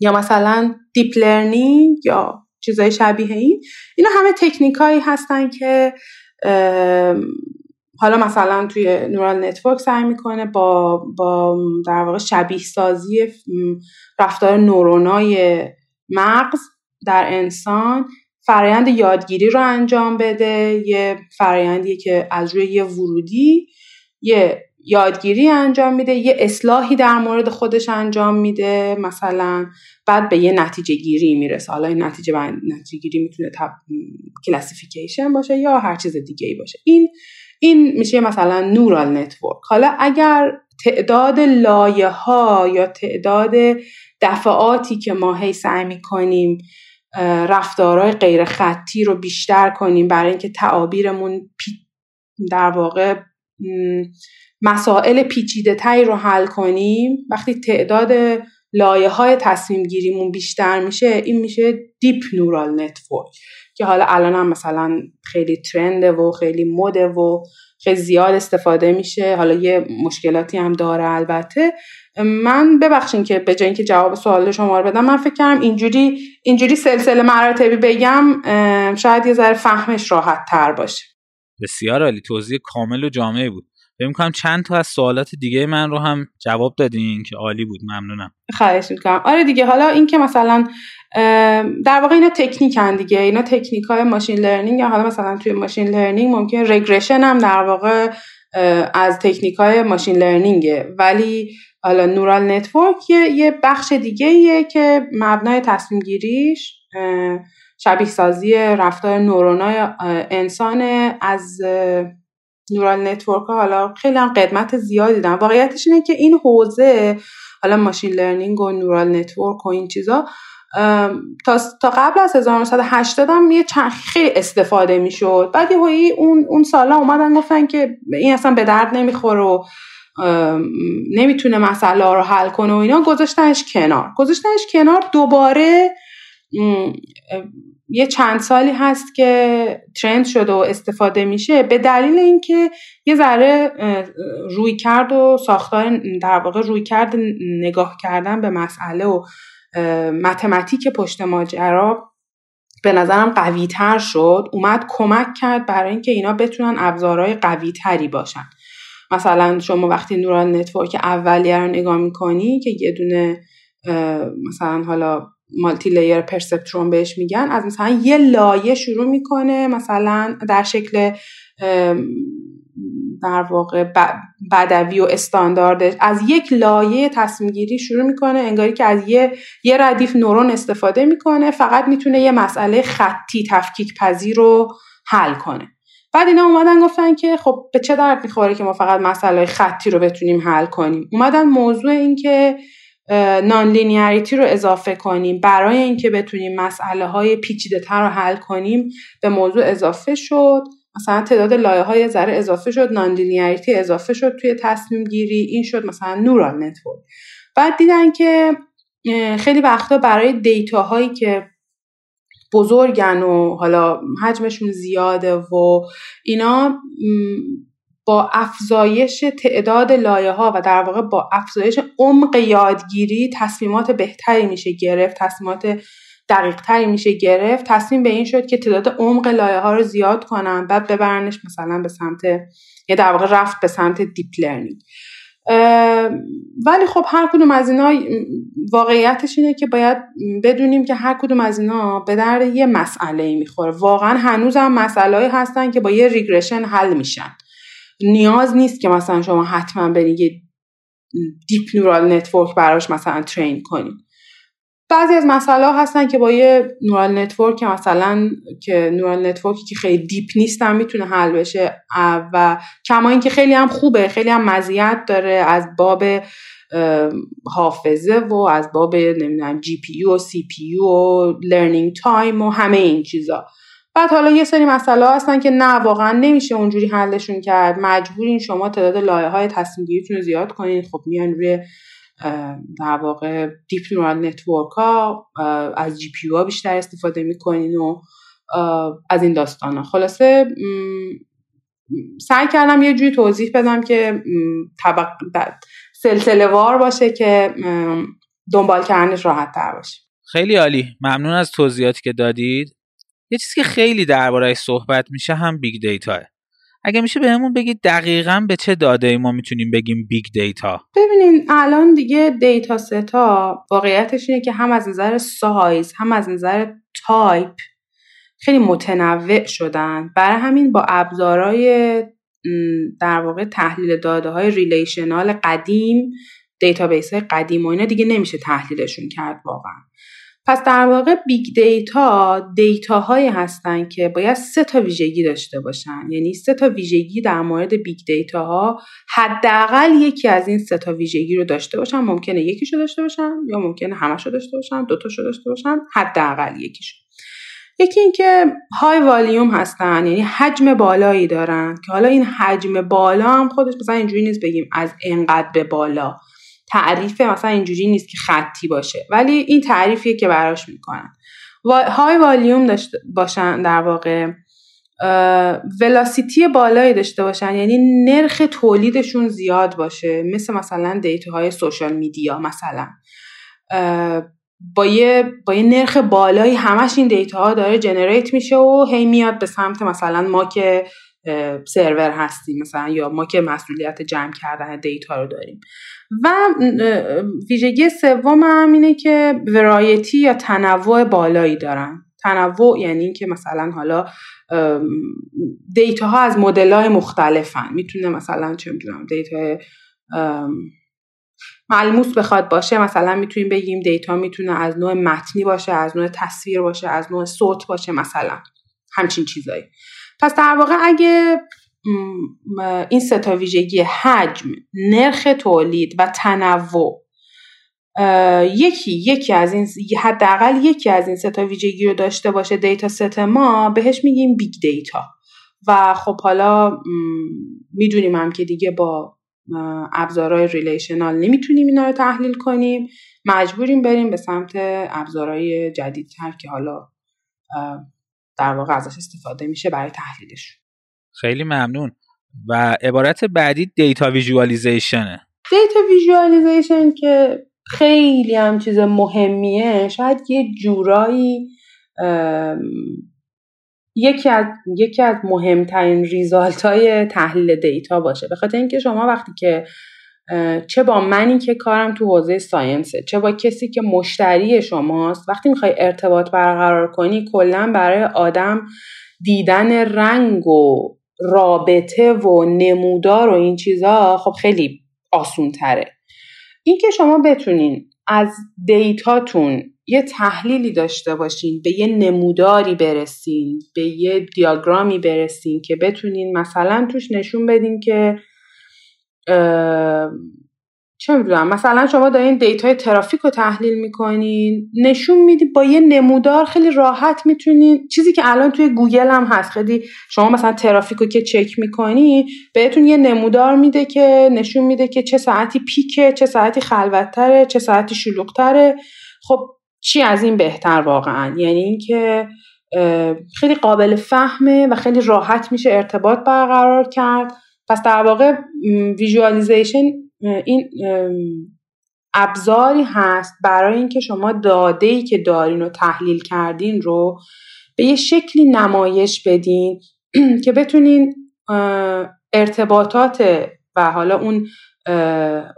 یا مثلا deep learning یا چیزای شبیه این اینا همه تکنیک هایی هستن که حالا مثلا توی neural network سعی می‌کنه با با در واقع شبیه سازی رفتار نورونای مغز در انسان فرایند یادگیری رو انجام بده. یه فرایندی که از روی یه ورودی یه یادگیری انجام میده یه اصلاحی در مورد خودش انجام میده. مثلا بعد به یه نتیجه گیری می‌رسه. حالا این نتیجه نتیجه گیری می‌تونه تب... classification باشه یا هر چیز دیگه ای باشه. این این میشه مثلا neural network. حالا اگر تعداد لایه ها یا تعداد دفعاتی که ما هی سعی می‌کنیم رفتارهای غیر خطی رو بیشتر کنیم برای اینکه تعابیرمون در واقع مسائل پیچیده تری رو حل کنیم وقتی تعداد لایه های تصمیم گیریمون بیشتر میشه این میشه deep neural network. که حالا الان هم مثلا خیلی trend ه و خیلی مده و خیلی زیاد استفاده میشه. حالا یه مشکلاتی هم داره البته. من ببخشین که به جای اینکه جواب سوال شما رو بدم من فکر کنم اینجوری اینجوری سلسله مراتبی بگم شاید یه ذره فهمش راحت تر باشه. بسیار عالی. توضیح کامل و جامعی بود. فکر کنم چند تا از سوالات دیگه من رو هم جواب دادین که عالی بود ممنونم. خواهش می‌کنم. آره دیگه حالا این که مثلا در واقع اینا تکنیکن دیگه. اینا تکنیک های machine learning یا حالا مثلا توی machine learning ممکنه regression هم در واقع از تکنیک های machine learning ه ولی حالا neural network یه بخش دیگه ایه که مبنای تصمیم گیریش شبیه سازی رفتار نورونای انسان از neural network ها حالا خیلی هم قدمت زیادی دارن. واقعیتش اینه که این حوزه حالا machine learning و neural network و این چیزا تا, تا قبل از 1980 هم یه چند خیلی استفاده می‌شد. بعد یه اون اون سالا اومدن گفتن که این اصلا به درد نمی‌خوره و نمی‌تونه مسئله رو حل کنه و اینا. گذاشتنش کنار. گذاشتنش کنار دوباره یه چند سالی هست که ترند شده و استفاده میشه به دلیل اینکه یه ذره روی کرد و ساختار در واقع روی کرد نگاه کردن به مسئله و متمتیک پشت ماجرا به نظرم قوی تر شد. اومد کمک کرد برای اینکه اینا بتونن ابزارهای قوی تری باشن. مثلا شما وقتی neural network اولیه رو نگاه می‌کنی که یه دونه مثلا حالا multi-layer perceptron بهش میگن. از مثلا یه لایه شروع می‌کنه مثلا در شکل در واقع بدوی و استاندارد. از یک لایه تصمیم گیری شروع می‌کنه انگاری که از یه یه ردیف نورون استفاده می‌کنه فقط می‌تونه یه مسئله خطی تفکیک پذیر رو حل کنه. بعد اینا اومدن گفتن که خب به چه درد می‌خوره که ما فقط مسئله خطی رو بتونیم حل کنیم. اومدن موضوع این که non-linearity رو اضافه کنیم. برای اینکه بتونیم مسئله های پیچیده تر رو حل کنیم به موضوع اضافه شد. مثلا تعداد لایه ها یه ذره اضافه شد non-linearity اضافه شد توی تصمیم گیری. این شد مثلا neural network بعد دیدن که خیلی وقتا برای دیتا هایی که بزرگن و حالا حجمشون زیاده و اینا با افزایش تعداد لایه ها و در واقع با افزایش عمق یادگیری تصمیمات بهتری میشه گرفت تصمیمات دقیق تری میشه گرفت. تصمیم به این شد که تعداد عمق لایه ها رو زیاد کنن بعد ببرنش مثلا به سمت یا در واقع رفت به سمت deep learning. ولی خب هر کدوم از اینا واقعیتش اینه که باید بدونیم که هر کدوم از اینا به درد یه مسئله می‌خوره. واقعا هنوز هم مسئله هستن که با یه regression حل میشن. نیاز نیست که مثلا شما حتما برید یه deep neural network براش مثلا train کنید بعضی از مسئله هستن که با یه neural network مثلا که neural network ی که خیلی deep نیستن می‌تونه حل بشه. و کما اینکه خیلی هم خوبه خیلی هم مزیت داره از باب حافظه و از باب نمی‌دونم GPU و CPU و learning time و همه این چیزا. بعد حالا یه سری مسئله هستن که نه واقعا نمیشه اونجوری حلشون کرد. مجبورین شما تعداد لایه های تصمیم رو زیاد کنین. خب میان روی در واقع deep neural network ها از GPU ها بیشتر استفاده می‌کنین و از این داستان ها خلاصه سعی کردم یه جوری توضیح بدم که طبق سلسله وار باشه که دنبال کردنش راحت تر باشه. خیلی عالی. ممنون از توضیحاتی که دادید. یه چیزی که خیلی دربارهش صحبت میشه هم big data اگه میشه بهمون بگید دقیقا به چه داده ما می‌تونیم بگیم big data ببینین الان دیگه data set ا واقعیتش اینه که هم از نظر سایز هم از نظر تایپ خیلی متنوع شدن. برای همین با ابزارهای در واقع تحلیل داده های relational قدیم database های قدیم و اینا دیگه نمیشه تحلیلشون کرد واقعا. پس در واقع big data data هایی هستن که باید سه تا ویژگی داشته باشن. یعنی سه تا ویژگی در مورد big data ها حداقل یکی از این سه تا ویژگی رو داشته باشن. ممکنه یکیشو داشته باشن یا ممکنه همشو داشته باشن دو تاشو داشته باشن حداقل یکیشو. یکی اینکه های والیوم هستن یعنی حجم بالایی دارن که حالا این حجم بالا هم خودش مثلا اینجوری نیست بگیم از انقدر به بالا. تعریف مثلا اینجوری نیست که خطی باشه. ولی این تعریفیه که براش می‌کنن. های والیوم داشته باشن در واقع velocity بالایی داشته باشن. یعنی نرخ تولیدشون زیاد باشه. مثل مثلا data های social media مثلا. با یه, با یه نرخ بالایی همش این data ها داره generate میشه و هی میاد به سمت مثلا ما که سرور هستیم مثلا یا ما که مسئولیت جمع کردن data رو داریم. و ویژگی سوم هم اینه که variety یا تنوع بالایی دارن. تنوع یعنی که مثلا حالا data ها از مدل های مختلفن. می‌تونه مثلا چه می‌دونم data ملموس بخواد باشه مثلا می‌تونیم بگیم data می‌تونه از نوع متنی باشه از نوع تصویر باشه از نوع صوت باشه مثلا. همچین چیزایی. پس در واقع اگه این سه تا ویژگی حجم نرخ تولید و تنوع. یکی یکی از این حداقل یکی از این سه تا ویژگی رو داشته باشه data set ما بهش میگیم big data. و خب حالا می‌دونیم هم که دیگه با ابزارهای relational نمی‌تونیم اینا رو تحلیل کنیم. مجبوریم بریم به سمت ابزارهای جدیدتر که حالا در واقع ازش استفاده میشه برای تحلیلش خیلی ممنون. و عبارت بعدی data visualization ه data visualization که خیلی هم چیز مهمیه. شاید یه جورایی یکی از یکی از مهمترین ریزالت های تحلیل دیتا باشه. به خاطر اینکه شما وقتی که چه با منی که کارم تو حوزه ساینسه چه با کسی که مشتری شماست وقتی می‌خوای ارتباط برقرار کنی کلا برای آدم دیدن رنگ و رابطه و نمودار و این چیزا خب خیلی آسون تره اینکه شما بتونین از دیتاتون یه تحلیلی داشته باشین به یه نموداری برسین به یه دیاگرامی برسین که بتونین مثلا توش نشون بدین که چه می‌دونم مثلا شما دارین data ی ترافیک رو تحلیل می‌کنین نشون میدی با یه نمودار خیلی راحت می‌تونین چیزی که الان توی گوگل هم هست خیلی شما مثلا ترافیک رو که چک می‌کنی بهتون یه نمودار میده که نشون میده که چه ساعتی peak ه چه ساعتی خلوتتره چه ساعتی شلوغتره. خب چی از این بهتر واقعا؟ یعنی اینکه خیلی قابل فهمه و خیلی راحت میشه ارتباط برقرار کرد. پس در واقع visualization این ابزاری هست برای اینکه شما داده ای که دارین و تحلیل کردین رو به یه شکلی نمایش بدین که بتونین ارتباطات و حالا اون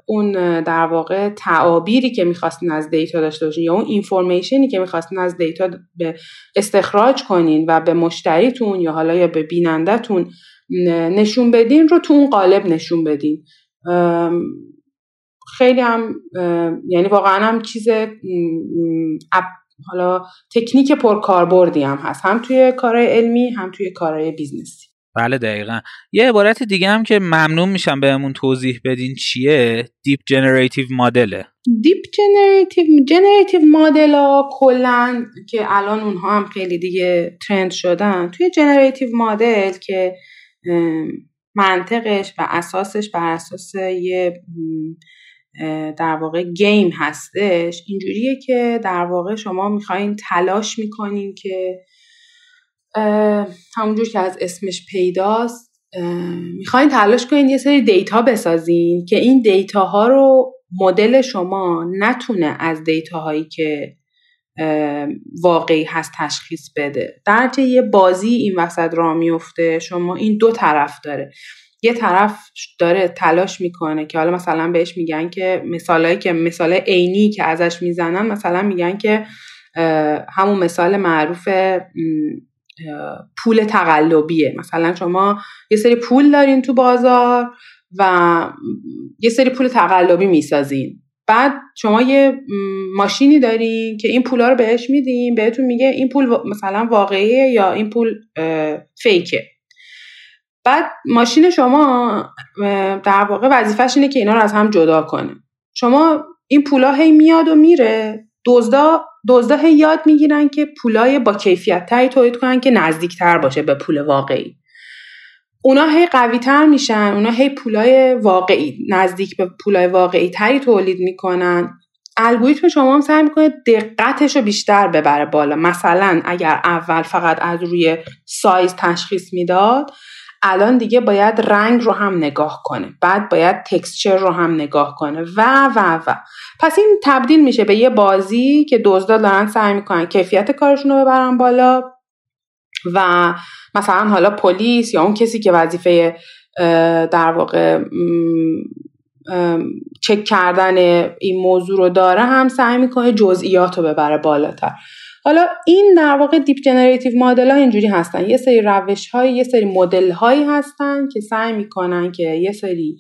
اون در واقع تعابیری که می‌خواستین از data داشته باشین یا اون information ی که می‌خواستین از data به استخراج کنین و به مشتریتون یا حالا یا به بینندهتون نشون بدین رو تو اون قالب نشون بدین. خیلی هم یعنی واقعا هم چیز حالا تکنیک پرکاربردی هم هست. هم توی کارهای علمی هم توی کارهای business ی. بله دقیقا. یه عبارت دیگه هم که ممنون میشم بهمون توضیح بدین چیه؟ deep generative model ه deep generative generative model ها کلا که الان اونها هم خیلی دیگه trend شدن. توی generative model که منطقش و اساسش بر اساس یه در واقع game هستش. اینجوریه که در واقع شما می‌خواین تلاش می‌کنین که همونجور که از اسمش پیداست می‌خواین تلاش کنین یه سری data بسازین که این data ها رو مدل شما نتونه از data هایی که واقعی هست تشخیص بده. در یه بازی این وسط را میفته شما این دو طرف داره. یه طرف داره تلاش می‌کنه که حالا مثلا بهش میگن که مثالایی که مثال عینی که ازش می‌زنن مثلا میگن که همون مثال معروف پول تقلبیه. مثلا شما یه سری پول دارین تو بازار و یه سری پول تقلبی می‌سازین. بعد شما یه ماشینی دارین که این پولا رو بهش میدین بهتون میگه این پول مثلا واقعیه یا این پول فیکه. بعد ماشین شما در واقع وظیفش اینه که اینا رو از هم جدا کنه. شما این پولا هی میاد و میره. دزدا دزدا هی یاد می‌گیرن که پولای با کیفیت تری تولید کنن که نزدیکتر باشه به پول واقعی. اونا هی قوی تر میشن اونا هی پولای واقعی نزدیک به پولای واقعی تری تولید می‌کنن. الگوریتم شما هم سعی می‌کنه دقتش رو بیشتر ببره بالا. مثلا اگر اول فقط از روی سایز تشخیص می‌داد الان دیگه باید رنگ رو هم نگاه کنه. بعد باید تکسچر رو هم نگاه کنه. و و و. پس این تبدیل میشه به یه بازی که دزدا دارن سعی می‌کنن کیفیت کارشون رو ببرن بالا. و مثلا حالا پلیس یا اون کسی که وظیفه در واقع چک کردن این موضوع رو داره هم سعی می‌کنه جزئیات رو ببره بالاتر. حالا این در واقع deep generative model ها اینجوری هستن. یه سری روش های یه سری مدل هایی هستن که سعی می‌کنن که یه سری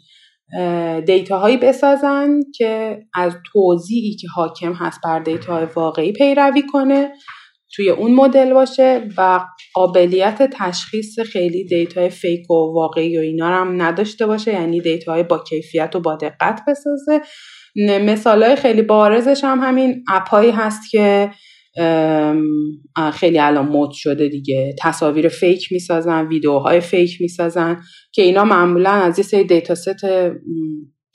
data هایی بسازن که از توزیعی که حاکم هست بر data های واقعی پیروی کنه. توی اون مدل باشه و قابلیت تشخیص خیلی data ی fake و واقعی و اینا هم نداشته باشه یعنی data های با کیفیت و با دقت بسازه. مثال های خیلی بارزش هم همین app هایی هست که خیلی الان مد شده دیگه. تصاویر fake می‌سازن ویدیوهای fake می‌سازن که اینا معمولا از یه سری data set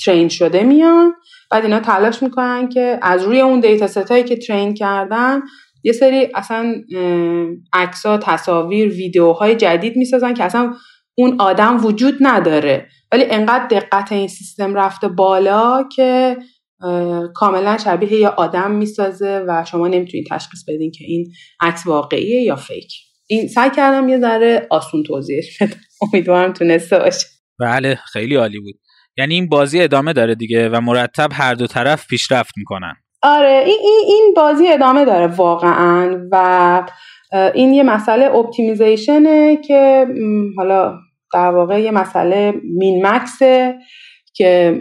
train شده میان. بعد اینا تلاش می‌کنن که از روی اون data set که train کردن یه سری اصلا ها تصاویر ویدیوهای جدید می‌سازن که اصلا اون آدم وجود نداره. ولی انقدر دقت این سیستم رفته بالا که کاملا شبیه یه آدم می‌سازه و شما نمی‌تونید تشخیص بدین که این عکس واقعیه یا فیک. این سعی کردم یه ذره آسون توضیحش بدم. امیدوارم تونسته باشه. بله خیلی عالی بود. یعنی این بازی ادامه داره دیگه و مرتب هر دو طرف پیشرفت می‌کنن. آره این, این بازی ادامه داره واقعا و این یه مسئله اپتیمیزیشنه که حالا در واقع یه مسئله مین مکسه که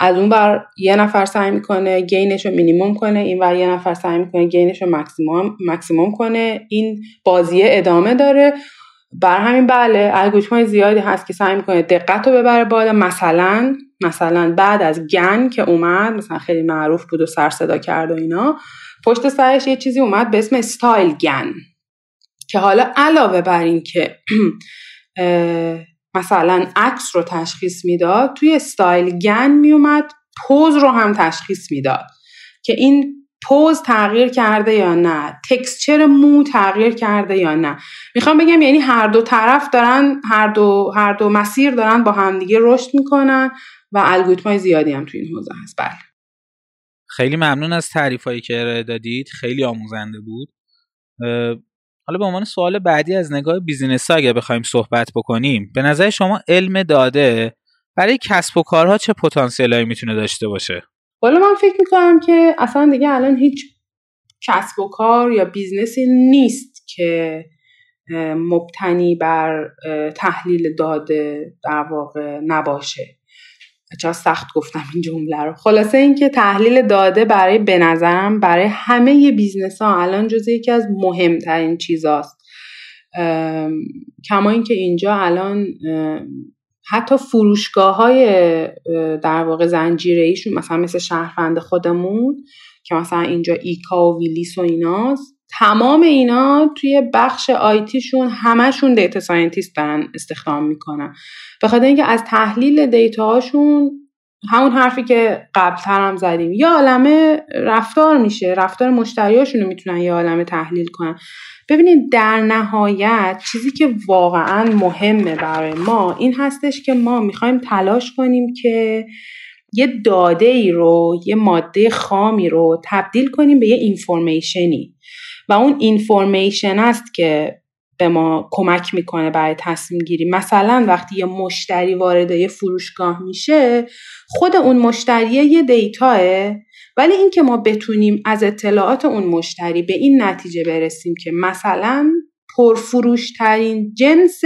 از اون ور یه نفر سعی می‌کنه gain ش رو مینیموم کنه این ور یه نفر سعی می‌کنه gain ش رو maximum, maximum کنه. این بازی ادامه داره. برا همین بله الگوریتم زیادی هست که سعی می‌کنه دقت رو ببره بالا. مثلا مثلا بعد از GAN که اومد مثلا خیلی معروف بود و سر صدا کرد و اینا پشت سرش یه چیزی اومد به اسم StyleGAN که حالا علاوه بر این که مثلا عکس رو تشخیص می‌داد توی استایل گن میومد پوز رو هم تشخیص می‌داد که این پوز تغییر کرده یا نه تکسچر مو تغییر کرده یا نه. می‌خوام بگم یعنی هر دو طرف دارن هر دو هر دو مسیر دارن با همدیگه رشد می‌کنن. و الگوریتم زیادی هم تو این حوزه هست. بله. خیلی ممنون از تعریف هایی که ارائه دادید. خیلی آموزنده بود. حالا به عنوان سوال بعدی از نگاه business اگه بخوایم صحبت بکنیم به نظر شما علم داده برای کسب و کارها چه پتانسیلی می‌تونه داشته باشه؟ حالا من فکر می‌کنم که اصلا دیگه الان هیچ کسب و کار یا business ی نیست که مبتنی بر تحلیل داده در واقع نباشه. چرا سخت گفتم این جمله رو. خلاصه اینکه تحلیل داده برای به نظرم برای همه business ها الان جز یکی از مهمترین چیزاست. کما اینکه اینجا الان حتی فروشگاه های در واقع زنجیره ایشون مثلا مثل شهروند خودمون که مثلا اینجا ICA و Willys و ایناست تمام اینا توی بخش IT شون همشون data scientist دارن استخدام می‌کنن. به خاطر اینکه از تحلیل data هاشون همون حرفی که قبلتر هم زدیم. یه عالمه رفتار میشه رفتار مشتریاشون رو می‌تونن یه عالمه تحلیل کنن. ببینید در نهایت چیزی که واقعا مهمه برای ما این هستش که ما می‌خوایم تلاش کنیم که یه داده ای رو یه ماده خامی رو تبدیل کنیم به یه اینفورمیشنی و اون اینفورمیشن است که به ما کمک می‌کنه برای تصمیم گیری. مثلا وقتی یه مشتری وارد یه فروشگاه میشه خود اون مشتری یه دیتاه ولی اینکه ما بتونیم از اطلاعات اون مشتری به این نتیجه برسیم که مثلا پرفروش ترین جنس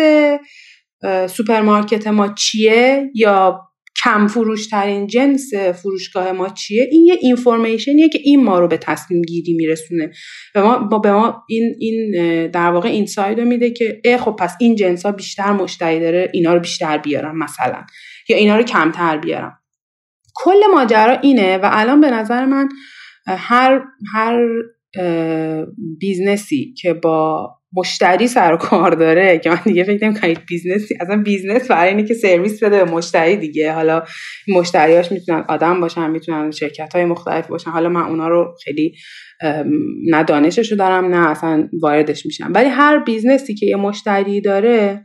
سوپرمارکت ما چیه یا کم فروش ترین جنس فروشگاه ما چیه؟ این یه information یه که این ما رو به تصمیم گیری میرسونه. به ما به ما این این در واقع این رو میده که اه خب پس این جنس ها بیشتر مشتری داره اینا رو بیشتر بیارم مثلا. یا اینا رو کمتر بیارم. کل ماجرا اینه و الان به نظر من هر هر business ی که با مشتری سر کار داره که من دیگه فکر نمی‌کنم business ی اصلا business برای اینه که سرویس بده به مشتری دیگه. حالا مشتریاش می‌تونن آدم باشن می‌تونن شرکت های مختلف باشن. حالا من اونا رو خیلی نه دانششو دارم نه اصلا واردش میشم. ولی هر business ی که یه مشتری داره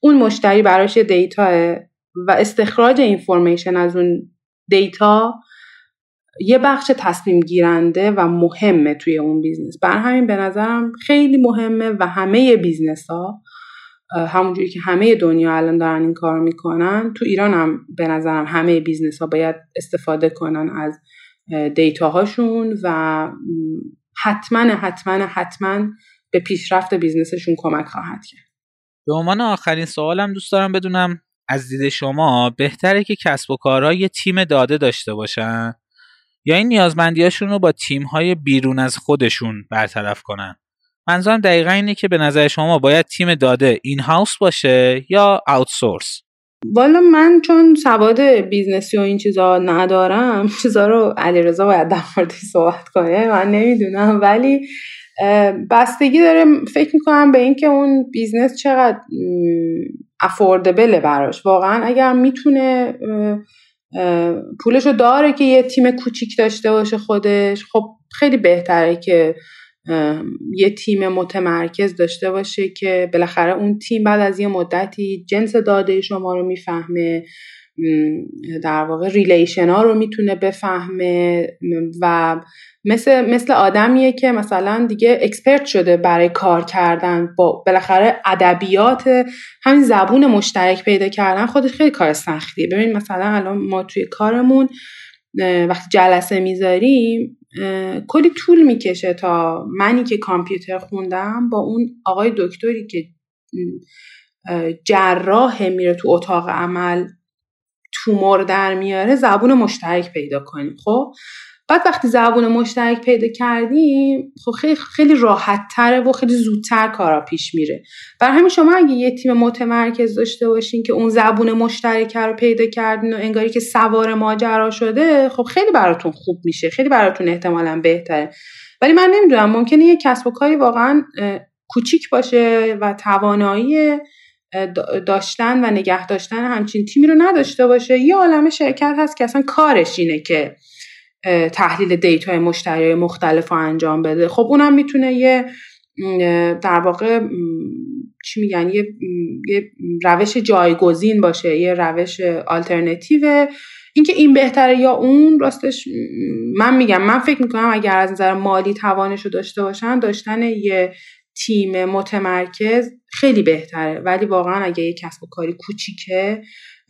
اون مشتری براش data و استخراج information از اون data یه بخش تصمیم گیرنده و مهمه توی اون business. برا همین به نظرم خیلی مهمه و همه business ها همونجوری که همه دنیا الان دارن این کار می‌کنن تو ایران هم به نظرم همه business ها باید استفاده کنن از data هاشون و حتما حتما حتما به پیشرفت business شون کمک خواهد کرد. به عنوان آخرین سوالم دوست دارم بدونم از دید شما بهتره که کسب و کارها یه تیم داده داشته باشن؟ یا این نیازمندیاشون رو با تیم‌های بیرون از خودشون برطرف کنن. منظورم دقیقا اینه که به نظر شما باید تیم داده in-house باشه یا outsource؟ والا من چون سواد business ی و این چیزا ندارم چیزا رو علیرضا باید در موردش صحبت کنه من نمی‌دونم. ولی بستگی داره فکر می‌کنم به اینکه اون business چقدر affordable ه براش. واقعا اگر می‌تونه پولشو داره که یه تیم کوچیک داشته باشه خودش. خب خیلی بهتره که یه تیم متمرکز داشته باشه که بالاخره اون تیم بعد از یه مدتی جنس داده شما رو می‌فهمه. در واقع relation ها رو می‌تونه بفهمه و مثل مثل آدمیه که مثلا دیگه اکسپرت شده برای کار کردن با بالاخره ادبیات همین زبون مشترک پیدا کردن خودش خیلی کار سختیه. ببین مثلا الان ما توی کارمون وقتی جلسه می‌ذاریم کلی طول می‌کشه تا منی که کامپیوتر خوندم با اون آقای دکتری که جراح میره تو اتاق عمل تومور در میاره زبون مشترک پیدا کنیم خب؟ بعد وقتی زبون مشترک پیدا کردیم خب خیلی خیلی راحت تره و خیلی زودتر کارا پیش میره. بر همین شما اگه یه تیم متمرکز داشته باشین که اون زبون مشترک رو پیدا کردین و انگاری که سوار ماجرا شده خب خیلی براتون خوب میشه خیلی براتون احتمالا بهتره. ولی من نمی‌دونم ممکنه یه کسب و کاری واقعا کوچیک باشه و توانایی داشتن و نگه داشتن همچین تیمی رو نداشته باشه. یه عالم شرکت هست که اصلا کارش اینه که تحلیل data ی مشتری مختلف رو انجام بده. خب اونم می‌تونه یه در واقع چی میگن یه, یه روش جایگزین باشه یه روش آلترنتیو اینکه این بهتره یا اون راستش من میگم. من فکر می‌کنم اگر از نظر مالی توانش رو داشته باشن داشتن یه تیم متمرکز خیلی بهتره. ولی واقعا اگه یه کسب و کاری کوچیکه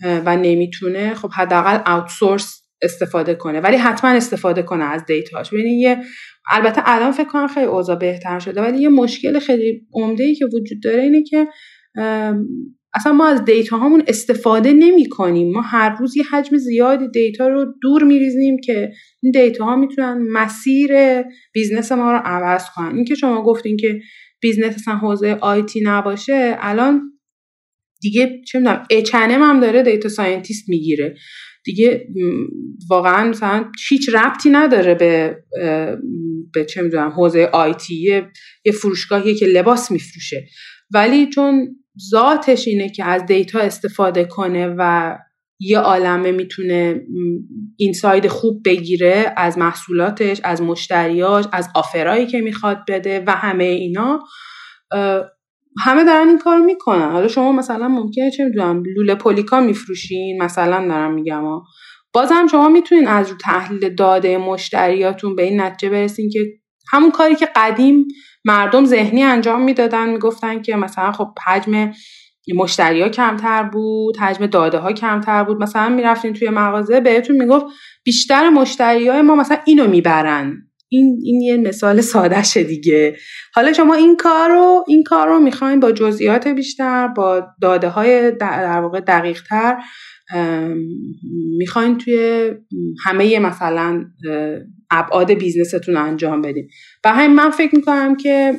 و نمی‌تونه خب حداقل outsource استفاده کنه. ولی حتما استفاده کنه از data ش. ببینید یه البته الان فکر کنم خیلی اوضاع بهتر شده ولی یه مشکل خیلی عمده ای که وجود داره اینه که اصلا ما از data هامون استفاده نمی کنیم ما هر روز یه حجم زیادی data رو دور میریزیم که این data ها می‌تونن مسیر business ما رو عوض کنن. این که شما گفتین که business اصلا حوزه IT نباشه الان دیگه چه می‌دونم اچنم هم داره data scientist می‌گیره. دیگه واقعا مثلا هیچ ربطی نداره به به چه می‌دونم حوزه IT یه فروشگاهیه که لباس میفروشه. ولی چون ذاتش اینه که از data استفاده کنه و یه عالمه می‌تونه اینساید خوب بگیره از محصولاتش از مشتریاش از آفرایی که می‌خواد بده و همه اینا. همه دارن این کار می‌کنن. حالا شما مثلا ممکنه چه می‌دونم لوله پولیکا میفروشین مثلا دارم میگم ها. بازم شما می‌تونین از رو تحلیل داده مشتریاتون به این نتیجه برسین که همون کاری که قدیم مردم ذهنی انجام می‌دادن می‌گفتن که مثلا خب حجم مشتری ها کمتر بود حجم داده ها کمتر بود. مثلا می‌رفتین توی مغازه بهتون می‌گفت بیشتر مشتری های ما مثلا اینو می‌برن. این این یه مثال سادهشه دیگه. حالا شما این کار رو این کار رو می‌خواین با جزئیات بیشتر با داده های در واقع دقیق تر می‌خواین توی همه مثلا ابعاد business تون انجام بدین. و همین من فکر می‌کنم که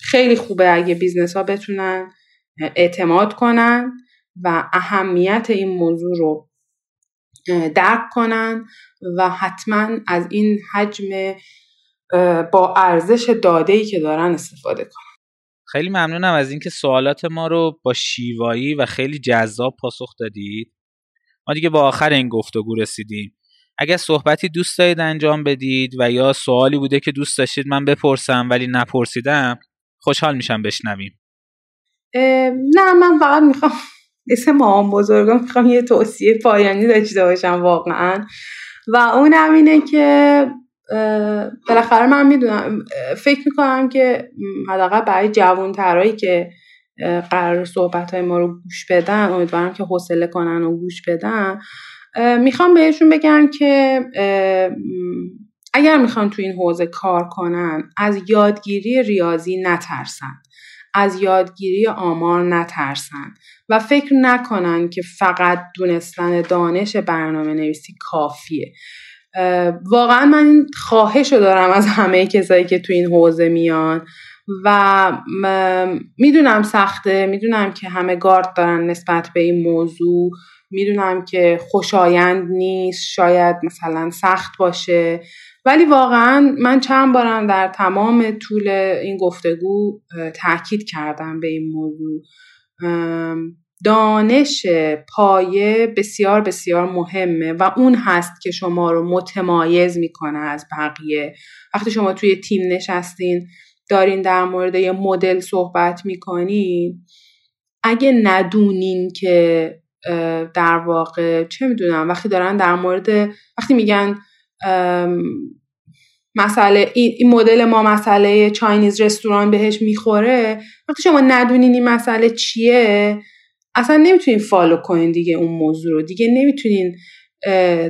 خیلی خوبه اگه business ها بتونن اعتماد کنن و اهمیت این موضوع رو درک کنن و حتما از این حجم با ارزش داده که دارن استفاده کنن. خیلی ممنونم از اینکه سوالات ما رو با شیوایی و خیلی جذاب پاسخ دادید. ما دیگه با آخر این گفتگو رسیدیم. اگر صحبتی دوست دارید انجام بدید و یا سوالی بوده که دوست داشتید من بپرسم ولی نپرسیدم خوشحال میشم بشنویم. نه من فقط می‌خوام مثل مامان بزرگم می‌خوام یه توصیه پایانی داشته باشم واقعا. و اون اینه که بالاخره من می‌دونم فکر می‌کنم که حداقل برای جوانترهایی که قرار صحبت های ما رو گوش بدن امیدوارم که حوصله کنن و گوش بدن می‌خوام بهشون بگم که اگر می‌خوان تو این حوزه کار کنن از یادگیری ریاضی نترسن. از یادگیری آمار نترسن و فکر نکنن که فقط دونستن دانش برنامه نویسی کافیه واقعا من خواهش رو دارم از همه کسایی که تو این حوزه میان و می‌دونم سخته می‌دونم که همه گارد دارن نسبت به این موضوع می‌دونم که خوشایند نیست شاید مثلا سخت باشه. ولی واقعا من چند بارم در تمام طول این گفتگو تاکید کردم به این موضوع. دانش پایه بسیار بسیار مهمه و اون هست که شما رو متمایز می‌کنه از بقیه. وقتی شما توی تیم نشستین دارین در مورد یه مدل صحبت می‌کنین اگه ندونین که در واقع چه می‌دونم وقتی دارن در مورد وقتی میگن مسئله این مدل ما مسئله چاینیز رستوران بهش می‌خوره. وقتی شما ندونین این مسئله چیه اصلا نمی‌تونین فالو کنین دیگه اون موضوع رو. دیگه نمی‌تونین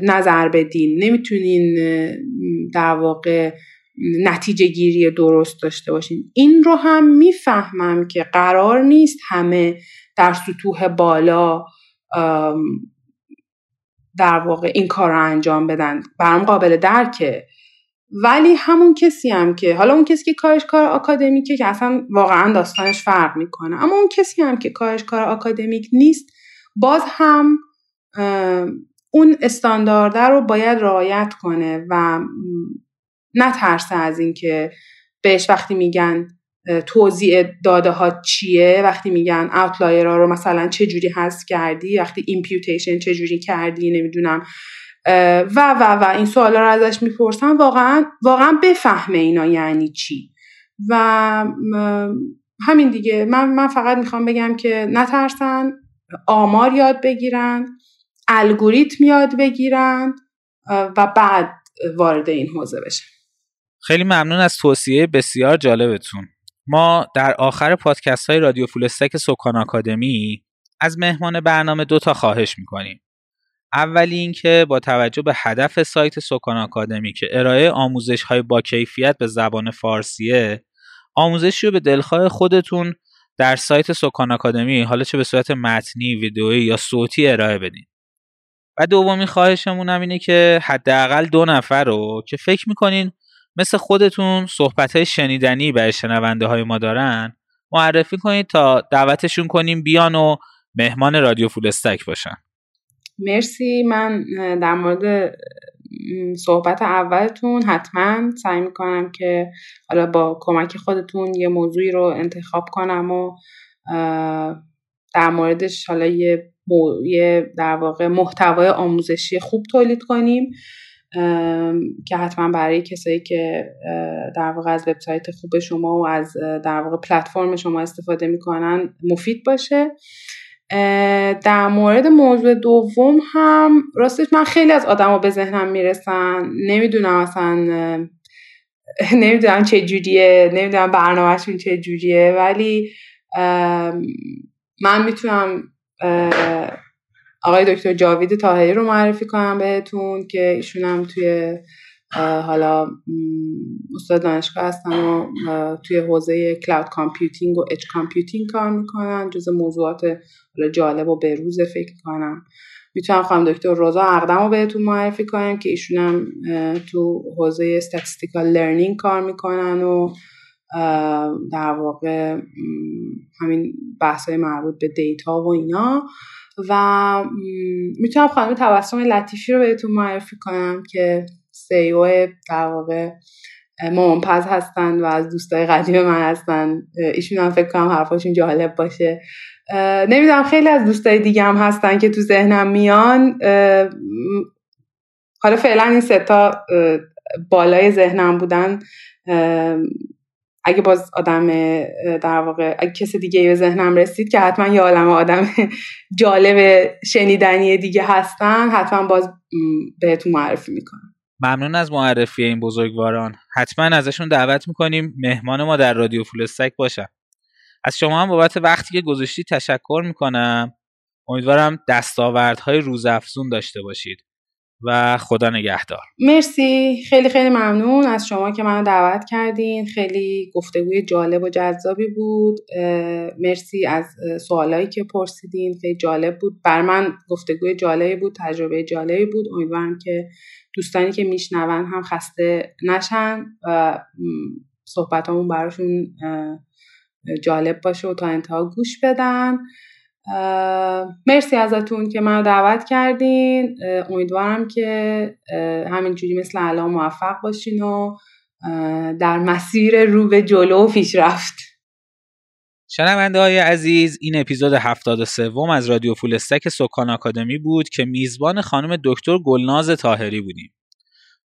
نظر بدین. نمی‌تونین در واقع نتیجه گیری درست داشته باشین. این رو هم می‌فهمم که قرار نیست همه در سطوح بالا در واقع این کار رو انجام بدن. برام قابل درکه. ولی همون کسی هم که حالا اون کسی که کارش کار آکادمیکه که اصلا واقعا داستانش فرق می‌کنه. اما اون کسی هم که کارش کار آکادمیک نیست باز هم اون استاندارده رو باید رعایت کنه و نترسه از اینکه بهش وقتی میگن توضیح داده ها چیه؟ وقتی میگن outlier ها رو مثلا چه جوری حذف کردی؟ وقتی imputation چه جوری کردی؟ نمی‌دونم. و و و این سوالا رو ازش می‌پرسن واقعا واقعا بفهمه اینا یعنی چی. و همین دیگه. من, من فقط می‌خوام بگم که نترسن آمار یاد بگیرن الگوریتم یاد بگیرن و بعد وارد این حوزه بشن. خیلی ممنون از توصیه بسیار جالبتون. ما در آخر پادکست های رادیو فولستک سکان آکادمی از مهمان برنامه دو تا خواهش می‌کنیم اولی اینکه با توجه به هدف سایت سکان آکادمی که ارائه آموزش های با کیفیت به زبان فارسیه آموزشی رو به دلخواه خودتون در سایت سکان آکادمی حالا چه به صورت متنی، ویدئویی یا صوتی ارائه بدین. و دومین خواهشمون هم اینه که حداقل دو نفر رو که فکر می‌کنین مثل خودتون صحبت های شنیدنی برای شنونده های ما دارن معرفی کنید تا دعوتشون کنیم بیان و مهمان رادیو فولستک باشن. مرسی. من در مورد صحبت اولتون حتما سعی می‌کنم که حالا با کمک خودتون یه موضوعی رو انتخاب کنم و در موردش حالا یه, یه در واقع محتوای آموزشی خوب تولید کنیم. که حتما برای کسایی که در واقع از وبسایت خوب شما و از در واقع پلتفرم شما استفاده می‌کنن مفید باشه. در مورد موضوع دوم هم راستش من خیلی از آدما به ذهنم می‌رسن. نمی‌دونم اصلا نمی‌دونم چه جوریه. نمی‌دونم برنامهشون چه جوریه. ولی من می‌تونم آقای دکتر جاوید تاهری رو معرفی کنم بهتون که ایشون هم توی حالا استاد دانشگاه هستن و توی حوزه cloud computing و edge computing کار می‌کنن جز موضوعات جالب و بروز فکر کنم. می‌تونم خانم دکتر روزا اقدم رو بهتون معرفی کنم که ایشون هم تو حوزه statistical learning کار می‌کنن و در واقع همین بحث های مربوط به data و اینا. و می‌تونم خانم تبسم لطیفی رو بهتون معرفی کنم که سیو در واقع مامانپز هستن و از دوستای قدیم من هستن. ایشون هم فکر کنم حرفاشون جالب باشه. نمی‌دونم خیلی از دوستای دیگه هم هستن که تو ذهنم میان. حالا فعلا این ستا بالای ذهنم بودن. اگه باز آدم در واقع اگه کسی دیگه به ذهنم رسید که حتما یه عالم آدم جالب شنیدنی دیگه هستن حتما باز بهتون معرفی می‌کنم. ممنون از معرفی این بزرگواران. حتما ازشون دعوت می‌کنیم مهمان ما در رادیو فولستک باشن. از شما هم بابت وقتی که گذاشتی تشکر می‌کنم. امیدوارم دستاوردهای روزافزون داشته باشید. و خدا نگهدار. مرسی. خیلی خیلی ممنون از شما که منو دعوت کردین. خیلی گفتگوی جالب و جذابی بود. مرسی از سوالایی که پرسیدین. خیلی جالب بود. بر من گفتگوی جالبی بود تجربه جالبی بود. امیدوارم که دوستانی که میشنون هم خسته نشن و صحبتامون براشون جالب باشه و تا انتها گوش بدن. مرسی ازتون که منو دعوت کردین. امیدوارم که همینجوری مثل الان موفق باشین و در مسیر رو به جلو پیشرفت. شنونده های عزیز این اپیزود 73 از رادیو فولستک سکان آکادمی بود که میزبان خانم دکتر گلناز تاهری بودیم.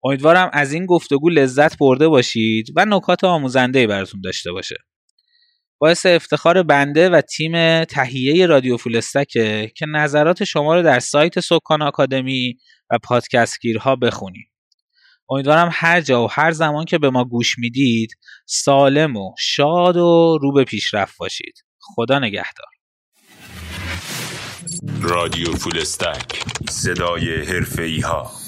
امیدوارم از این گفتگو لذت برده باشید و نکات آموزنده براتون داشته باشه. باعث افتخار بنده و تیم تهیه رادیو فولستکه که نظرات شما رو در سایت سکان آکادمی و پادکست گیرها بخونید. امیدوارم هر جا و هر زمان که به ما گوش می‌دید سالم و شاد و رو به پیشرفت باشید. خدا نگهدار. رادیو فولستک صدای حرفه ها